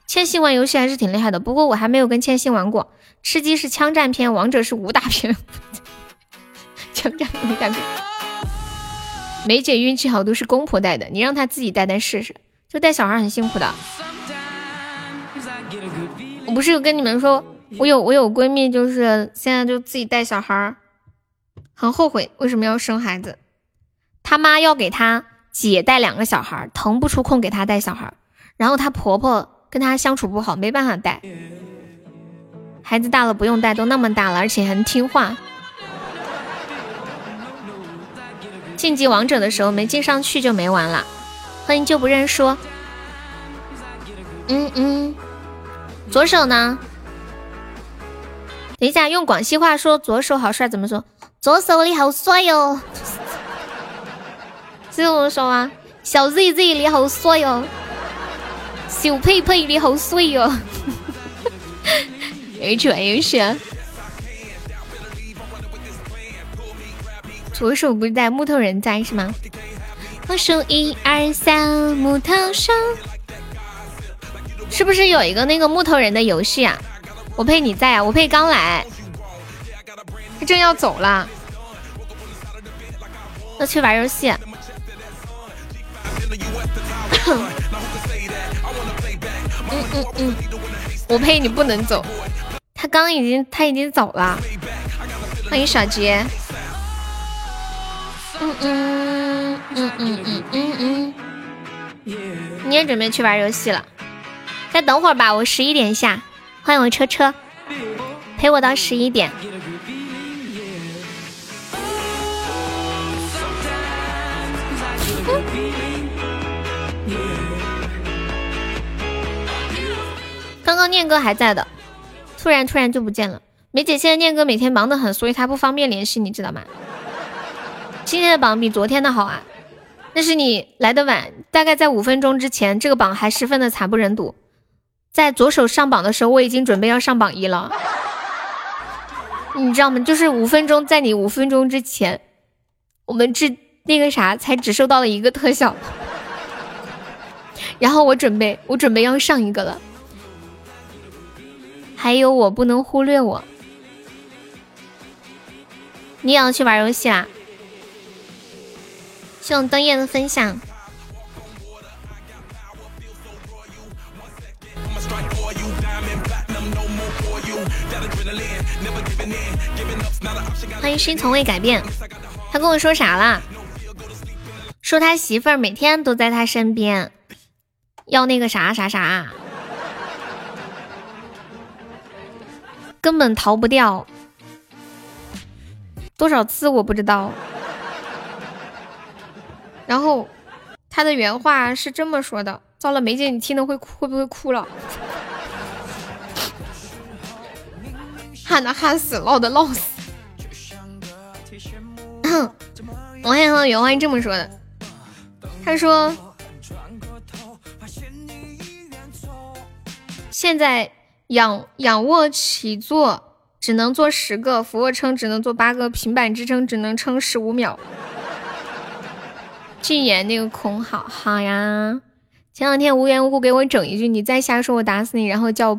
千玺玩游戏还是挺厉害的，不过我还没有跟千玺玩过。吃鸡是枪战片，王者是武打片。枪战武打片。梅姐运气好，都是公婆带的，你让她自己带带试试。就带小孩很辛苦的。我不是有跟你们说，我有我有闺蜜，就是现在就自己带小孩。很后悔为什么要生孩子，他妈要给他姐带两个小孩，腾不出空给他带小孩，然后他婆婆跟他相处不好，没办法带。孩子大了不用带，都那么大了，而且很听话。晋级王者的时候没进上去就没玩了。欢迎就不认输。嗯嗯，左手呢？等一下，用广西话说左手好帅怎么说？左手你好帅哟，是这么说吗？小 Z Z 你好帅哟，小佩佩你好帅哟，，H H 啊有趣啊！左手不在，木头人在是吗？我数一二三，木头手。是不是有一个那个木头人的游戏啊？我配你在啊，我配刚来，他正要走了，要去玩游戏。嗯嗯嗯，我呸你不能走，他刚已经他已经走了。欢迎小杰。嗯嗯嗯嗯嗯嗯嗯，你也准备去玩游戏了？再等会儿吧，我十一点下。欢迎我车车，陪我到十一点。刚念哥还在的，突然突然就不见了。梅姐现在念哥每天忙得很，所以他不方便联系你，知道吗？今天的榜比昨天的好啊，那是你来的晚，大概在五分钟之前，这个榜还十分的惨不忍睹。在左手上榜的时候，我已经准备要上榜一了，你知道吗？就是五分钟，在你五分钟之前，我们这那个啥才只收到了一个特效，然后我准备我准备要上一个了。还有我不能忽略我，你也要去玩游戏啊？谢我灯叶的分享。欢迎心从未改变。他跟我说啥了？说他媳妇儿每天都在他身边，要那个啥啥啥。根本逃不掉，多少次我不知道。然后他的原话是这么说的：糟了，梅姐，你听了会会不会哭了？喊的喊死，闹的闹死。我还和原话是这么说的，他说现在。仰仰卧起坐只能做十个，俯卧撑只能做八个，平板支撑只能撑十五秒。禁言那个空，好好呀。前两天无缘无故给我整一句，你再瞎说我打死你，然后叫，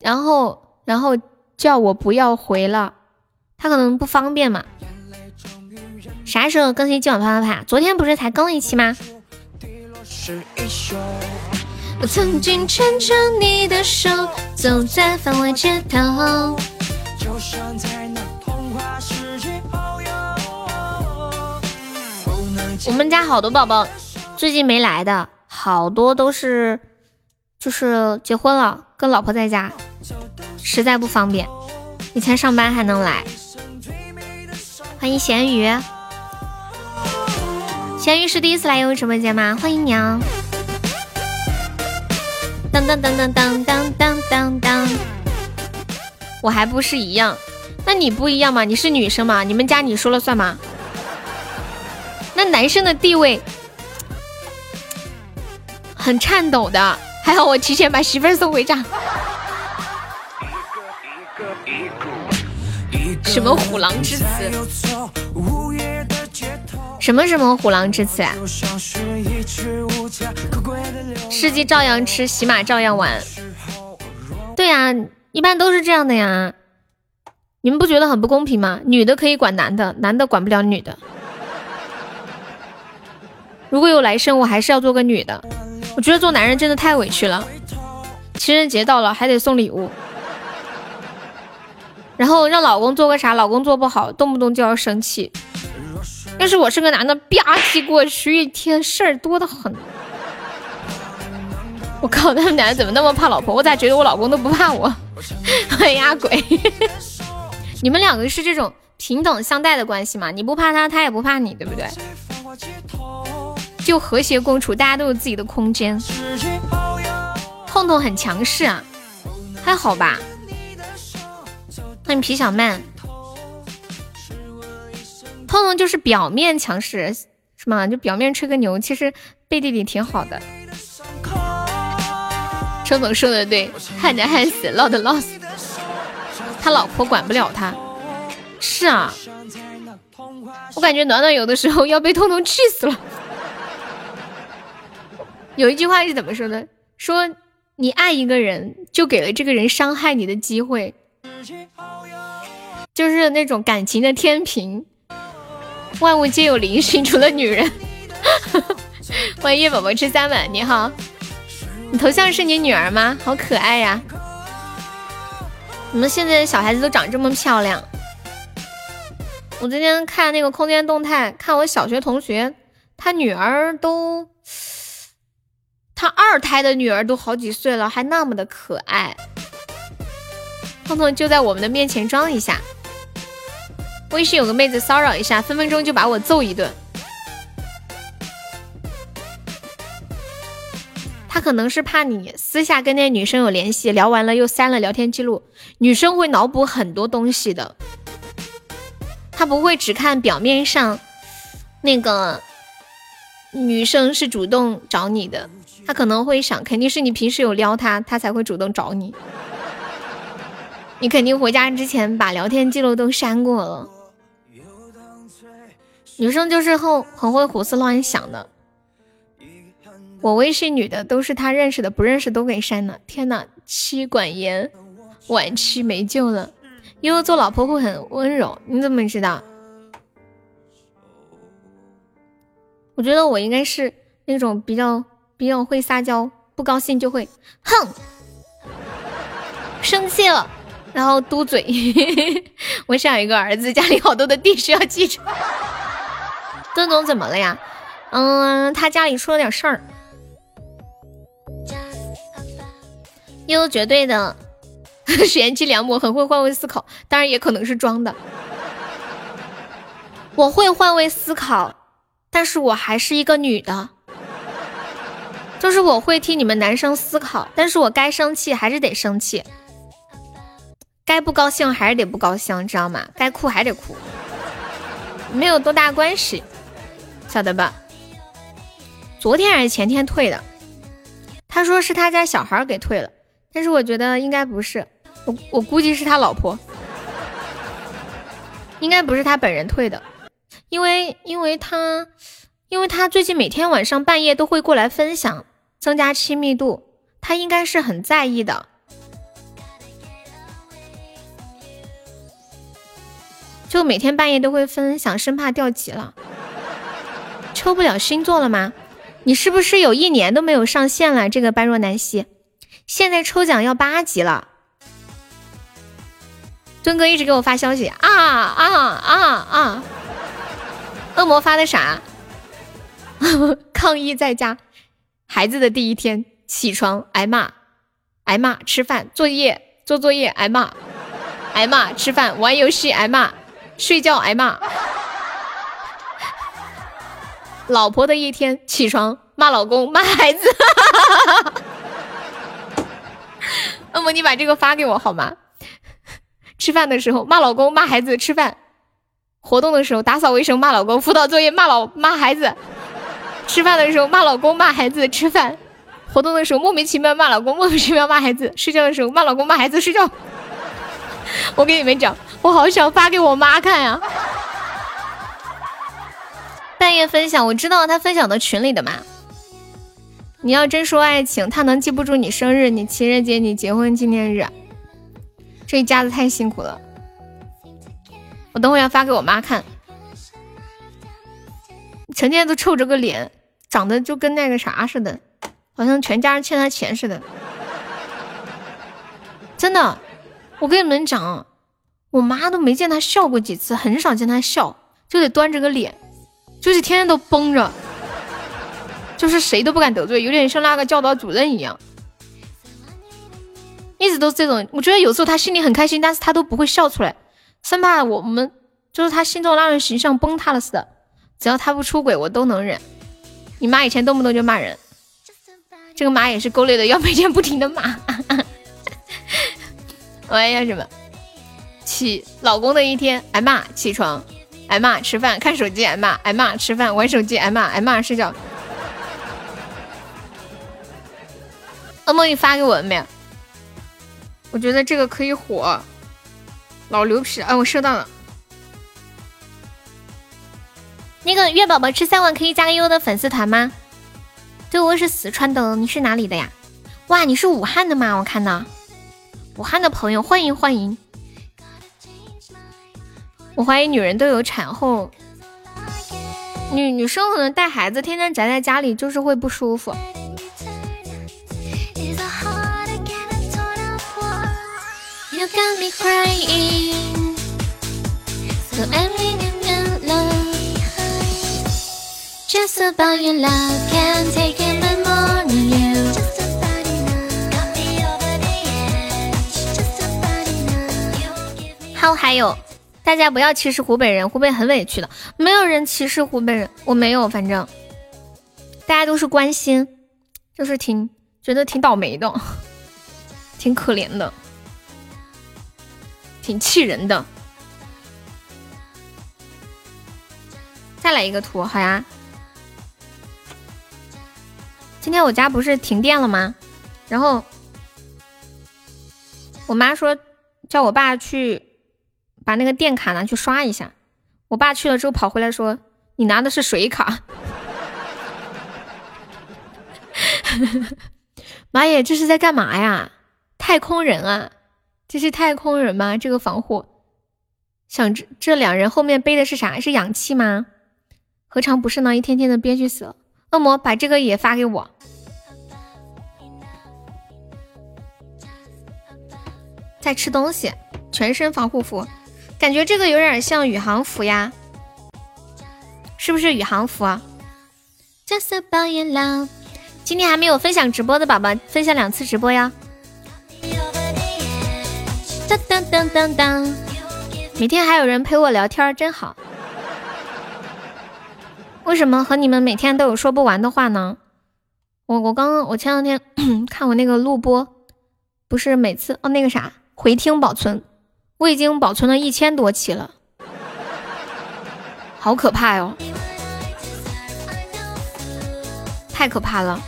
然后然后叫我不要回了，他可能不方便嘛。啥时候更新今晚啪啪啪？昨天不是才更一期吗？我曾经牵着你的手，走在繁华街头。我们家好多宝宝最近没来的，好多都是就是结婚了，跟老婆在家，实在不方便。以前上班还能来。欢迎咸鱼，咸鱼是第一次来悠悠直播间吗？欢迎你啊！当当当当当当当当当，我还不是一样？那你不一样吗？你是女生吗？你们家你说了算吗？那男生的地位很颤抖的，还好我提前把媳妇儿送回家。什么虎狼之词？什么什么虎狼之词啊？吃鸡照样吃，洗马照样玩。对呀，一般都是这样的呀。你们不觉得很不公平吗？女的可以管男的，男的管不了女的。如果有来生，我还是要做个女的。我觉得做男人真的太委屈了。情人节到了，还得送礼物，然后让老公做个啥，老公做不好，动不动就要生气。要是我是个男的，吧唧过去一天事儿多的很。我靠，他们俩怎么那么怕老婆？我咋觉得我老公都不怕我？哎呀鬼！你们两个是这种平等相待的关系吗？你不怕他，他也不怕你，对不对？就和谐共处，大家都有自己的空间。痛痛很强势啊，还好吧？欢迎皮小曼。痛痛就是表面强势，是吗？就表面吹个牛，其实背地里挺好的。周总说的对，害的害死，闹的闹死，他老婆管不了他。是啊，我感觉暖暖有的时候要被彤彤气死了。有一句话是怎么说的？说你爱一个人，就给了这个人伤害你的机会，就是那种感情的天平，万物皆有灵性，除了女人。欢迎叶宝宝吃三碗，你好，你头像是你女儿吗？好可爱呀！怎么现在的小孩子都长这么漂亮？我今天看那个空间动态，看我小学同学，他女儿都。他二胎的女儿都好几岁了，还那么的可爱。彤彤就在我们的面前装一下，微信有个妹子骚扰一下，分分钟就把我揍一顿。他可能是怕你私下跟那女生有联系，聊完了又删了聊天记录。女生会脑补很多东西的，他不会只看表面上那个女生是主动找你的。他可能会想，肯定是你平时有撩他，他才会主动找你。你肯定回家之前把聊天记录都删过了。女生就是很很会胡思乱想的。我微信女的都是他认识的，不认识都给删了。天呐，妻管严，晚期没救了。悠悠做老婆会很温柔，你怎么知道？我觉得我应该是那种比较。比较会撒娇，不高兴就会哼，生气了，然后嘟嘴。我想有一个儿子，家里好多的地需要继承。邓总怎么了呀？嗯，他家里出了点事儿。悠绝对的 贤妻良母，很会换位思考，当然也可能是装的。我会换位思考，但是我还是一个女的。就是我会替你们男生思考，但是我该生气还是得生气，该不高兴还是得不高兴，知道吗？该哭还得哭，没有多大关系，晓得吧？昨天还是前天退的，他说是他家小孩给退了，但是我觉得应该不是，我我估计是他老婆，应该不是他本人退的，因为因为他。因为他最近每天晚上半夜都会过来分享，增加亲密度，他应该是很在意的。就每天半夜都会分享，生怕掉级了。抽不了星座了吗？你是不是有一年都没有上线了？这个般若南溪，现在抽奖要八级了。尊哥一直给我发消息啊啊啊啊！恶魔发的啥？抗议在家，孩子的第一天起床挨骂，挨骂吃饭作业做作业挨骂，挨骂吃饭玩游戏挨骂，睡觉挨骂。老婆的一天起床骂老公骂孩子，恶魔你把这个发给我好吗？吃饭的时候骂老公骂孩子吃饭，活动的时候打扫卫生骂老公，辅导作业骂老骂孩子。吃饭的时候骂老公骂孩子吃饭，活动的时候莫名其妙骂老公莫名其妙骂孩子，睡觉的时候骂老公骂孩子睡觉。我跟你们讲，我好想发给我妈看呀。半夜分享，我知道他分享到群里的嘛。你要真说爱情，他能记不住你生日、你情人节、你结婚纪念日？这一家子太辛苦了。我等会要发给我妈看。成天都臭着个脸，长得就跟那个啥似的，好像全家人欠他钱似的。真的，我跟你们讲，我妈都没见他笑过几次，很少见他笑，就得端着个脸，就是天天都绷着，就是谁都不敢得罪，有点像那个教导主任一样，一直都是这种。我觉得有时候他心里很开心，但是他都不会笑出来，生怕我们就是他心中那种形象崩塌了似的。只要他不出轨，我都能忍。你妈以前动不动就骂人，这个妈也是够累的，要每天不停的骂。我要什么？起老公的一天挨骂，起床挨骂，吃饭看手机挨骂，挨骂吃饭玩手机挨骂，挨骂睡觉。噩梦，你发给我了没？我觉得这个可以火，老牛皮。哎，我收到了。那个月宝宝吃三碗可以加个悠悠的粉丝团吗？对，我是四川的，你是哪里的呀？哇，你是武汉的吗？我看到武汉的朋友，欢迎欢迎。我怀疑女人都有产后，女女生可能带孩子，天天宅在家里就是会不舒服。好，还有。大家不要歧视湖北人，湖北很委屈的，没有人歧视湖北人，我没有，反正大家都是关心，就是挺觉得挺倒霉的，挺可怜的，挺气人的。再来一个图，好呀。今天我家不是停电了吗？然后我妈说叫我爸去。把那个电卡拿去刷一下，我爸去了之后跑回来说：“你拿的是水卡。”妈耶，这是在干嘛呀？太空人啊，这是太空人吗？这个防护，想这这两人后面背的是啥？是氧气吗？何尝不是呢？一天天的憋屈死了。恶魔把这个也发给我，在吃东西，全身防护服。感觉这个有点像宇航服呀，是不是宇航服啊？今天还没有分享直播的宝宝，分享两次直播呀！当当当当当，每天还有人陪我聊天，真好。为什么和你们每天都有说不完的话呢？我我刚刚我前两天 看我那个录播，不是每次哦那个啥回听保存。我已经保存了一千多期了，好可怕哟！太可怕了，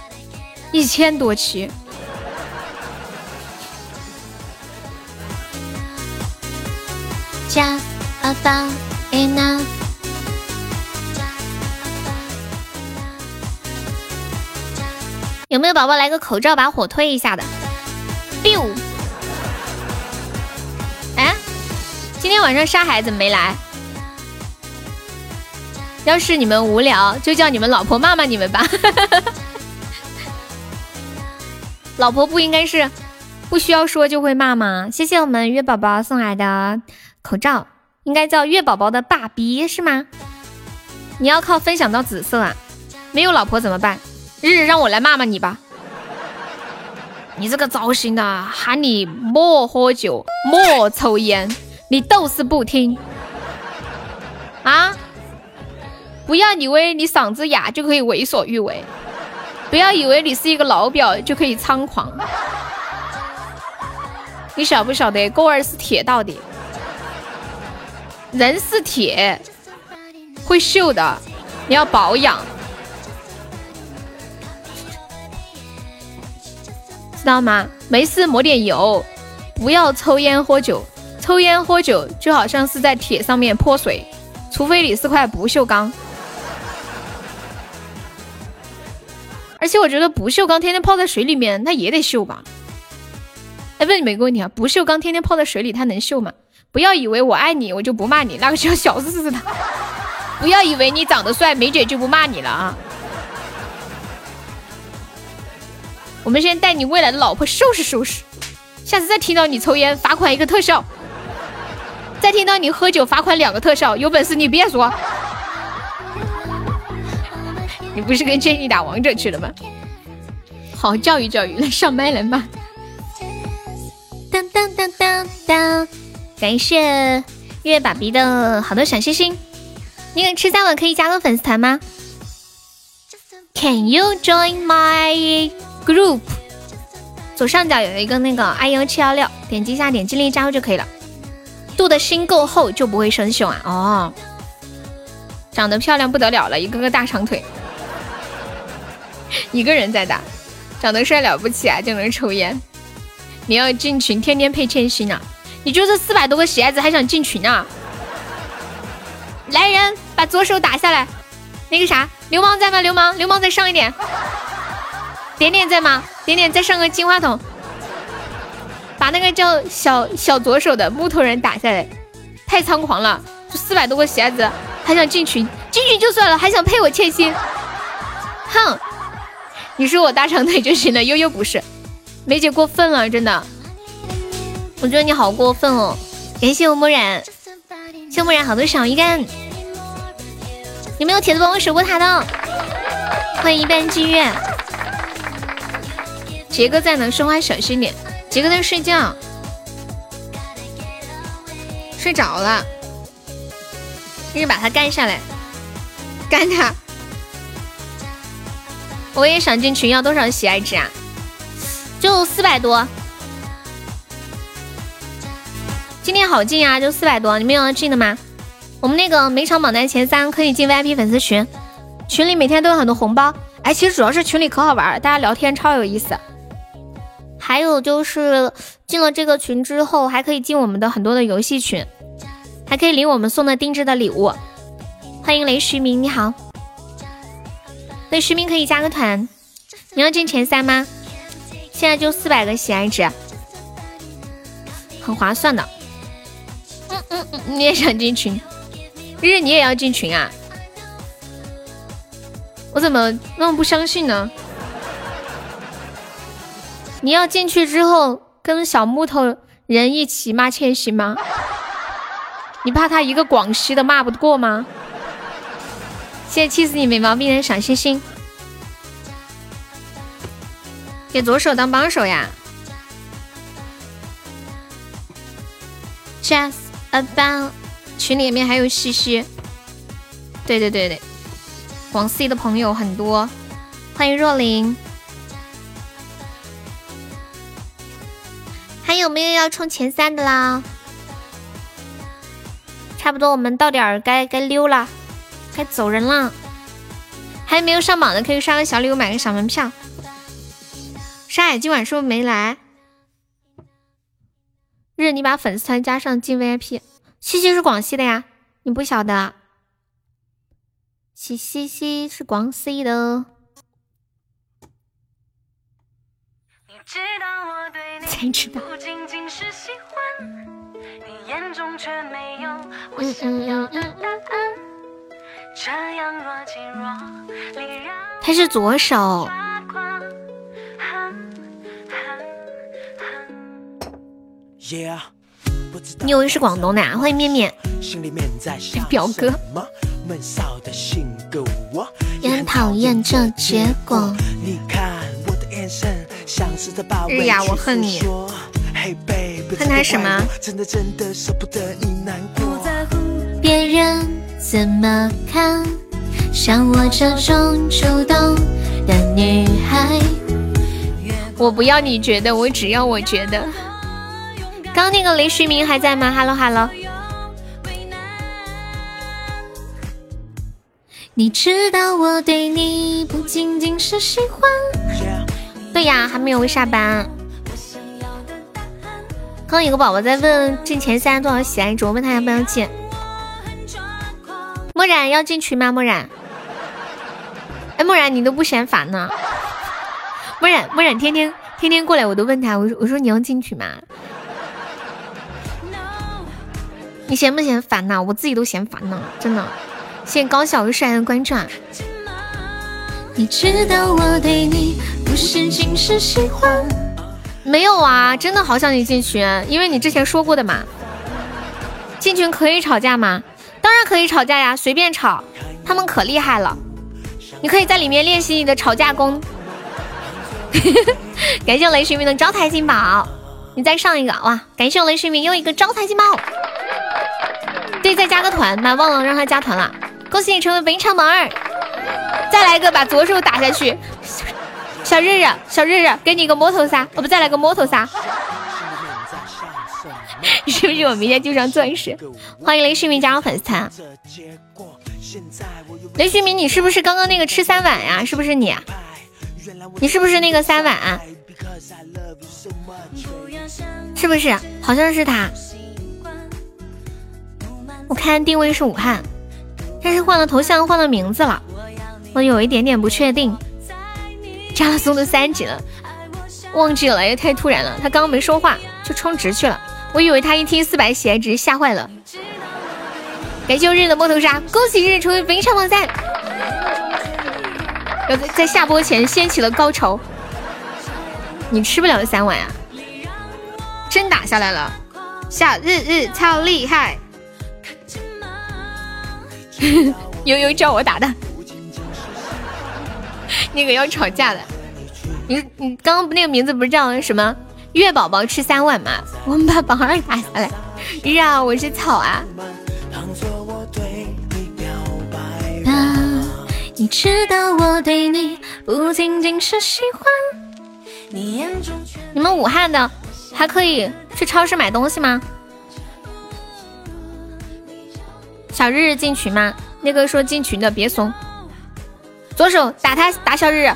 一千多期。有没有宝宝来个口罩把火推一下的哟。今天晚上沙海怎么没来？要是你们无聊，就叫你们老婆骂骂你们吧。老婆不应该是不需要说就会骂吗？谢谢我们月宝宝送来的口罩，应该叫月宝宝的爸比是吗？你要靠分享到紫色啊？没有老婆怎么办？日日让我来骂骂你吧。你这个糟心的，喊你莫喝酒，莫抽烟。你就是不听啊！不要以为你嗓子哑就可以为所欲为，不要以为你是一个老表就可以猖狂。你晓不晓得锅儿是铁到底，人是铁，会锈的，你要保养，知道吗？没事抹点油，不要抽烟喝酒。抽烟喝酒就好像是在铁上面泼水，除非你是块不锈钢。而且我觉得不锈钢天天泡在水里面，它也得锈吧？哎，问你们一个问题啊，不锈钢天天泡在水里，它能锈吗？不要以为我爱你，我就不骂你，那个像小日子的。不要以为你长得帅，梅姐就不骂你了啊！我们先带你未来的老婆收拾收拾，下次再听到你抽烟，罚款一个特效。再听到你喝酒罚款两个特效，有本事你别说。你不是跟 Jenny 打王者去了吗？好好教育教育，来上麦来嘛。当当当当当，感谢月爸比的好多小心心。你敢吃三碗可以加入粉丝团吗？Can you join my group？左上角有一个那个 i u 七幺六，点击一下，点击立即加入就可以了。镀的心够厚就不会生锈啊！哦，长得漂亮不得了了，一个个大长腿，一个人在打，长得帅了不起啊，就能抽烟。你要进群，天天配千星啊！你就这四百多个喜爱值还想进群啊？来人，把左手打下来，那个啥，流氓在吗？流氓，流氓再上一点。点点在吗？点点再上个金话筒，把那个叫小小左手的木头人打下来。太猖狂了，就四百多个喜爱子，还想进群？进群就算了，还想配我欠薪？哼！你是我大长腿就行了，悠悠不是。梅姐过分了，真的。我觉得你好过分哦。感谢我木染，谢木染好多小鱼干。有没有铁子帮我守过塔的？欢迎一半剧月。杰哥在呢，说话小心点。杰哥在睡觉，睡着了。一直把他干下来，干他。我也想进群，要多少喜爱值啊？就四百多。今天好进啊，就四百多。你们有要进的吗？我们那个每场榜单前三可以进 VIP 粉丝群，群里每天都有很多红包。哎，其实主要是群里可好玩，大家聊天超有意思。还有就是进了这个群之后，还可以进我们的很多的游戏群，还可以领我们送的定制的礼物。欢迎雷徐明，你好。雷徐明可以加个团，你要进前三吗？现在就四百个喜爱值，很划算的。嗯嗯嗯，你也想进群？日日你也要进群啊？我怎么那么不相信呢？你要进去之后跟小木头人一起骂千玺吗？你怕他一个广西的骂不过吗？谢谢气死你没毛病的小星星，给左手当帮手呀！Just about 群里面还有西西，对对对对，广西的朋友很多，欢迎若琳。还有没有要冲前三的啦？差不多，我们到点儿该该溜了，该走人了。还有没有上榜的可以刷个小礼物，买个小门票。沙海今晚是不是没来？日，你把粉丝团加上进 VIP。西西是广西的呀，你不晓得？西西西是广西的。才知道。嗯嗯嗯。他是左手。你以为是广东的？啊欢迎面面。表哥。也很讨厌这结果。日呀，我恨你！恨他什么？别人怎么看？像我这种主动的女孩，我不要你觉得，我只要我觉得。刚那个雷徐明还在吗？Hello Hello。你知道我对你不仅仅是喜欢。对呀，还没有下班。刚有个宝宝在问进前三多少喜爱值，我问他要不要进。墨染要进群吗？墨染，哎，墨染你都不嫌烦呢？墨染，墨染天天天天过来，我都问他，我说我说你要进群吗？你嫌不嫌烦呢？我自己都嫌烦呢，真的。谢谢高小帅的关注。你知道我对你是仅是喜欢，没有啊，真的好想你进群，因为你之前说过的嘛。进群可以吵架吗？当然可以吵架呀，随便吵，他们可厉害了。你可以在里面练习你的吵架功。感谢我雷水明的招财进宝，你再上一个哇！感谢我雷水明又一个招财进宝。对，再加个团，妈忘了让他加团了。恭喜你成为本场榜二。再来一个把左手打下去，小日日，小日日，给你个摸头杀，我不再来个摸头杀，是不是我明天就上钻石？欢迎雷旭明加入粉丝团。雷旭明，你是不是刚刚那个吃三碗呀？是不是你？你是不是那个三碗？是不是？好像是他。我看定位是武汉，但是换了头像，换了名字了。我有一点点不确定。加了松的三级了，忘记了，也太突然了。他刚刚没说话就充值去了，我以为他一听四百喜爱值吓坏了。感谢日的摸头杀，恭喜日成为本场榜三。在在下播前掀起了高潮。你吃不了三碗呀？真打下来了，小日日超厉害。悠悠叫我打的，那个要吵架的。你你刚刚那个名字不是叫什么月宝宝吃三碗吗？我们把榜二打下来。日啊，我是草啊。你知道我对你不仅仅是喜欢。你们武汉的还可以去超市买东西吗？小日日进群吗？那个说进群的别怂，左手打他打小日，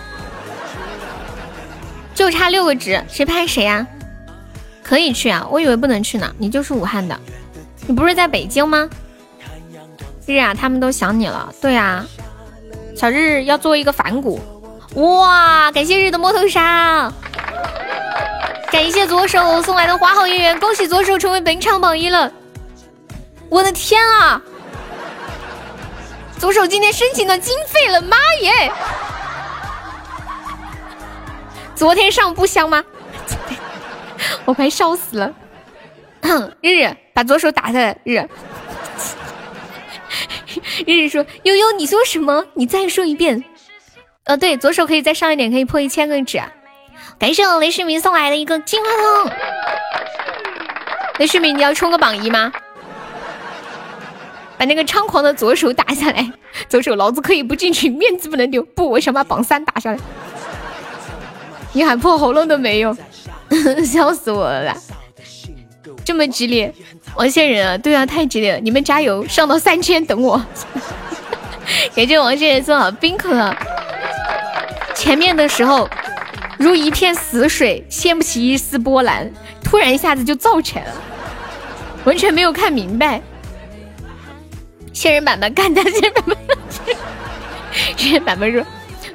就差六个值，谁拍谁呀？可以去啊，我以为不能去呢。你就是武汉的，你不是在北京吗？日啊，他们都想你了。对啊，小日要做一个反骨。哇，感谢日的摸头杀，感谢左手送来的花好月圆，恭喜左手成为本场榜一了。我的天啊！左手今天申请到经费了，妈耶！昨天上不香吗？我快笑死了。日日把左手打下来，日日日说悠悠，你说什么？你再说一遍。呃，对，左手可以再上一点，可以破一千个纸。感谢我雷世明送来的一个金话筒。雷世明，你要冲个榜一吗？把那个猖狂的左手打下来，左手老子可以不进去，面子不能丢。不，我想把榜三打下来。你喊破喉咙都没用，笑死我了！这么激烈，王仙人啊，对啊，太激烈了！你们加油，上到三千等我。感谢王仙人送好冰可乐。前面的时候如一片死水，掀不起一丝波澜，突然一下子就燥起来了，完全没有看明白。仙人板板干的，仙人板板，仙人板板说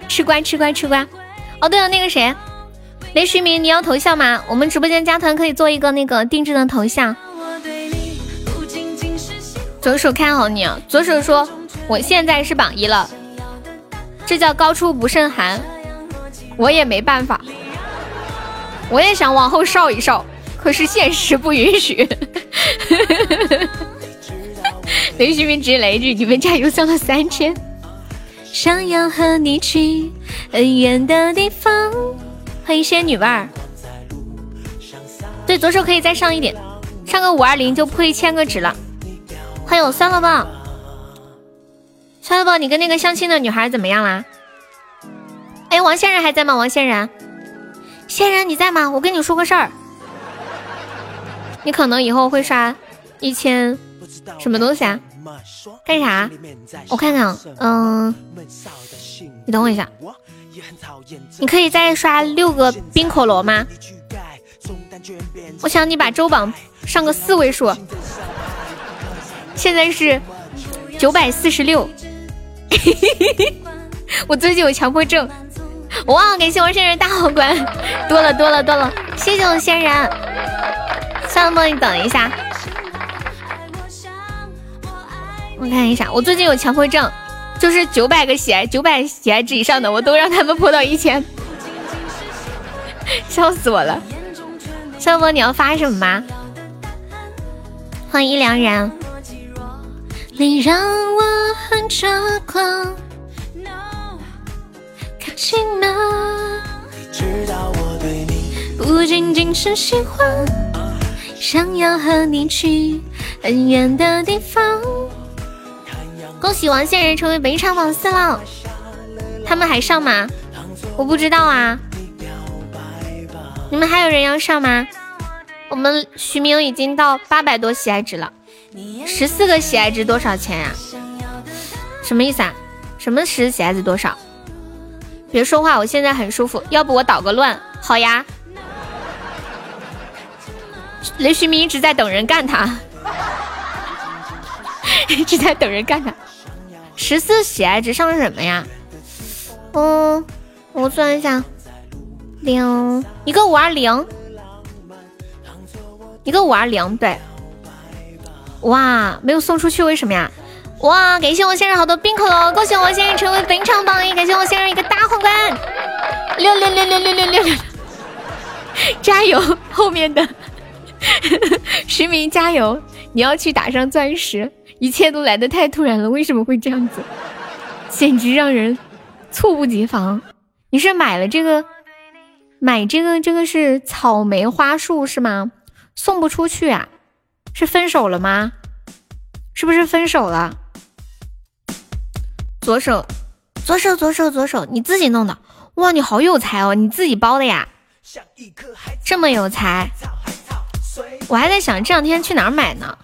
吃瓜吃瓜吃瓜。哦，对了，那个谁，雷徐明，你要头像吗？我们直播间加团可以做一个那个定制的头像。左手看好你啊！左手说我现在是榜一了，这叫高处不胜寒。我也没办法，我也想往后稍一稍，可是现实不允许。雷旭明直接来一句：“你们加油，上了三千。”想要和你去很远的地方。欢迎仙女味儿。对，左手可以再上一点，上个五二零就破一千个值了。欢迎我酸了吧，酸了吧，你跟那个相亲的女孩怎么样啦？哎，王仙人还在吗？王仙人，仙人你在吗？我跟你说个事儿，你可能以后会刷一千。什么东西啊？干啥？我看看，嗯，你等我一下，你可以再刷六个冰可乐吗？我想你把周榜上个四位数，现在是九百四十六。我最近有强迫症。我忘了，感谢我仙人大皇冠，多了多了多了，谢谢我仙人。算了，你等一下。我看一下，我最近有强迫症，就是九百个喜爱，九百喜爱值以上的，我都让他们破到一千，笑死我了。小波，你要发什么吗？欢迎一良人。你让我很抓狂，可亲吗？不仅仅是喜欢，想要和你去很远的地方。恭喜王仙人成为本场榜四了，他们还上吗？我不知道啊。你们还有人要上吗？我们徐明已经到八百多喜爱值了，十四个喜爱值多少钱呀？什么意思啊？什么十喜爱值多少？别说话，我现在很舒服。要不我捣个乱？好呀。雷徐明一直在等人干他，一直在等人干他。十四喜爱值上什么呀？嗯，我算一下，零一个五二零，一个五二零，对。哇，没有送出去，为什么呀？哇，感谢我先生好多冰可乐，恭喜我先生成为本场榜一，感谢我先生一个大皇冠，六六六六六六六六，加油！后面的 十名加油！你要去打上钻石，一切都来得太突然了，为什么会这样子？简直让人猝不及防。你是买了这个，买这个这个是草莓花束是吗？送不出去啊？是分手了吗？是不是分手了？左手，左手，左手，左手，你自己弄的？哇，你好有才哦！你自己包的呀？这么有才，我还在想这两天去哪儿买呢。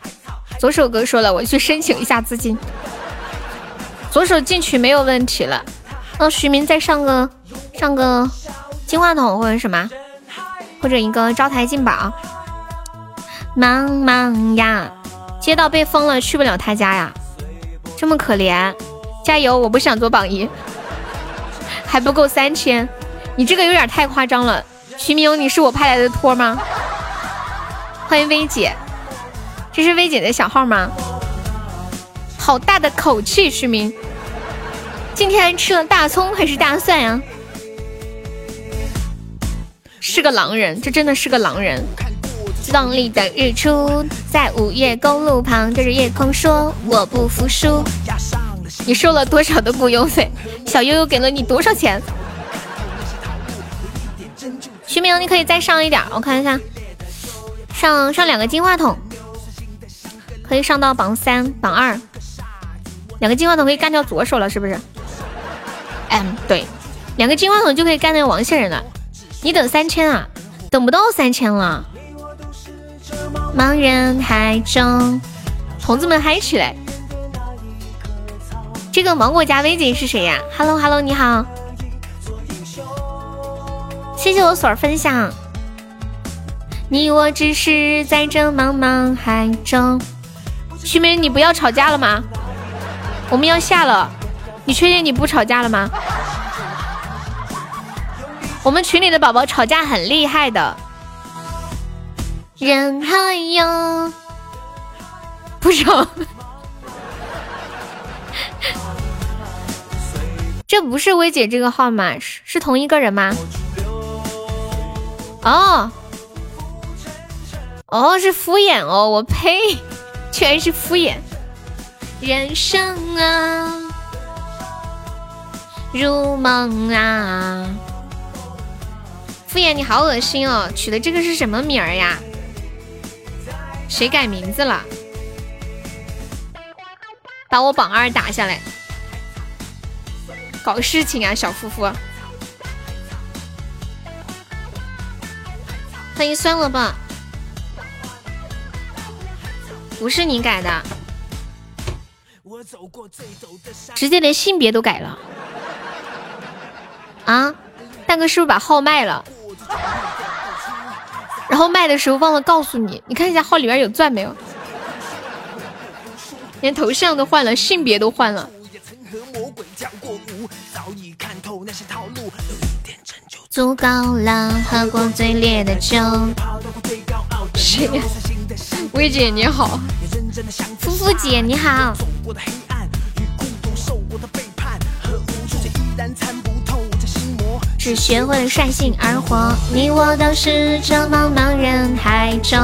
左手哥说了，我去申请一下资金。左手进去没有问题了。让徐明再上个上个金话筒或者什么，或者一个招财进宝。忙忙呀，街道被封了，去不了他家呀，这么可怜。加油，我不想做榜一，还不够三千，你这个有点太夸张了。徐明，你是我派来的托吗？欢迎薇姐，这是薇姐的小号吗？好大的口气，徐明，今天吃了大葱还是大蒜呀？是个狼人，这真的是个狼人。壮丽的日出在午夜公路旁，对着夜空说：“我不服输。”你收了多少的雇佣费？小悠悠给了你多少钱？徐明，你可以再上一点，我看一下，上上两个金话筒，可以上到榜三、榜二，两个金话筒可以干掉左手了，是不是？嗯，对，两个金话筒就可以干掉王线人了。你等三千啊？等不到三千了。茫茫人海中，虫子们嗨起来！这个芒果加薇姐是谁呀？Hello Hello，你好。谢谢我锁儿分享，你我只是在这茫茫海中。徐梅，你不要吵架了吗？我们要下了，你确定你不吵架了吗？我们群里的宝宝吵架很厉害的。人海哟，不吵。这不是薇姐这个号码，是是同一个人吗？哦，哦，是敷衍哦，我呸，全是敷衍。人生啊，如梦啊，敷衍你好恶心哦，取的这个是什么名儿呀？谁改名字了？把我榜二打下来。搞事情啊，小夫妇！欢迎酸萝卜，不是你改的，直接连性别都改了啊！大哥是不是把号卖了？然后卖的时候忘了告诉你，你看一下号里面有钻没有？连头像都换了，性别都换了。足够了，喝过最烈的酒。谁呀？薇姐你好，夫妇姐你好。只学会了率性而活，你我都是这茫茫人海中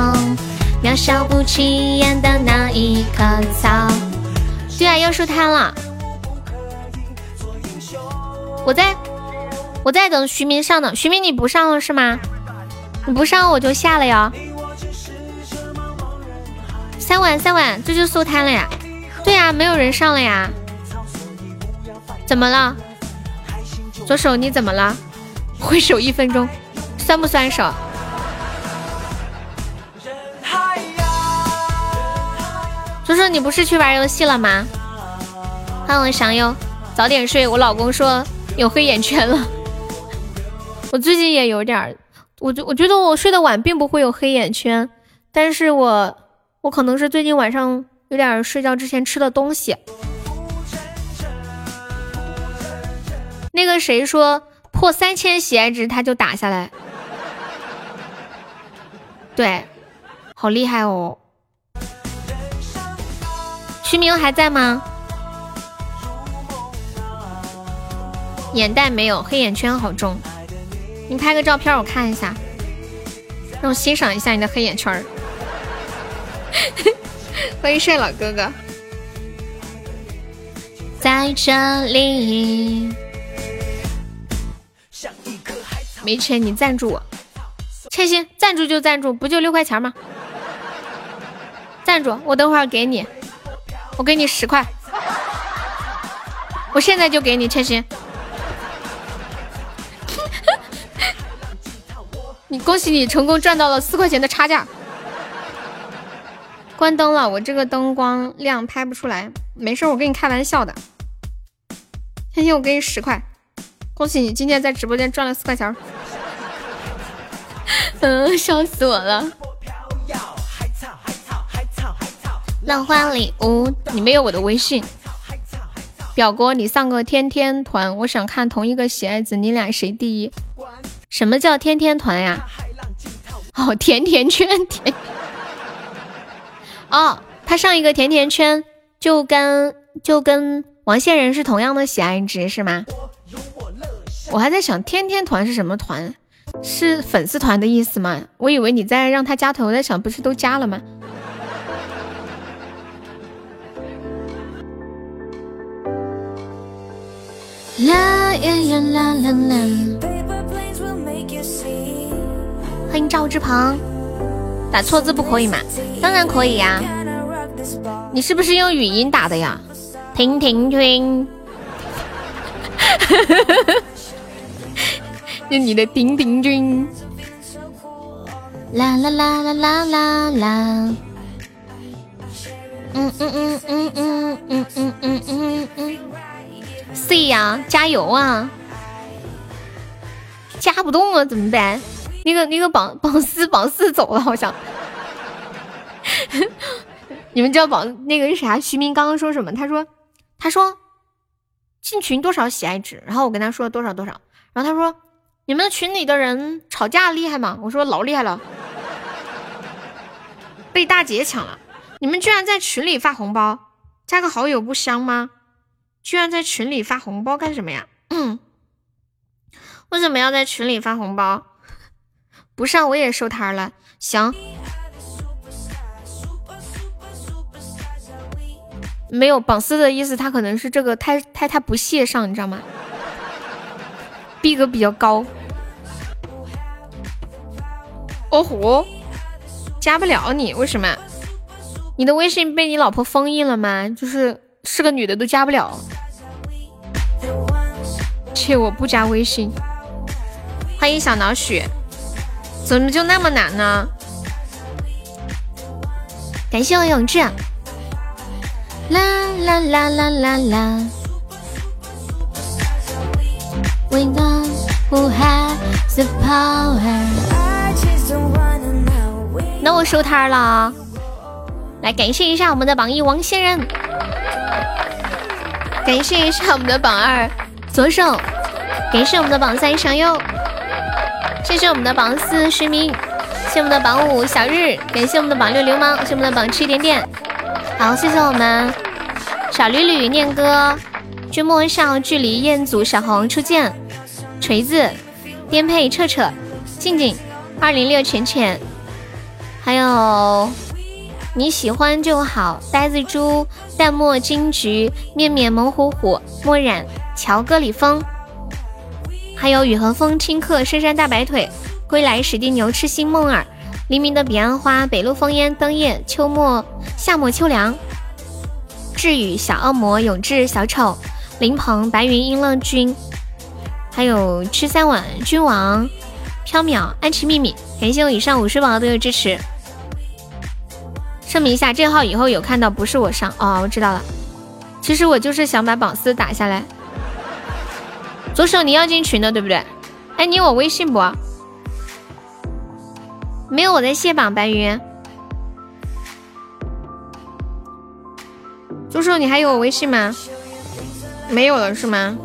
渺小不起眼的那一棵草。对啊，要收摊了。我在，我在等徐明上呢。徐明你不上了是吗？你不上我就下了呀。三碗三碗，这就收摊了呀。对呀，没有人上了呀。怎么了？左手你怎么了？挥手一分钟，酸不酸手？左手你不是去玩游戏了吗？欢迎祥优，早点睡。我老公说。有黑眼圈了，我最近也有点儿，我觉我觉得我睡得晚并不会有黑眼圈，但是我我可能是最近晚上有点睡觉之前吃的东西。那个谁说破三千喜爱值他就打下来，对，好厉害哦！徐明还在吗？眼袋没有，黑眼圈好重。你拍个照片我看一下，让我欣赏一下你的黑眼圈。欢迎帅老哥哥，在这里。没钱你赞助我，千心赞助就赞助，不就六块钱吗？赞助我等会儿给你，我给你十块，我现在就给你千心。你恭喜你成功赚到了四块钱的差价。关灯了，我这个灯光亮拍不出来，没事，我跟你开玩笑的。千心，我给你十块，恭喜你今天在直播间赚了四块钱。嗯，笑死我了。浪花礼物，你没有我的微信。表哥，你上个天天团，我想看同一个喜爱值，你俩谁第一？什么叫天天团呀？哦，甜甜圈，甜。哦，他上一个甜甜圈就跟就跟王仙人是同样的喜爱值是吗？我还在想天天团是什么团，是粉丝团的意思吗？我以为你在让他加团，我在想不是都加了吗？啦呀呀啦啦啦！欢迎赵志鹏，打错字不可以吗？当然可以呀。你是不是用语音打的呀？停停停！用你的婷婷君。啦啦啦啦啦啦啦！嗯嗯嗯嗯嗯嗯嗯嗯嗯嗯。C 呀，加油啊！加不动了怎么办？那个那个榜榜四榜四走了好像。你们知道榜那个是啥？徐明刚刚说什么？他说他说进群多少喜爱值？然后我跟他说多少多少。然后他说你们群里的人吵架厉害吗？我说老厉害了，被大姐抢了。你们居然在群里发红包，加个好友不香吗？居然在群里发红包干什么呀？嗯，为什么要在群里发红包？不上我也收摊了。行，没有榜四的意思，他可能是这个太太他不屑上，你知道吗？逼格比较高。哦吼，加不了你，为什么？你的微信被你老婆封印了吗？就是是个女的都加不了。切，我不加微信。欢迎小脑血，怎么就那么难呢？感谢我永志。啦啦啦啦啦啦。We know who has the power。那我收摊了，来感谢一下我们的榜一王仙人，感谢一下我们的榜二左手，感谢我们的榜三小右，谢谢我们的榜四徐明，谢我们的榜五小日，感谢我们的榜六流氓，谢我们的榜七点点，好，谢谢我们小吕吕念哥，君莫笑，距离彦祖小红初见，锤子颠沛彻彻，静静二零六浅浅，还有你喜欢就好，呆子猪淡漠金桔面面猛虎虎墨染乔戈里风，还有雨和风轻客深山大白腿归来史蒂牛痴心梦儿黎明的彼岸花北路烽烟灯夜秋末夏末秋凉志宇小恶魔永志小丑林鹏白云音乐君，还有吃三碗君王缥缈安琪秘密，感谢我以上五十宝宝都有支持。声明一下，这号以后有看到不是我上哦，我知道了。其实我就是想把榜四打下来。左手你要进群的对不对？哎，你有我微信不？没有我在卸榜，白云。左手你还有我微信吗？没有了是吗？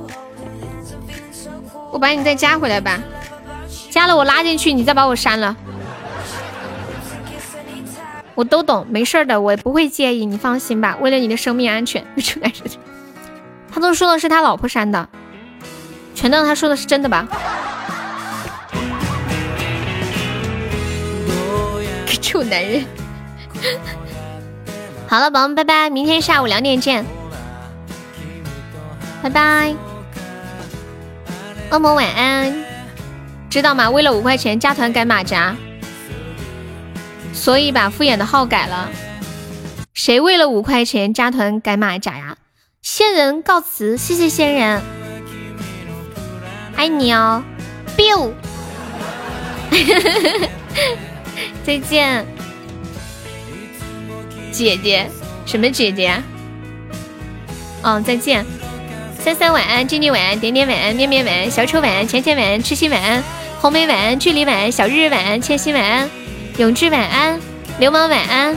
我把你再加回来吧，加了我拉进去，你再把我删了。我都懂，没事的，我不会介意，你放心吧。为了你的生命安全，他都说的是他老婆删的，全当他说的是真的吧？个臭男人。好了，宝宝们，拜拜，明天下午两点见，拜拜。恶魔晚安，知道吗？为了五块钱加团改马甲。所以把敷衍的号改了。谁为了五块钱加团改马甲呀？仙人告辞，谢谢仙人，爱你哦，biu，再见，姐姐，什么姐姐？啊嗯，再见，三三晚安，静静晚安，点点晚安，面面晚安，小丑晚安，浅浅晚安，痴心晚安，红梅晚安，距离晚安，小日日晚安，千玺晚安。永志晚安，流氓晚安，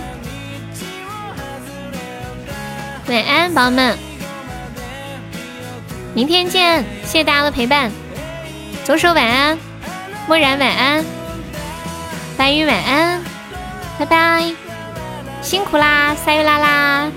晚安，宝宝们，明天见，谢谢大家的陪伴。左手晚安，漠然晚安，白云晚安，拜拜，辛苦啦，撒鱼啦啦。